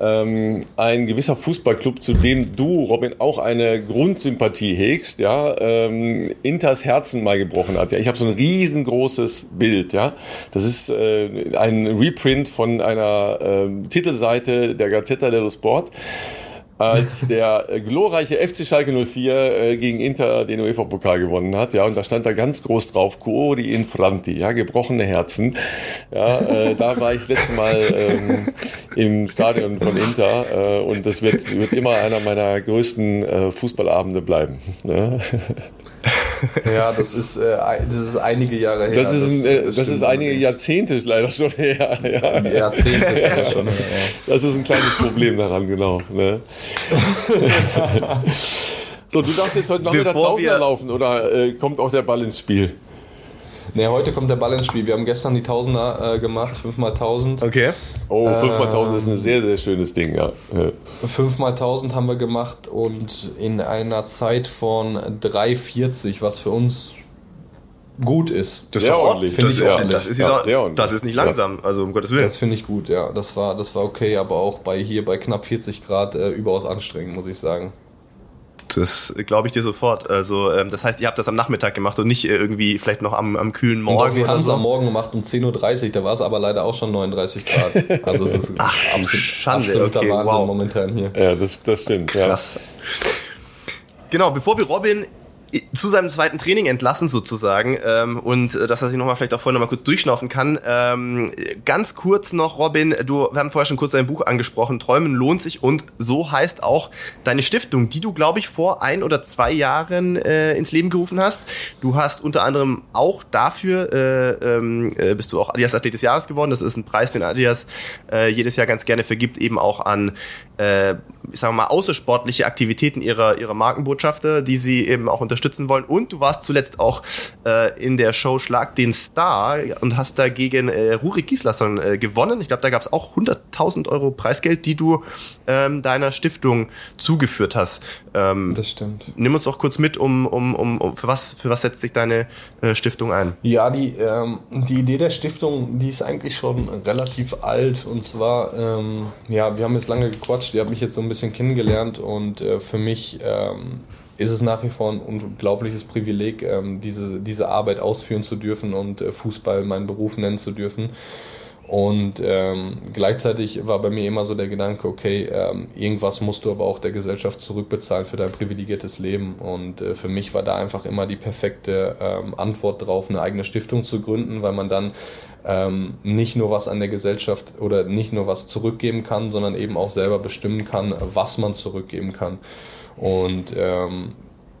ähm, ein gewisser Fußballclub, zu dem du, Robin, auch eine Grundsympathie hegst, ja, ähm, Inters Herzen mal gebrochen hat. Ja, ich habe so ein riesengroßes Bild, ja. Das ist äh, ein Reprint von einer äh, Titelseite der Gazzetta dello Sport als der glorreiche FC Schalke 04 äh, gegen Inter den UEFA-Pokal gewonnen hat. Ja, und da stand da ganz groß drauf, Cuori Infranti, ja, gebrochene Herzen. Ja, äh, da war ich das letzte Mal ähm, im Stadion von Inter äh, und das wird, wird immer einer meiner größten äh, Fußballabende bleiben. Ne? Ja, das ist, äh, das ist einige Jahre her. Das ist, ein, das, das ist einige Jahrzehnte leider schon her. Ja. Jahrzehnte ist das schon her. Das ist ein kleines Problem daran, genau. Ne? so, du darfst jetzt heute Nachmittag Tausender laufen oder äh, kommt auch der Ball ins Spiel? Ne, heute kommt der Ball ins Spiel. Wir haben gestern die Tausender äh, gemacht, 5x1000. Okay. Oh, 5x1000 ist ein sehr, sehr schönes Ding, ja. 5x1000 haben wir gemacht und in einer Zeit von 3,40, was für uns gut ist. Das ist, ordentlich. Das, ist ordentlich. Das, ist ja, auch, das ist nicht langsam, also um Gottes Willen. Das finde ich gut, ja. Das war, das war okay, aber auch bei hier bei knapp 40 Grad äh, überaus anstrengend, muss ich sagen. Das glaube ich dir sofort. Also, ähm, das heißt, ihr habt das am Nachmittag gemacht und nicht äh, irgendwie vielleicht noch am, am kühlen Morgen. Doch, wir haben es so. am Morgen gemacht um 10.30 Uhr, da war es aber leider auch schon 39 Grad. Also es ist Ach, absolut, Schande. absoluter okay, Wahnsinn wow. momentan hier. Ja, das, das stimmt. Krass. Ja. Genau, bevor wir Robin zu seinem zweiten Training entlassen sozusagen ähm, und äh, dass er sich nochmal vielleicht auch vorher nochmal kurz durchschnaufen kann. Ähm, ganz kurz noch, Robin, du, wir haben vorher schon kurz dein Buch angesprochen, Träumen lohnt sich und so heißt auch deine Stiftung, die du, glaube ich, vor ein oder zwei Jahren äh, ins Leben gerufen hast. Du hast unter anderem auch dafür, äh, ähm, äh, bist du auch Adidas Athlet des Jahres geworden. Das ist ein Preis, den Adidas äh, jedes Jahr ganz gerne vergibt, eben auch an äh, ich sag mal, außersportliche Aktivitäten ihrer, ihrer Markenbotschafter, die sie eben auch unterstützen wollen. Und du warst zuletzt auch äh, in der Show Schlag den Star und hast da gegen äh, Rurik Gislason äh, gewonnen. Ich glaube, da gab es auch 100.000 Euro Preisgeld, die du ähm, deiner Stiftung zugeführt hast. Ähm, das stimmt. Nimm uns doch kurz mit, um, um, um, um für, was, für was setzt sich deine äh, Stiftung ein? Ja, die, ähm, die Idee der Stiftung, die ist eigentlich schon relativ alt. Und zwar, ähm, ja, wir haben jetzt lange gequatscht, ihr habt mich jetzt so ein bisschen kennengelernt und äh, für mich ähm, ist es nach wie vor ein unglaubliches Privileg, ähm, diese, diese Arbeit ausführen zu dürfen und äh, Fußball meinen Beruf nennen zu dürfen. Und ähm, gleichzeitig war bei mir immer so der Gedanke, okay, ähm, irgendwas musst du aber auch der Gesellschaft zurückbezahlen für dein privilegiertes Leben. Und äh, für mich war da einfach immer die perfekte ähm, Antwort drauf, eine eigene Stiftung zu gründen, weil man dann ähm, nicht nur was an der Gesellschaft oder nicht nur was zurückgeben kann, sondern eben auch selber bestimmen kann, was man zurückgeben kann. Und ähm,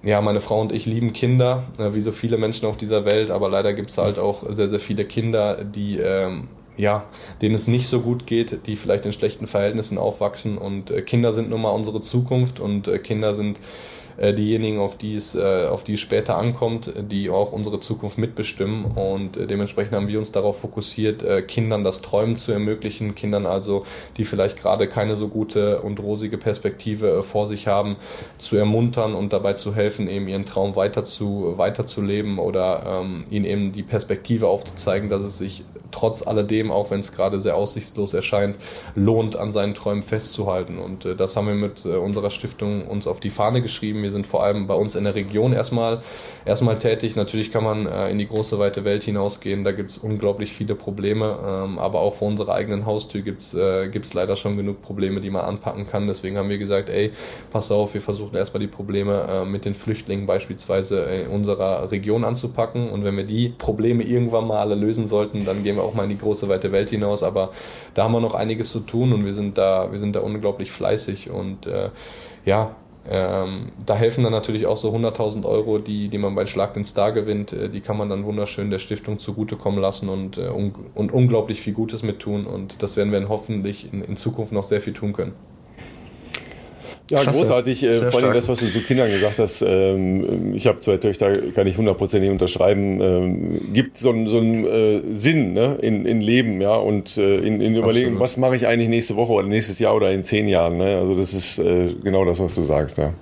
ja, meine Frau und ich lieben Kinder, äh, wie so viele Menschen auf dieser Welt, aber leider gibt es halt auch sehr, sehr viele Kinder, die ähm, ja, denen es nicht so gut geht, die vielleicht in schlechten Verhältnissen aufwachsen. Und äh, Kinder sind nun mal unsere Zukunft und äh, Kinder sind diejenigen, auf die es, äh, auf die es später ankommt, die auch unsere Zukunft mitbestimmen. Und äh, dementsprechend haben wir uns darauf fokussiert, äh, Kindern das Träumen zu ermöglichen, Kindern also, die vielleicht gerade keine so gute und rosige Perspektive äh, vor sich haben, zu ermuntern und dabei zu helfen, eben ihren Traum weiter zu, weiterzuleben oder ähm, ihnen eben die Perspektive aufzuzeigen, dass es sich trotz alledem, auch wenn es gerade sehr aussichtslos erscheint, lohnt, an seinen Träumen festzuhalten. Und äh, das haben wir mit äh, unserer Stiftung uns auf die Fahne geschrieben. Wir sind vor allem bei uns in der Region erstmal, erstmal tätig. Natürlich kann man äh, in die große weite Welt hinausgehen. Da gibt es unglaublich viele Probleme. Ähm, aber auch vor unserer eigenen Haustür gibt es äh, leider schon genug Probleme, die man anpacken kann. Deswegen haben wir gesagt, ey, pass auf, wir versuchen erstmal die Probleme äh, mit den Flüchtlingen beispielsweise in unserer Region anzupacken. Und wenn wir die Probleme irgendwann mal alle lösen sollten, dann gehen wir auch mal in die große weite Welt hinaus, aber da haben wir noch einiges zu tun und wir sind da, wir sind da unglaublich fleißig und äh, ja, ähm, da helfen dann natürlich auch so 100.000 Euro, die, die man bei Schlag den Star gewinnt, äh, die kann man dann wunderschön der Stiftung zugutekommen lassen und, äh, un und unglaublich viel Gutes mit tun und das werden wir hoffentlich in, in Zukunft noch sehr viel tun können. Ja, Klasse. großartig. Äh, vor allem das, was du zu Kindern gesagt hast. Ähm, ich habe zwei Töchter, kann ich hundertprozentig unterschreiben. Ähm, gibt so einen so einen äh, Sinn ne? in, in Leben, ja, und äh, in, in Überlegen, was mache ich eigentlich nächste Woche oder nächstes Jahr oder in zehn Jahren. Ne? Also das ist äh, genau das, was du sagst. Ja.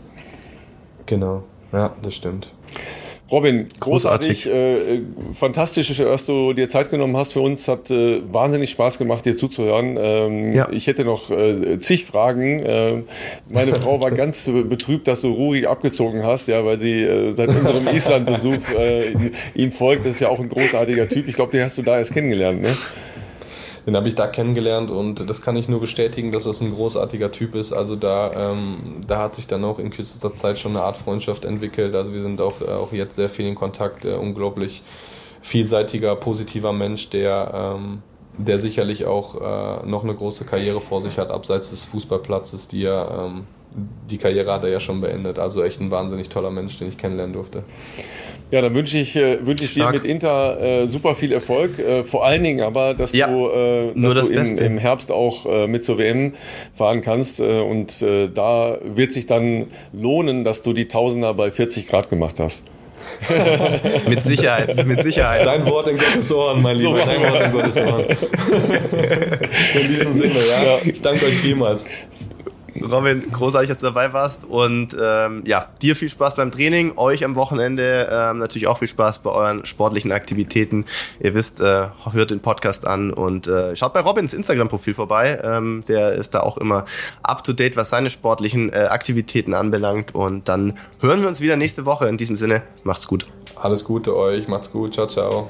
Genau, ja, das stimmt. Robin, großartig, großartig äh, fantastisch, dass du dir Zeit genommen hast für uns. Hat äh, wahnsinnig Spaß gemacht, dir zuzuhören. Ähm, ja. Ich hätte noch äh, zig Fragen. Äh, meine Frau war ganz betrübt, dass du Ruri abgezogen hast, ja, weil sie äh, seit unserem Island-Besuch äh, ihm folgt. Das ist ja auch ein großartiger Typ. Ich glaube, den hast du da erst kennengelernt, ne? Den habe ich da kennengelernt und das kann ich nur bestätigen, dass das ein großartiger Typ ist. Also da, ähm, da hat sich dann auch in kürzester Zeit schon eine Art Freundschaft entwickelt. Also wir sind auch, auch jetzt sehr viel in Kontakt. Äh, unglaublich vielseitiger, positiver Mensch, der, ähm, der sicherlich auch äh, noch eine große Karriere vor sich hat, abseits des Fußballplatzes, die er, ähm, die Karriere hat er ja schon beendet. Also echt ein wahnsinnig toller Mensch, den ich kennenlernen durfte. Ja, dann wünsche ich, äh, wünsche ich dir mit Inter äh, super viel Erfolg. Äh, vor allen Dingen aber, dass ja, du, äh, dass das du in, im Herbst auch äh, mit zur WM fahren kannst. Äh, und äh, da wird sich dann lohnen, dass du die Tausender bei 40 Grad gemacht hast. mit Sicherheit, mit Sicherheit. Dein Wort in Gottes Ohren, mein Lieber. Dein Wort in Gottes Ohren. in diesem Sinne, ja. Ich danke euch vielmals. Robin, großartig, dass du dabei warst. Und ähm, ja, dir viel Spaß beim Training, euch am Wochenende ähm, natürlich auch viel Spaß bei euren sportlichen Aktivitäten. Ihr wisst, äh, hört den Podcast an und äh, schaut bei Robins Instagram-Profil vorbei. Ähm, der ist da auch immer up to date, was seine sportlichen äh, Aktivitäten anbelangt. Und dann hören wir uns wieder nächste Woche. In diesem Sinne, macht's gut. Alles Gute euch, macht's gut, ciao, ciao.